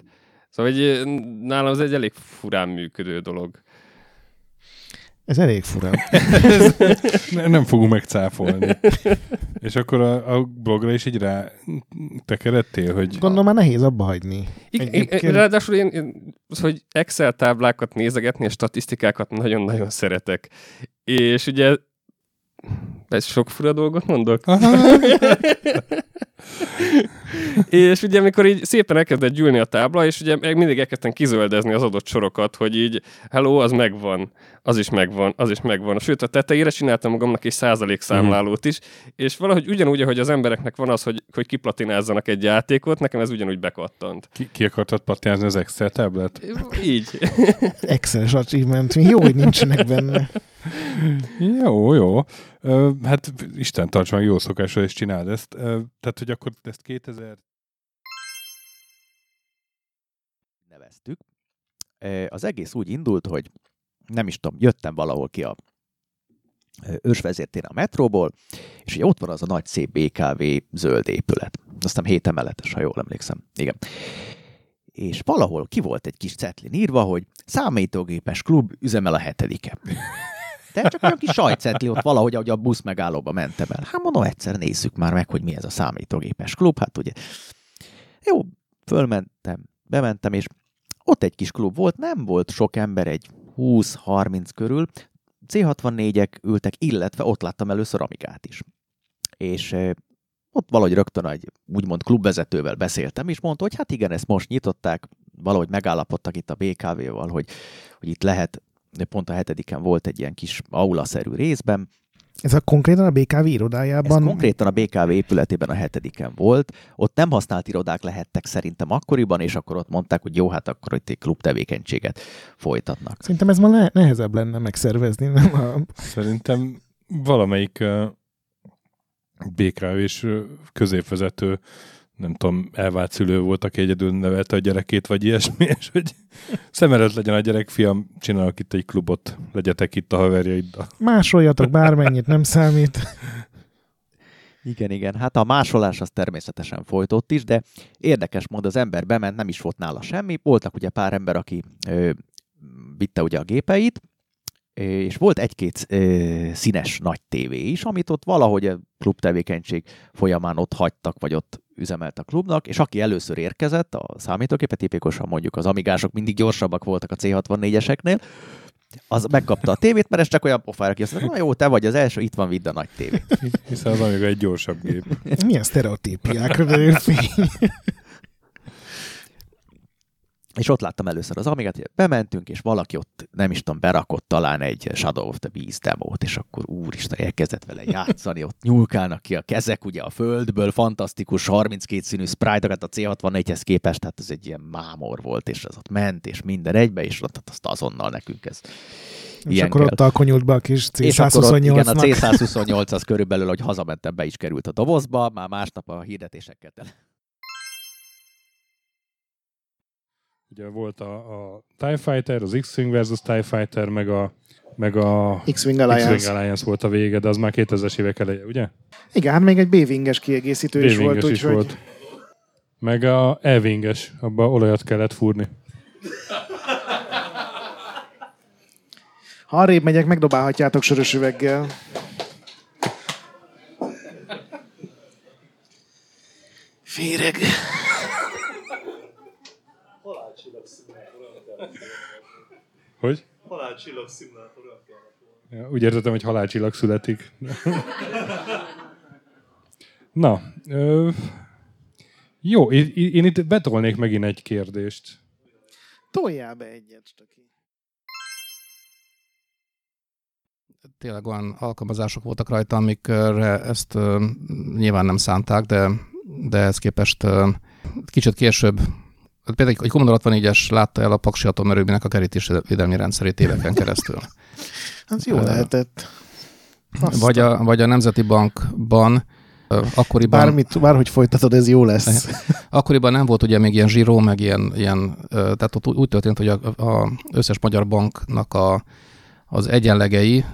Szóval hogy ö, nálam ez egy elég furán működő dolog. Ez elég fura. Ne, nem fogunk megcáfolni. És akkor a, a blogra is így rá tekeredtél, hogy... Gondolom már nehéz abba hagyni. Igen, én, ráadásul én, én az, hogy Excel táblákat nézegetni, és statisztikákat nagyon-nagyon szeretek. És ugye ez sok fura dolgot mondok. és ugye amikor így szépen elkezdett gyűlni a tábla, és ugye mindig elkezdtem kizöldezni az adott sorokat, hogy így hello, az megvan, az is megvan, az is megvan. Sőt, a tetejére csináltam magamnak egy százalékszámlálót is, és valahogy ugyanúgy, ahogy az embereknek van az, hogy, hogy kiplatinázzanak egy játékot, nekem ez ugyanúgy bekattant. Ki, ki akartad patinázni az Excel táblát? Így. Excel-es achievement. Jó, hogy nincsenek benne. Jó, jó. Hát Isten tartsa meg jó szokásra, és csináld ezt. Tehát, hogy akkor ezt 2000... neveztük. Az egész úgy indult, hogy nem is tudom, jöttem valahol ki a ö, ősvezértéren a metróból, és ugye ott van az a nagy szép BKV zöld épület. Aztán hét emeletes, ha jól emlékszem. Igen. És valahol ki volt egy kis cetlin írva, hogy számítógépes klub üzemel a hetedike. De csak olyan kis sajtcetli ott valahogy, ahogy a busz megállóba mentem el. Hát mondom, egyszer nézzük már meg, hogy mi ez a számítógépes klub. Hát ugye, jó, fölmentem, bementem, és ott egy kis klub volt, nem volt sok ember, egy 20-30 körül, C64-ek ültek, illetve ott láttam először Amigát is. És ott valahogy rögtön egy úgymond klubvezetővel beszéltem, és mondta, hogy hát igen, ezt most nyitották, valahogy megállapodtak itt a BKV-val, hogy, hogy itt lehet, pont a hetediken volt egy ilyen kis aula-szerű részben, Ez a konkrétan a BKV irodájában... ez konkrétan a BKV épületében a hetediken volt. Ott nem használt irodák lehettek szerintem akkoriban, és akkor ott mondták, hogy jó, hát akkor itt egy klub tevékenységet folytatnak. Szerintem ez ma ne- nehezebb lenne megszervezni, nem? A... Szerintem valamelyik uh, BKV és uh, középvezető nem tudom, elvált szülő volt, aki egyedül nevelte a gyerekét, vagy ilyesmi, és hogy szem előtt legyen a gyerek, fiam, csinálok itt egy klubot, legyetek itt a haverjaiddal. Másoljatok bármennyit, nem számít. Igen, igen. Hát a másolás az természetesen folyt ott is, de érdekes mód az ember bement, nem is volt nála semmi. Voltak ugye pár ember, aki ö, vitte ugye a gépeit, és volt egy-két színes nagy tévé is, amit ott valahogy a klub tevékenység folyamán ott hagytak, vagy ott üzemelt a klubnak, és aki először érkezett, a számítógépet, tipikusan mondjuk az amigások mindig gyorsabbak voltak a C64-eseknél, az megkapta a tévét, mert ez csak olyan pofára ki, azt mondta, na jó, te vagy az első, itt van, vidd a nagy tévét. Hiszen az Amiga egy gyorsabb gép. Milyen sztereotípiákra derül fény. És ott láttam először az Amigát, hogy bementünk, és valaki ott, nem is tudom, berakott talán egy Shadow of the Beast demót, és akkor úristen, elkezdett vele játszani, ott nyúlkálnak ki a kezek ugye a földből, fantasztikus 32 színű sprite-okat a C64-hez képest, tehát ez egy ilyen mámor volt, és az ott ment, és minden egybe, és ott azt azonnal nekünk ez És akkor ott alkonyult be a kis És akkor ott, igen, a C128-nak. C128 az körülbelül, hogy hazamentem, be is került a dobozba, már másnap a hirdetésekkel tele. Ugye volt a, a TIE Fighter, az X-Wing versus TIE Fighter, meg a, meg a X-Wing Alliance. X-Wing Alliance volt a vége, de az már 2000-es évek eleje, ugye? Igen, hát még egy B-winges kiegészítő is volt, B-winges is úgyhogy... volt. Meg a E-winges, abba olajat kellett fúrni. Ha arrébb megyek, megdobálhatjátok sörös üveggel. Féreg. Hogy? Halálcsillag szimulátor Ja, úgy értettem, hogy halálcsillag születik. Na, ö, jó, én, én itt betolnék megint egy kérdést. Toljál be egyet, Staki. tényleg olyan alkalmazások voltak rajta, amikre ezt uh, nyilván nem szánták, de, de ez képest uh, kicsit később Például egy Commodore 64-es látta el a Paksi atomerőműnek a kerítésvédelmi rendszerét éveken keresztül. Az jó lehetett. Vagy a, vagy a Nemzeti Bankban akkoriban... Bármit, bárhogy folytatod, ez jó lesz. Akkoriban nem volt ugye még ilyen zsíró, meg ilyen, ilyen tehát ott úgy történt, hogy a, a összes magyar banknak a, az egyenlegei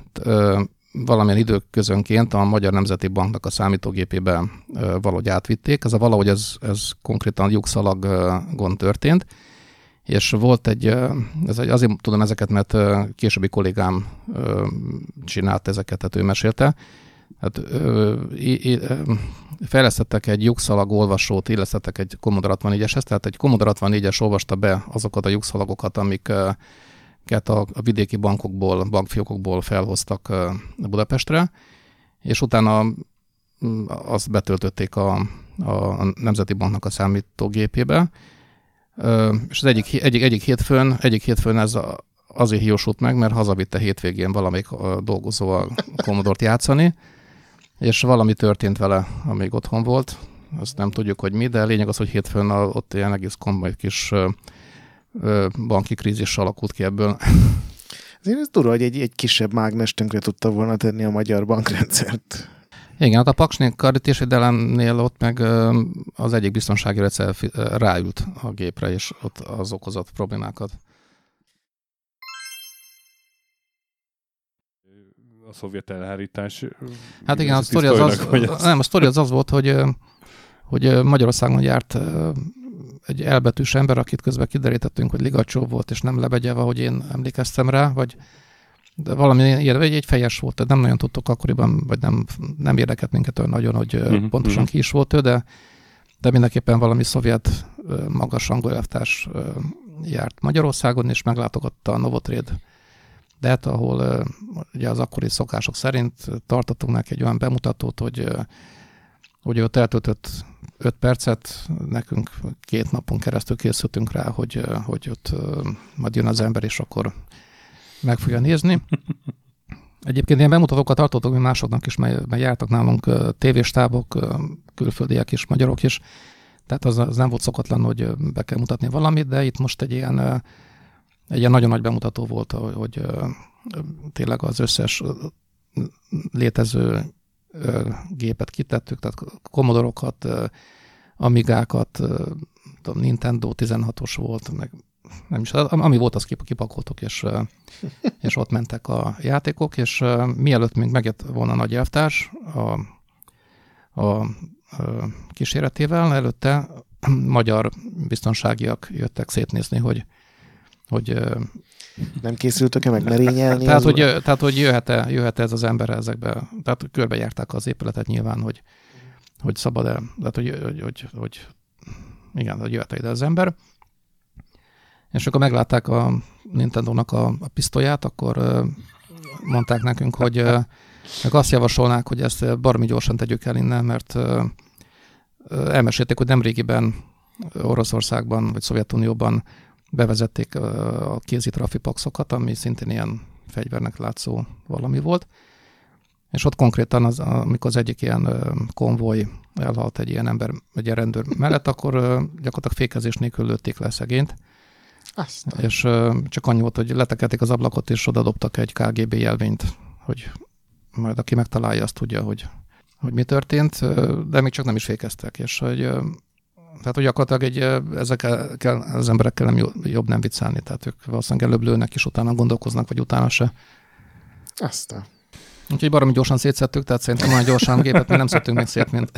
valamilyen időközönként a Magyar Nemzeti Banknak a számítógépébe valahogy átvitték. Ez a valahogy ez, ez konkrétan lyukszalagon történt, és volt egy, ez egy, azért tudom ezeket, mert későbbi kollégám csinált ezeket, tehát ő mesélte. Hát, ö, í- ö, fejlesztettek egy lyukszalag olvasót, illesztettek egy Commodore 64-eshez, tehát egy Commodore 64-es olvasta be azokat a lyukszalagokat, amik ö, amiket a, a vidéki bankokból, bankfiókokból felhoztak Budapestre, és utána mm, azt betöltötték a, a Nemzeti Banknak a számítógépébe, és az egyik, egyik, egyik hétfőn, egyik hétfőn ez a, azért hiúsult meg, mert hazavitte hétvégén valamelyik dolgozó a Commodore-t játszani, és valami történt vele, amíg otthon volt. Azt nem tudjuk, hogy mi, de lényeg az, hogy hétfőn a, ott ilyen egész komoly kis banki krízis alakult ki ebből. Azért ez durva, hogy egy, egy kisebb mágnes tönkre tudta volna tenni a magyar bankrendszert. Igen, hát a Paksnék karítésvédelemnél ott meg az egyik biztonsági rendszer ráült a gépre, és ott az okozott problémákat. A szovjet elhárítás. Hát igen, a sztori az, az, nem, a sztori az az volt, hogy, hogy Magyarországon járt egy elbetűs ember, akit közben kiderítettünk, hogy Ligacsó volt, és nem Lebegyev, ahogy én emlékeztem rá, vagy de valami ilyen, vagy egy fejes volt, tehát nem nagyon tudtuk akkoriban, vagy nem, nem érdekelt minket olyan nagyon, hogy uh-huh, pontosan mhm. ki is volt ő, de, de mindenképpen valami szovjet magas rangú elvtárs ö, járt Magyarországon, és meglátogatta a Novotréd de ahol ö, ugye az akkori szokások szerint tartottunk neki egy olyan bemutatót, hogy hogy ő ott eltöltött öt percet, nekünk két napon keresztül készültünk rá, hogy, hogy ott majd jön az ember, és akkor meg fogja nézni. Egyébként ilyen bemutatókat tartottunk mi másoknak is, mely jártak nálunk tévéstábok, külföldiek is, magyarok is. Tehát az, az nem volt szokatlan, hogy be kell mutatni valamit, de itt most egy ilyen, egy ilyen nagyon nagy bemutató volt, hogy, tényleg az összes létező gépet kitettük, tehát Commodore-okat, ö, Amigákat, tudom, Nintendo 16-os volt, meg nem is, ami volt, azt kip- kipakoltuk, és, és ott mentek a játékok, és mielőtt még megjött volna a nagy elvtárs a, a, ö, kíséretével, előtte magyar biztonságiak jöttek szétnézni, hogy, hogy Nem készültök-e meg merényelni? tehát, hogy, tehát, hogy jöhet-e, jöhet ez az ember ezekbe, tehát körbejárták az épületet nyilván, hogy, hogy szabad-e, tehát hogy, hogy, hogy, hogy igen, hogy jöhet ide az ember. És akkor meglátták a Nintendo-nak a, a pisztolyát, akkor mondták nekünk, hogy meg azt javasolnák, hogy ezt ö, baromi gyorsan tegyük el innen, mert elmesélték, hogy nemrégiben Oroszországban vagy Szovjetunióban bevezették a kézi trafipaxokat, ami szintén ilyen fegyvernek látszó valami volt. És ott konkrétan, az, amikor az egyik ilyen konvoj elhalt egy ilyen ember, egy ilyen rendőr mellett, akkor gyakorlatilag fékezés nélkül lőtték le szegényt. Azt. És csak annyi volt, hogy letekelték az ablakot, és oda dobtak egy KGB jelvényt, hogy majd aki megtalálja, azt tudja, hogy, hogy mi történt, de még csak nem is fékeztek, és hogy tehát, hogy gyakorlatilag egy, ezekkel az emberekkel nem jobb, jobb nem viccelni, tehát ők valószínűleg előbb lőnek, és utána gondolkoznak, vagy utána se. Aztán. Úgyhogy baromi gyorsan szétszettük, tehát szerintem olyan gyorsan gépet mi nem szedtünk még szét, mint...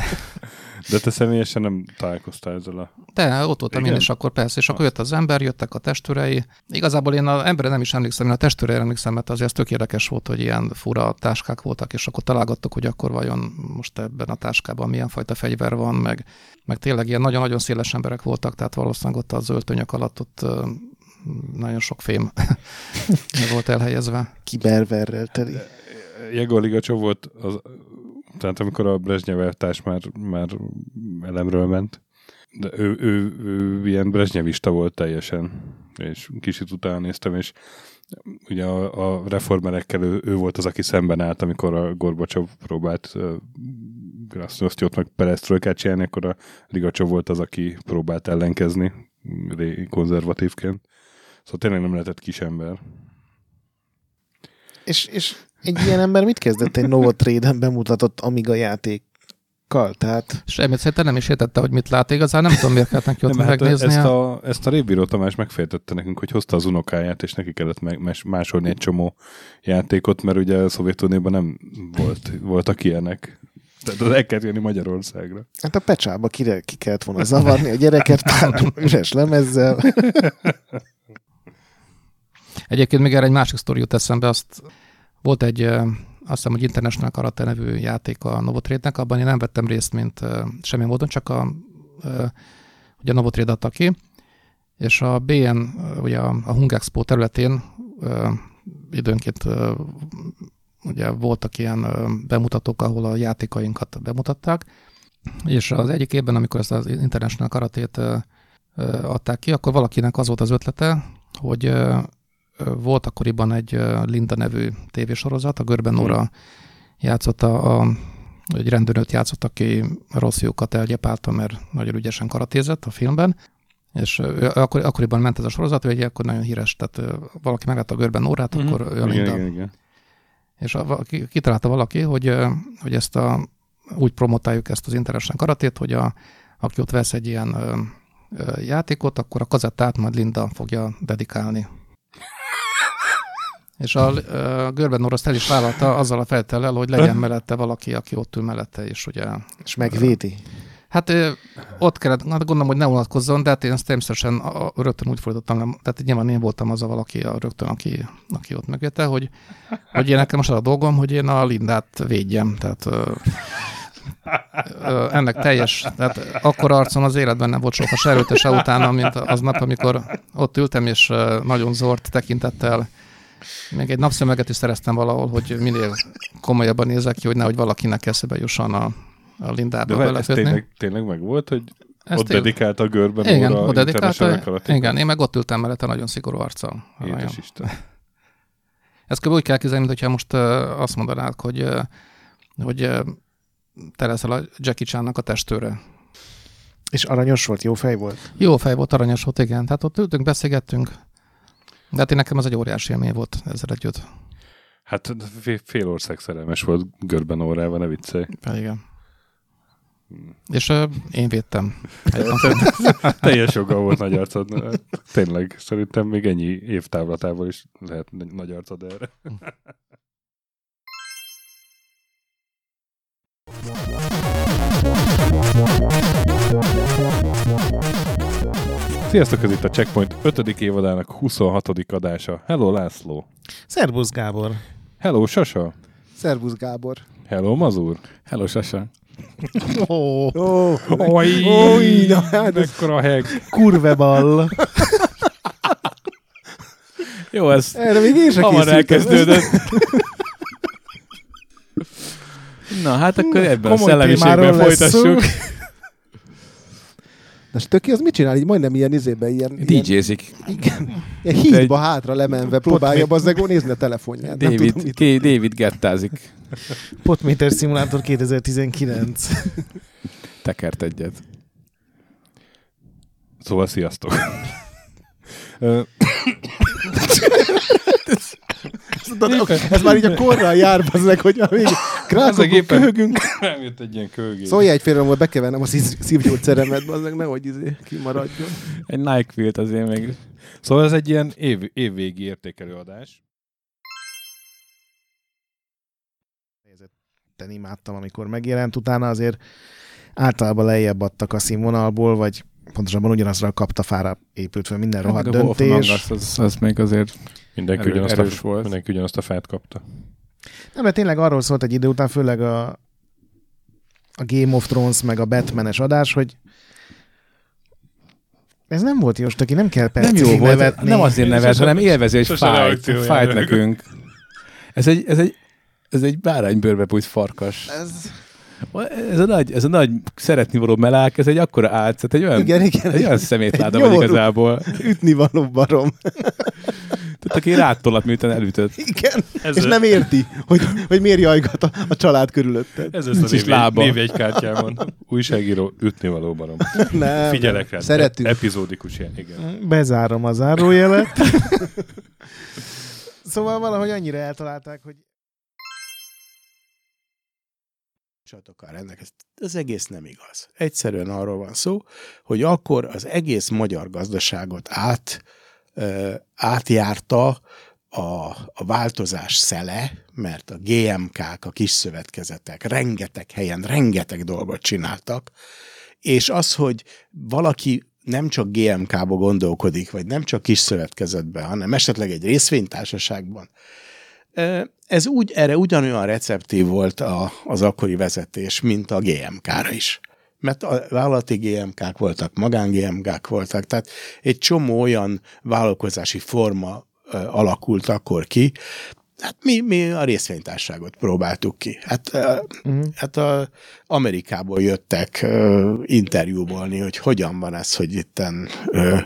De te személyesen nem találkoztál ezzel a... De ott voltam én, és akkor persze, és akkor jött az ember, jöttek a testőrei. Igazából én az emberre nem is emlékszem, én a testőre emlékszem, mert azért ez tök érdekes volt, hogy ilyen fura táskák voltak, és akkor találgattuk, hogy akkor vajon most ebben a táskában milyen fajta fegyver van, meg, meg tényleg ilyen nagyon-nagyon széles emberek voltak, tehát valószínűleg ott az öltönyök alatt ott nagyon sok fém volt elhelyezve. Kiberverrel teli. Jegor Ligacsov volt, az, tehát amikor a Brezsnyev elvtárs már, már elemről ment, de ő, ő, ő ilyen brezsnyevista volt teljesen, és kicsit utána néztem, és ugye a, a reformerekkel ő, ő volt az, aki szemben állt, amikor a Gorbacsov próbált uh, Glasnosztyot meg Perestrojkát csinálni, akkor a Ligacsov volt az, aki próbált ellenkezni konzervatívként. Szóval tényleg nem lehetett kisember. És, és egy ilyen ember mit kezdett egy Novotrade-en bemutatott Amiga játékkal? Tehát... Semmit szerintem nem is értette, hogy mit lát igazán, nem tudom, miért kellett neki ott hát megnéznie. ezt a, ezt a Révbíró Tamás megfejtette nekünk, hogy hozta az unokáját, és neki kellett meg, mes- másolni egy csomó játékot, mert ugye a Szovjetunióban nem volt, voltak ilyenek. Tehát az el kellett jönni Magyarországra. Hát a pecsába kire, ki kellett volna zavarni a gyereket pár üres lemezzel. Egyébként még erre egy másik sztori jut eszembe, azt volt egy, azt hiszem, hogy International Karate nevű játék a Novotrade-nek, abban én nem vettem részt, mint semmi módon, csak a, ugye a Novotrade adta ki, és a BN, ugye a, a Hung Expo területén időnként ugye voltak ilyen bemutatók, ahol a játékainkat bemutatták, és az egyik évben, amikor ezt az International Karatét adták ki, akkor valakinek az volt az ötlete, hogy volt akkoriban egy Linda nevű tévésorozat, a Görben Nóra játszotta, a, egy rendőrnőt játszott, aki rossz jókat elgyepálta, mert nagyon ügyesen karatézett a filmben, és ö, akkor, akkoriban ment ez a sorozat, ő egy akkor nagyon híres, tehát valaki meglátta a Görben Nórát, Mhm. akkor ő a Linda. igen, igen. És a, ki- kitalálta valaki, hogy, hogy ezt a, úgy promotáljuk ezt az International karatét, hogy a, aki ott vesz egy ilyen játékot, akkor a kazettát majd Linda fogja dedikálni. És a, a Görben azt el is vállalta azzal a feltellel, hogy legyen mellette valaki, aki ott ül mellette, és ugye... És megvédi? Hát ott kellett, hát gondolom, hogy ne unatkozzon, de hát én ezt természetesen a, a, rögtön úgy fordítottam, tehát nyilván én voltam az a valaki, a rögtön, aki, aki ott megvédte, hogy, hogy én nekem most az a dolgom, hogy én a Lindát védjem, tehát ö, ö, ennek teljes, tehát akkor arcom az életben nem volt soha se előtte, se utána, mint aznap, amikor ott ültem, és nagyon zord tekintettel még egy napszömeget is szereztem valahol, hogy minél komolyabban nézek ki, hogy nehogy valakinek eszebe jusson a, a De Lindába várj, ez tényleg, tényleg meg volt, hogy Ez ott dedikált a görben Igen, óra ott dedikálta, igen, én meg ott ültem mellette nagyon szigorú arccal. Édes Nagyon. Isten. Ezt kb. úgy kell képzelni, mintha most azt mondanád, hogy, hogy te leszel a Jackie Chan-nak a testőre. És aranyos volt, jó fej volt? Jó fej volt, aranyos volt, igen. Tehát ott ültünk, beszélgettünk. De hát én nekem az egy óriási élmény volt ezzel együtt. Hát fél, ország szerelmes volt görben órával, ne viccelj. Igen. És uh, én védtem. Teljes joga volt nagy arcod. Tényleg, szerintem még ennyi évtávlatából is lehet nagy arcod erre. Sziasztok, ez itt a Checkpoint 5. évadának 26. adása. Hello László. Szerbusz Gábor. Hello Sasa. Szervusz Gábor. Hello Mazur. Hello Sasa. Ó, Ó, Oj, Oj, na hát mekkora heg. kurveball. Jó, ez Erre még én sem hamar elkezdődött. Na, hát akkor ebben a szellemiségben témáról lesz szó. Na, Stöki az mit csinál? Így majdnem ilyen izében, ilyen... DJ-zik. Igen. Ilyen hídba hátra lemenve próbálja bazzeg nézni a telefonját. Nem tudom, David, mit. K- David gettázik. Potmeter Simulator 2019. Tekert egyet. Szóval sziasztok. Tudod, ez már így a korral jár, meg, hogy amíg krákokon köhögünk. Nem jött egy ilyen köhögés. Szólj egy félre, hogy bekevernem a szív- szívgyógyszeremet, bazdmeg, nehogy izé kimaradjon. Egy Nike-Wilt azért még. Szóval ez egy ilyen év, évvégi értékelő adás. Ten imádtam, amikor megjelent, utána azért általában lejjebb adtak a színvonalból, vagy pontosabban ugyanazra a kaptafára épült fel minden rohadt Hát Wolf Among döntés. Us, az, az még azért Mindenki, erő- ugyanazt erős a, volt. mindenki ugyanazt a fát kapta. Nem, mert tényleg arról szólt egy idő után, főleg a, a Game of Thrones meg a Batmanes adás, hogy ez nem volt jó, aki nem kell nem percig jó volt, nevetni. nem azért nevet, hanem Sose fájt, fájt nekünk. Ez egy, ez egy, ez egy báránybőrbe bújt farkas. Ez... Ez a nagy, ez a nagy szeretni való melák, ez egy akkora álcát, egy olyan, Igen, igen. egy olyan szemétláda Egy vagy igazából. Ütni való barom. Tehát aki rátolat, miután elütött. Igen, Ez és a- nem érti, hogy, hogy miért jajgat a, a család körülötted. Ez lesz a Nincs is név, lába. névjegykártyámon. Újságíró, ütni való barom. Nem, Figyelek rá. Szeretünk. Epizódikus ilyen, igen. Bezárom a zárójelet. szóval valahogy annyira eltalálták, hogy Csatokkal ennek ez, ez egész nem igaz. Egyszerűen arról van szó, hogy akkor az egész magyar gazdaságot át, ö, átjárta a, a változás szele, mert a GMK-k, a kis szövetkezetek rengeteg helyen rengeteg dolgot csináltak, és az, hogy valaki nem csak GMK-ba gondolkodik, vagy nem csak kis szövetkezetben, hanem esetleg egy részvénytársaságban, ez úgy, erre ugyanolyan receptív volt a, az akkori vezetés, mint a GMK-ra is. Mert a vállalati GMK-k voltak, magán GMK-k voltak, tehát egy csomó olyan vállalkozási forma alakult akkor ki, Hát mi, mi a részvénytárságot próbáltuk ki. Hát, uh-huh. hát a Amerikából jöttek uh, interjúbolni, hogy hogyan van ez, hogy itten uh,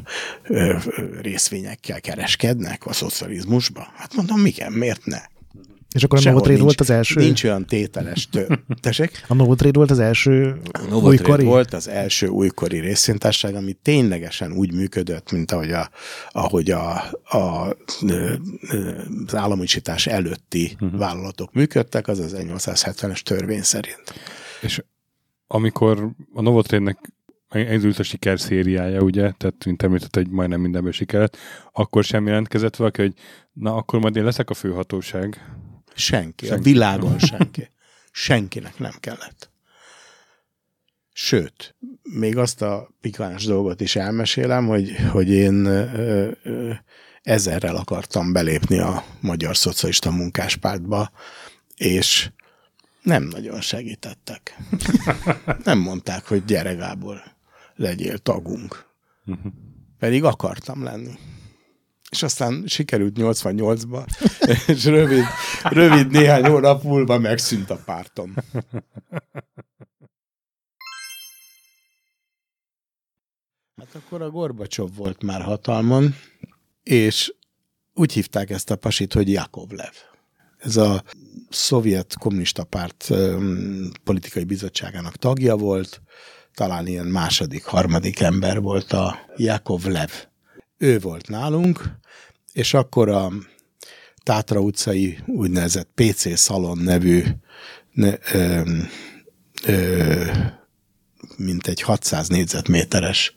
uh, részvényekkel kereskednek a szocializmusba. Hát mondom, igen, miért ne? És akkor a Sehol Novotrade nincs- volt az első? Nincs olyan tételes tő. Tessék? A Novotrade volt az első Novotrade újkori? volt az első újkori részvénytársaság, ami ténylegesen úgy működött, mint ahogy, a, ahogy a, a, az államosítás előtti uh-huh. vállalatok működtek, az az 1870-es törvény szerint. És amikor a Novotrade-nek elindult a siker szériája, ugye, tehát mint említett, hogy majdnem mindenből sikerült, akkor sem jelentkezett valaki, hogy na, akkor majd én leszek a főhatóság. Senki, senki. a világon senki. Senkinek nem kellett. Sőt, még azt a pikáns dolgot is elmesélem, hogy, hogy én ö, ö, ezerrel akartam belépni a Magyar Szocialista Munkáspártba, és nem nagyon segítettek. Nem mondták, hogy gyere Gábor, legyél tagunk. Pedig akartam lenni. És aztán sikerült 88-ba, és rövid, rövid néhány hónap múlva megszűnt a pártom. Hát akkor a Gorbacsov volt már hatalmon, és úgy hívták ezt a pasit, hogy Jakovlev. Ez a szovjet kommunista párt politikai bizottságának tagja volt, talán ilyen második, harmadik ember volt a Jakovlev. Ő volt nálunk, és akkor a Tátra utcai úgynevezett PC Szalon nevű ne, ö, ö, mint egy 600 négyzetméteres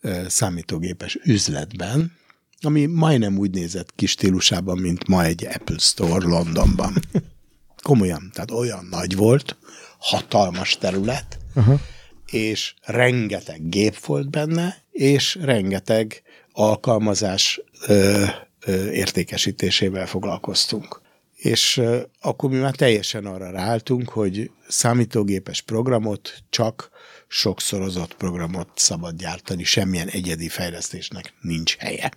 ö, számítógépes üzletben, ami majdnem úgy nézett ki stílusában, mint ma egy Apple Store Londonban. Komolyan, tehát olyan nagy volt, hatalmas terület, Aha. és rengeteg gép volt benne, és rengeteg alkalmazás ö, értékesítésével foglalkoztunk. És akkor mi már teljesen arra ráálltunk, hogy számítógépes programot csak sokszorozott programot szabad gyártani, semmilyen egyedi fejlesztésnek nincs helye.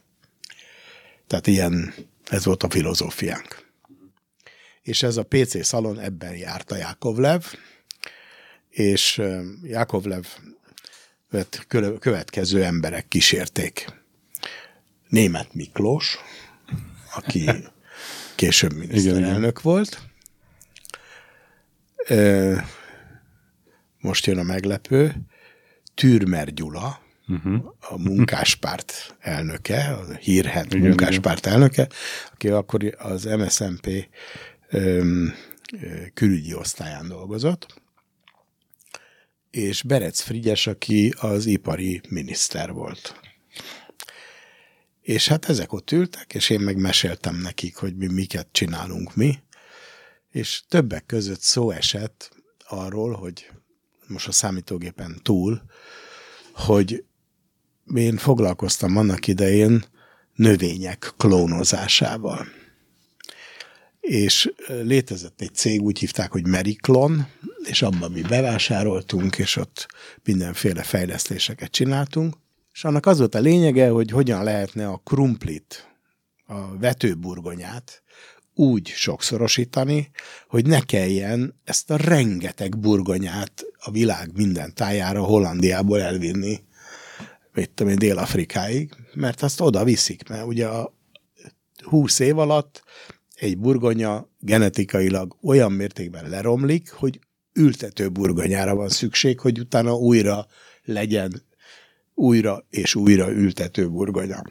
Tehát ilyen, ez volt a filozófiánk. És ez a PC szalon ebben járt a Jakovlev, és vet következő emberek kísérték. Német Miklós, aki később miniszterelnök volt. Most jön a meglepő. Türmer Gyula, Uh-huh. a munkáspárt elnöke, a hírhet Igen, munkáspárt elnöke, aki akkor az MSZNP öm, külügyi osztályán dolgozott, és Berec Frigyes, aki az ipari miniszter volt. És hát ezek ott ültek, és én meg meséltem nekik, hogy mi miket csinálunk mi, és többek között szó esett arról, hogy most a számítógépen túl, hogy én foglalkoztam annak idején növények klónozásával. És létezett egy cég, úgy hívták, hogy Meriklon, és abban mi bevásároltunk, és ott mindenféle fejlesztéseket csináltunk. És annak az volt a lényege, hogy hogyan lehetne a krumplit, a vetőburgonyát úgy sokszorosítani, hogy ne kelljen ezt a rengeteg burgonyát a világ minden tájára Hollandiából elvinni, mit tudom én, Dél-Afrikáig, mert azt oda viszik, mert ugye a 20 év alatt egy burgonya genetikailag olyan mértékben leromlik, hogy ültető burgonyára van szükség, hogy utána újra legyen újra és újra ültető burgonya.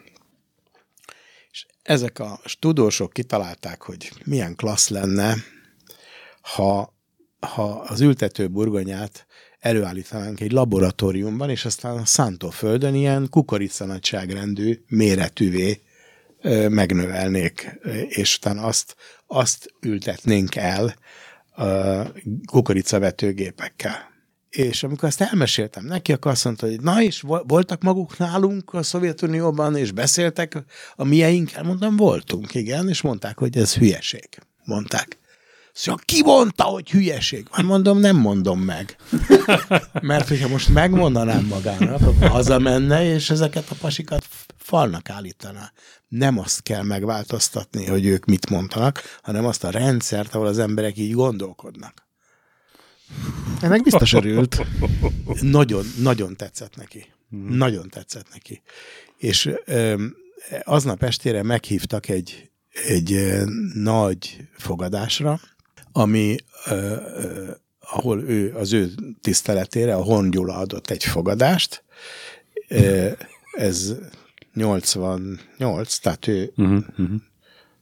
És ezek a tudósok kitalálták, hogy milyen klassz lenne, ha, ha az ültető burgonyát előállítanánk egy laboratóriumban, és aztán a szántóföldön ilyen kukoricanagyságrendű méretűvé megnövelnék, és utána azt, azt ültetnénk el kukoricavetőgépekkel. És amikor ezt elmeséltem neki, akkor azt mondta, hogy na és vo- voltak maguk nálunk a Szovjetunióban, és beszéltek a mieinkkel? Mondtam, voltunk, igen, és mondták, hogy ez hülyeség. Mondták. Szóval ki mondta, hogy hülyeség? Hát mondom, nem mondom meg. Mert hogyha most megmondanám magának, akkor hazamenne, és ezeket a pasikat falnak állítaná. Nem azt kell megváltoztatni, hogy ők mit mondanak, hanem azt a rendszert, ahol az emberek így gondolkodnak. Ennek biztos örült. Nagyon, nagyon tetszett neki. Nagyon tetszett neki. És öm, aznap estére meghívtak egy, egy ö, nagy fogadásra, ami ö, ö, ahol ő, az ő tiszteletére a Horn Gyula adott egy fogadást. Ö, Ez 88, tehát ő Uh-huh, uh-huh.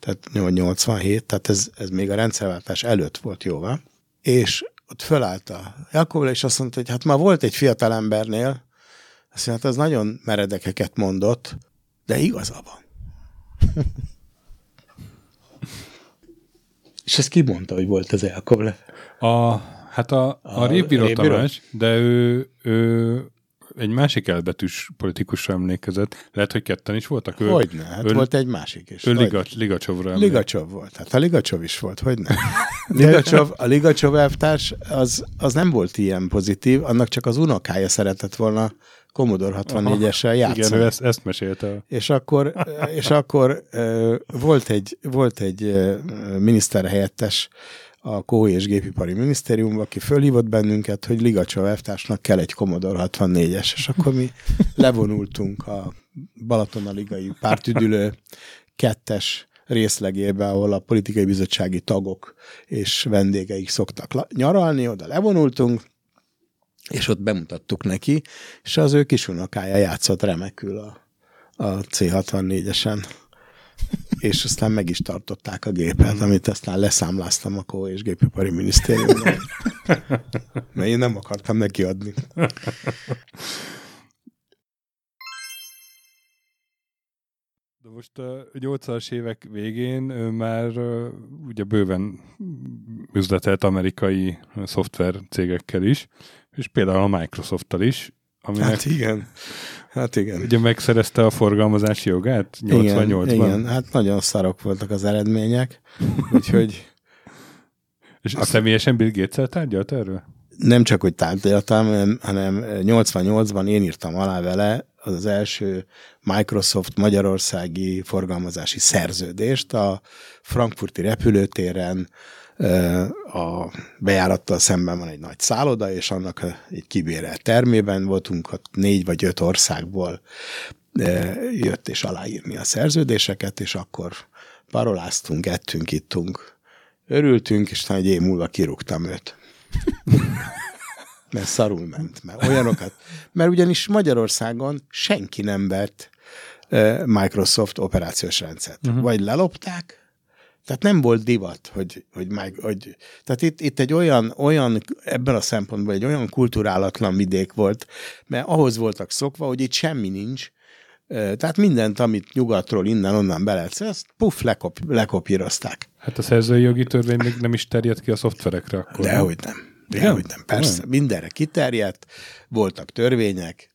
tehát 87, tehát ez, ez még a rendszerváltás előtt volt jóval, és ott fölállt a Jakobra, és azt mondta, hogy hát már volt egy fiatal embernél, azt mondja, hát az nagyon meredekeket mondott, de igaza van. és ezt ki mondta, hogy volt az Jakoble? A, hát a, a, A Révbíró? Tamás, de ő, ő egy másik elbetűs politikusra emlékezett. Lehet, hogy ketten is voltak. Ő, Hogyne, hát volt egy másik is. Ő Hogyne. Liga, Ligacsovra emlékszik. Ligacsov volt. Hát a Ligacsov is volt, hogy nem? Ligacsov, a Ligacsov elvtárs az, az nem volt ilyen pozitív, annak csak az unokája szeretett volna Commodore 64-essel játszani. Igen, ő ezt, ezt mesélte. És akkor, és akkor volt egy, volt egy miniszterhelyettes a Kói és Gépipari Minisztériumban, aki fölhívott bennünket, hogy Ligacsov elvtársnak kell egy Commodore 64-es, és akkor mi levonultunk a Balatona-ligai pártüdülő kettes részlegébe, ahol a politikai bizottsági tagok és vendégeik szoktak nyaralni, oda levonultunk, és ott bemutattuk neki, és az ő kisunokája játszott remekül a, a C64-esen. És aztán meg is tartották a gépet, amit aztán leszámláztam a Kó és Gépipari Minisztériumban. Mert én nem akartam neki adni. De most a 80-as évek végén ő már ugye bőven üzletelt amerikai szoftver cégekkel is, és például a Microsofttal is, aminek Hát igen. Hát igen. ugye megszerezte a forgalmazási jogát 88-ban. Igen, igen, hát nagyon szarok voltak az eredmények, úgyhogy És személyesen Bill Gates-el tárgyalt erről? nem csak, hogy tárgyaltam, hanem- hanem 88-ban én írtam alá vele az első Microsoft Magyarországi forgalmazási szerződést a frankfurti repülőtéren a bejárattal szemben van egy nagy szálloda, és annak egy kibérelt termében voltunk, ott négy vagy öt országból jött és aláírni a szerződéseket, és akkor paroláztunk, ettünk, ittunk, örültünk, és egy év múlva kirúgtam őt. mert szarul ment, mert olyanokat. Mert ugyanis Magyarországon senki nem vett ö, Microsoft operációs rendszert. Uh-huh. Vagy lelopták, tehát nem volt divat, hogy, hogy, meg, hogy tehát itt, itt egy olyan, olyan, ebben a szempontból egy olyan kulturálatlan vidék volt, mert ahhoz voltak szokva, hogy itt semmi nincs, tehát mindent, amit nyugatról innen-onnan be lehet szerezni, azt puff, lekop, lekopírozták. Hát a szerzői jogi törvény még nem is terjed ki a szoftverekre akkor. Dehogy nem. Dehogy nem. Persze, Nem. mindenre kiterjedt, voltak törvények.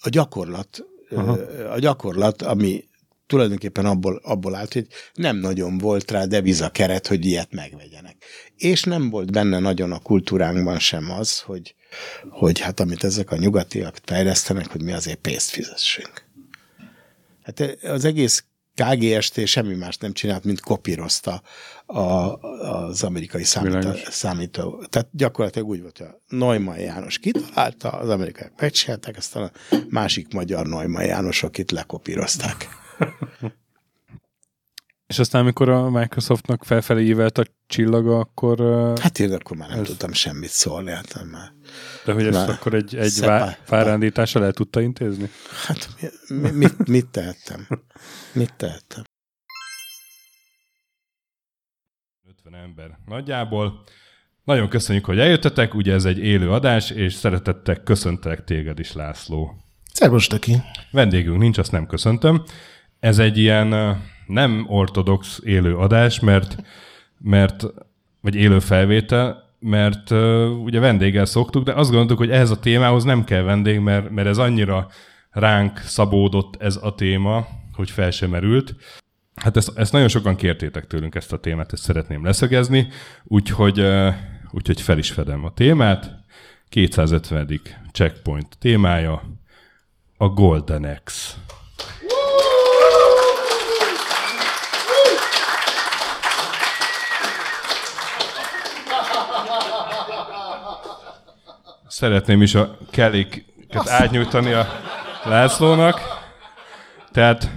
A gyakorlat, Aha. a gyakorlat, ami tulajdonképpen abból, abból állt, hogy nem nagyon volt rá devizakeret, hogy ilyet megvegyenek. És nem volt benne nagyon a kultúránkban sem az, hogy, hogy hát amit ezek a nyugatiak fejlesztenek, hogy mi azért pénzt fizessünk. Hát az egész KGST semmi más nem csinált, mint kopírozta a, az amerikai számító, számító. Tehát gyakorlatilag úgy volt, hogy a Neumann János kitalálta, az amerikaiak megcsinálták, aztán a másik magyar Neumann Jánosok itt lekopírozták. És aztán, amikor a Microsoftnak felfelé ívelt a csillaga, akkor... Hát én akkor már nem ez- tudtam semmit szólni, hát már. De hogy ezt Már akkor egy, egy vá, várándítással el tudta intézni? Hát mi, mit, mit tehettem? Mit tehettem? 50 ember nagyjából. Nagyon köszönjük, hogy eljöttetek, ugye ez egy élő adás, és szeretettek köszöntek téged is, László. Szervus, Töki. Vendégünk nincs, azt nem köszöntöm. Ez egy ilyen nem ortodox élő adás, mert, mert vagy élő felvétel, mert ugye vendéggel szoktuk, de azt gondoltuk, hogy ehhez a témához nem kell vendég, mert, mert ez annyira ránk szabódott ez a téma, hogy fel sem merült. Hát ezt, ezt nagyon sokan kértétek tőlünk ezt a témát, ezt szeretném leszögezni, úgyhogy, úgyhogy fel is fedem a témát. 250. checkpoint témája a Golden X. Szeretném is a keléket átnyújtani a Lászlónak. Tehát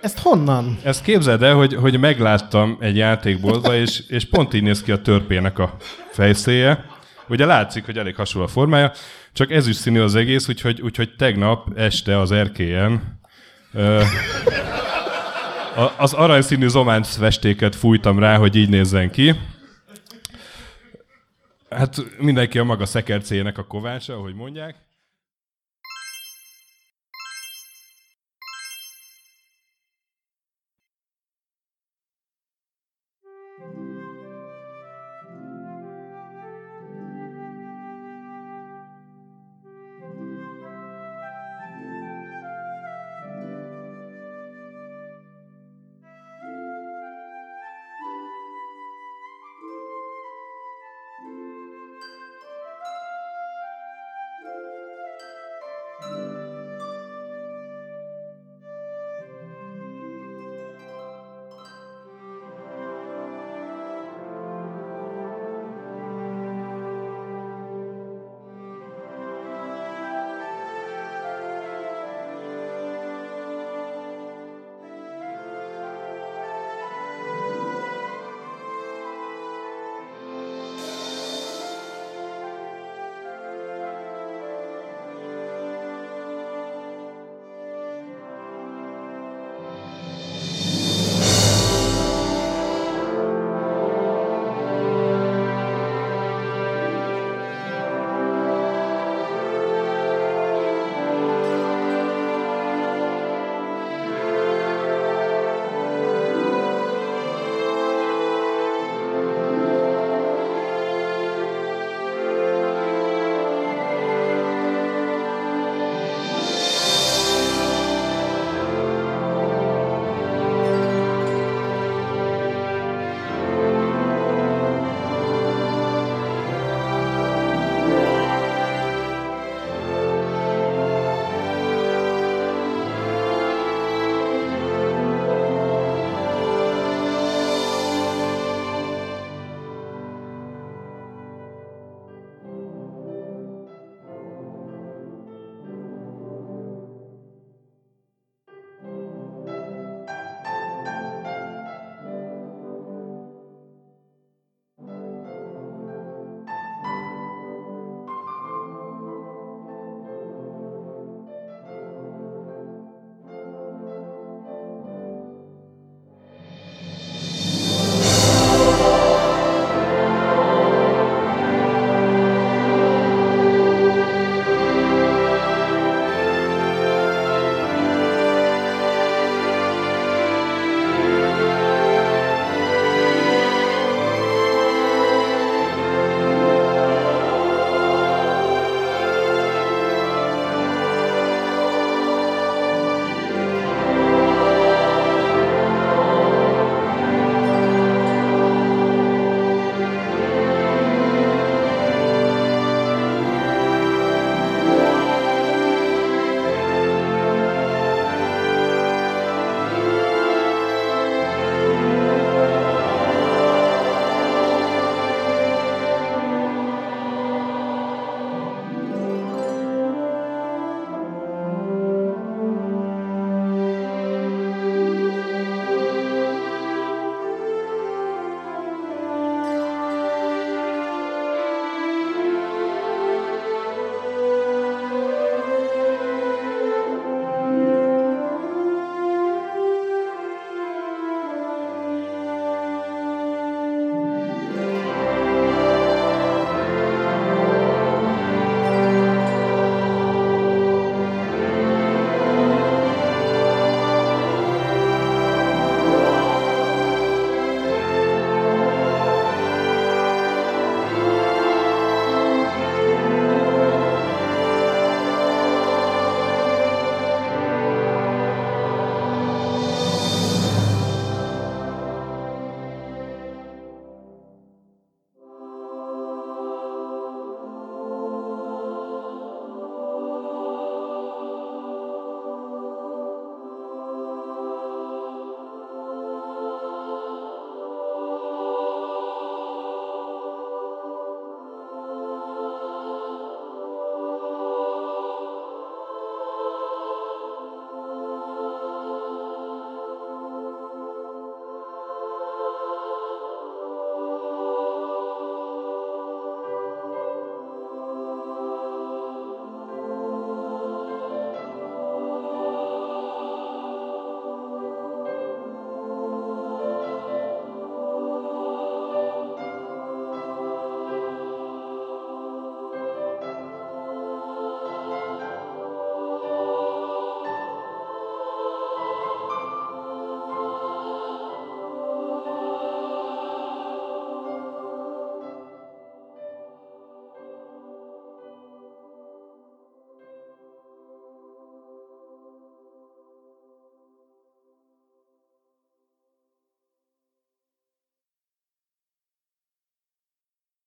Ezt honnan? ezt képzeld el, hogy, hogy megláttam egy játékboltba, és, és pont így néz ki a törpének a fejszéje. Ugye látszik, hogy elég hasonló a formája, csak ez is színű az egész, úgyhogy, úgyhogy tegnap este az erkélyen ö, az aranyszínű zománc festéket fújtam rá, hogy így nézzen ki. Hát mindenki a maga szekercéjének a kovácsa, ahogy mondják.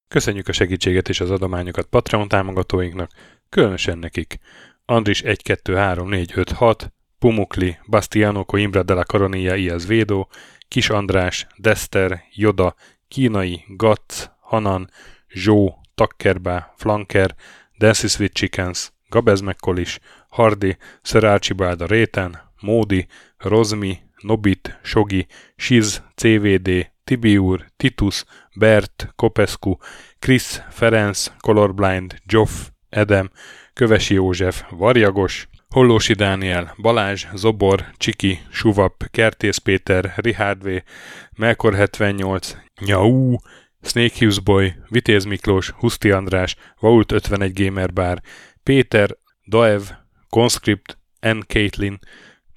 Köszönjük a segítséget és az adományokat Patreon támogatóinknak, különösen nekik. Andris 1, 2, 3, 4, 5, 6, Pumukli, Bastiano Coimbra de la Coronilla Iaz Védó, Kis András, Dester, Joda, Kínai, Gatz, Hanan, Zsó, Takkerbá, Flanker, Dancy Sweet Chickens, Gabez Mekkolis, Hardi, Sir Archibald a Réten, Módi, Rozmi, Nobit, Sogi, Siz, CVD, Tibiur, Titus, Bert, Kopescu, Krisz, Ferenc, Colorblind, Joff, Edem, Kövesi József, Varjagos, Hollósi Dániel, Balázs, Zobor, Csiki, Suvap, Kertész Péter, Richard V, Melkor 78, Nyau, Snake Hughes Boy, Vitéz Miklós, Huszti András, Vault 51 Gamer Bar, Péter, Daev, Conscript, N. Caitlin,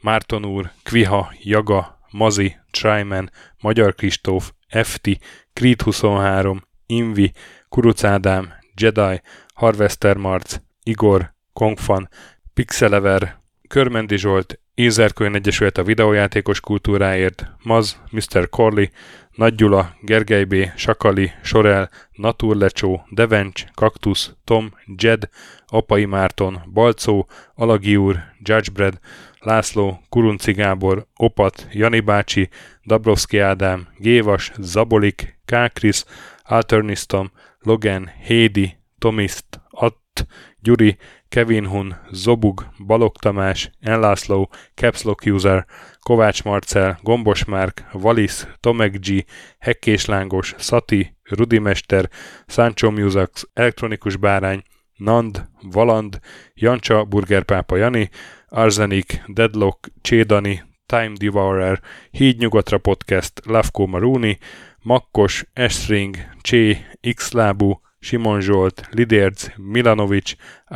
Márton úr, Kviha, Jaga, Mazi, Tryman, Magyar Kristóf, FT, Creed 23, Invi, Kuruc Ádám, Jedi, Harvester Marc, Igor, Kongfan, Pixelever, Körmendi Zsolt, Ézerkőn Egyesület a videójátékos kultúráért, Maz, Mr. Corley, Nagy Gyula, Gergely B., Sakali, Sorel, Naturlecsó, Devencs, Kaktusz, Tom, Jed, Apai Márton, Balcó, Alagi úr, Judgebred, László, Kurunci Gábor, Opat, Jani bácsi, Dabrowski Ádám, Gévas, Zabolik, Kákris, Alternisztom, Logan, Hédi, Tomiszt, Att, Gyuri, Kevin Hun, Zobug, Balog Tamás, Enlászló, Capslock User, Kovács Marcel, Gombos Márk, Valisz, Tomek G, Hekkés Lángos, Szati, Rudimester, Sancho Musax, Elektronikus Bárány, Nand, Valand, Jancsa, Burgerpápa Jani, Arzenik, Deadlock, Csédani, Time Devourer, Híd Nyugatra Podcast, Lavko Maruni, Makkos, Estring, Csé, Xlábú, Simon Zsolt, Lidérc, Milanovic,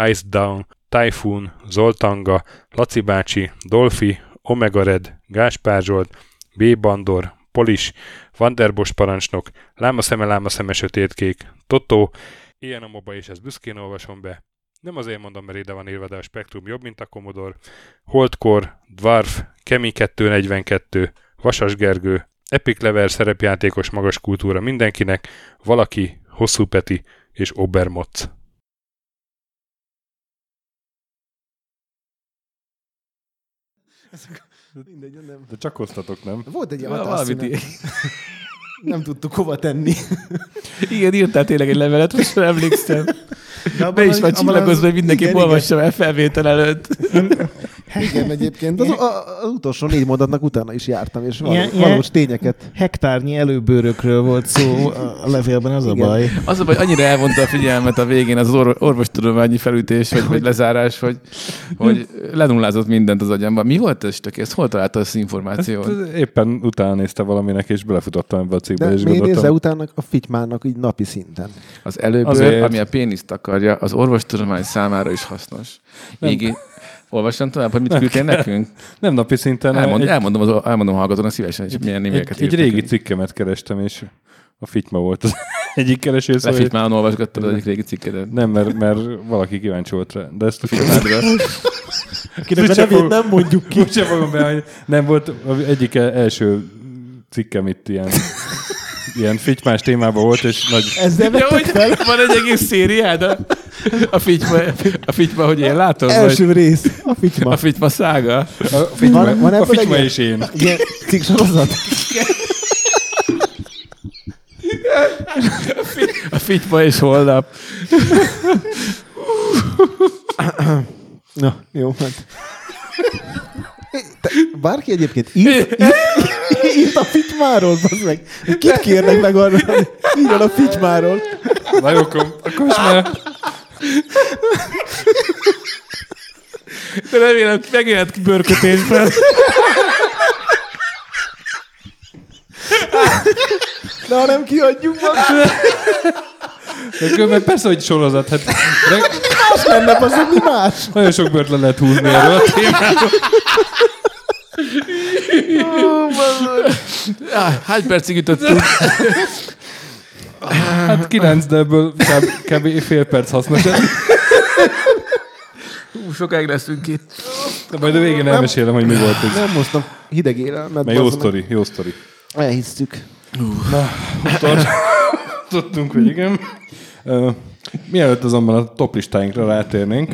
Ice Down, Typhoon, Zoltanga, Laci bácsi, Dolfi, Omega Red, Gáspár Zsolt, B. Bandor, Polis, Vanderbos parancsnok, Láma szeme, láma szeme sötétkék, Totó, Ilyen a moba, és ezt büszkén olvasom be. Nem azért mondom, mert ide van írva, de a spektrum jobb, mint a Commodore. Holdkor, Dwarf, Kemi 242, Vasas Gergő, Epic Lever szerepjátékos magas kultúra mindenkinek, valaki, Hosszú Peti és Obermotz. Mindegy, nem. De csak osztatok, nem? Volt egy ilyen így. Nem tudtuk hova tenni. Igen, írtál tényleg egy levelet, most emlékszem. De Be is van csillagozva, az- hogy mindenki igen, olvassa el felvétel előtt. Igen, egyébként az, a, az utolsó négy mondatnak utána is jártam, és való, Ilyen- valós ilyen tényeket. Hektárnyi előbőrökről volt szó a levélben, az a Igen. baj. Az a baj, annyira elvonta a figyelmet a végén az or- orvostudományi felütés, vagy, vagy lezárás, hogy, hogy lenullázott mindent az agyamban. Mi volt ez tök? Ezt hol találta ezt az információt? Ezt éppen utána nézte valaminek, és belefutottam ebbe a cikkbe, De és miért gondoltam, utána a fitymának így napi szinten? Az előből, Azért. ami a péniszt akarja, az orvostudomány számára is hasznos. Égi, olvassam tovább, hogy mit Nem. küldtél nekünk? Nem napi szinten. Elmond, egy- elmondom, az, elmondom a hallgatónak szívesen, hogy milyen e-maileket egy, egy régi nekünk. cikkemet kerestem, és a Fitma volt az egyik kereső szó. Lefitmálon olvasgattad az egyik régi cikkedet. Nem, mert, mert valaki kíváncsi volt rá. De ezt a Fitmádra. Akinek a nevét nem mondjuk ki. Úgyse fogom be, hogy nem volt egyik első cikkem itt ilyen, ilyen fitymás témában volt, és nagy... Ezzel De vetted hogy fel? van egy egész szériád a, a fityma, a fityma, hogy én látom? Első vagy? rész, a fityma. A fityma szága. A fitma, Van- van a egy- és én. Ilyen cikk sorozat? A fityma és holnap. Na, jó, hát. Te, bárki egyébként írt, írt, írt a fitymáról, bazd meg. Kit kérnek meg arra, hogy írjon a fitymáról? Na jó, akkor, akkor most már... De remélem, megjelent bőrkötésben. Ha nem kiadjuk magát. De különben persze, hogy sorozat, hát de Más lenne, az mi más? nagyon sok bört le lehet húzni erről a témáról. Hány percig ütöttünk? Hát kilenc, de ebből kb, kb. fél perc hasznos. Hú, sokáig leszünk itt. De majd a végén elmesélem, hogy mi volt ez. Nem mostam hideg élelmet. Mert jó sztori, jó sztori. Elhisztük. Na, utol, Tudtunk, hogy igen. Ö, Mielőtt azonban a toplistáinkra rátérnénk,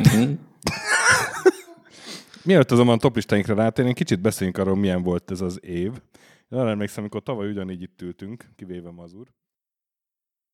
Mielőtt azonban a toplistáinkra rátérnénk, kicsit beszéljünk arról, milyen volt ez az év. Én arra emlékszem, amikor tavaly ugyanígy itt ültünk, kivéve Mazur.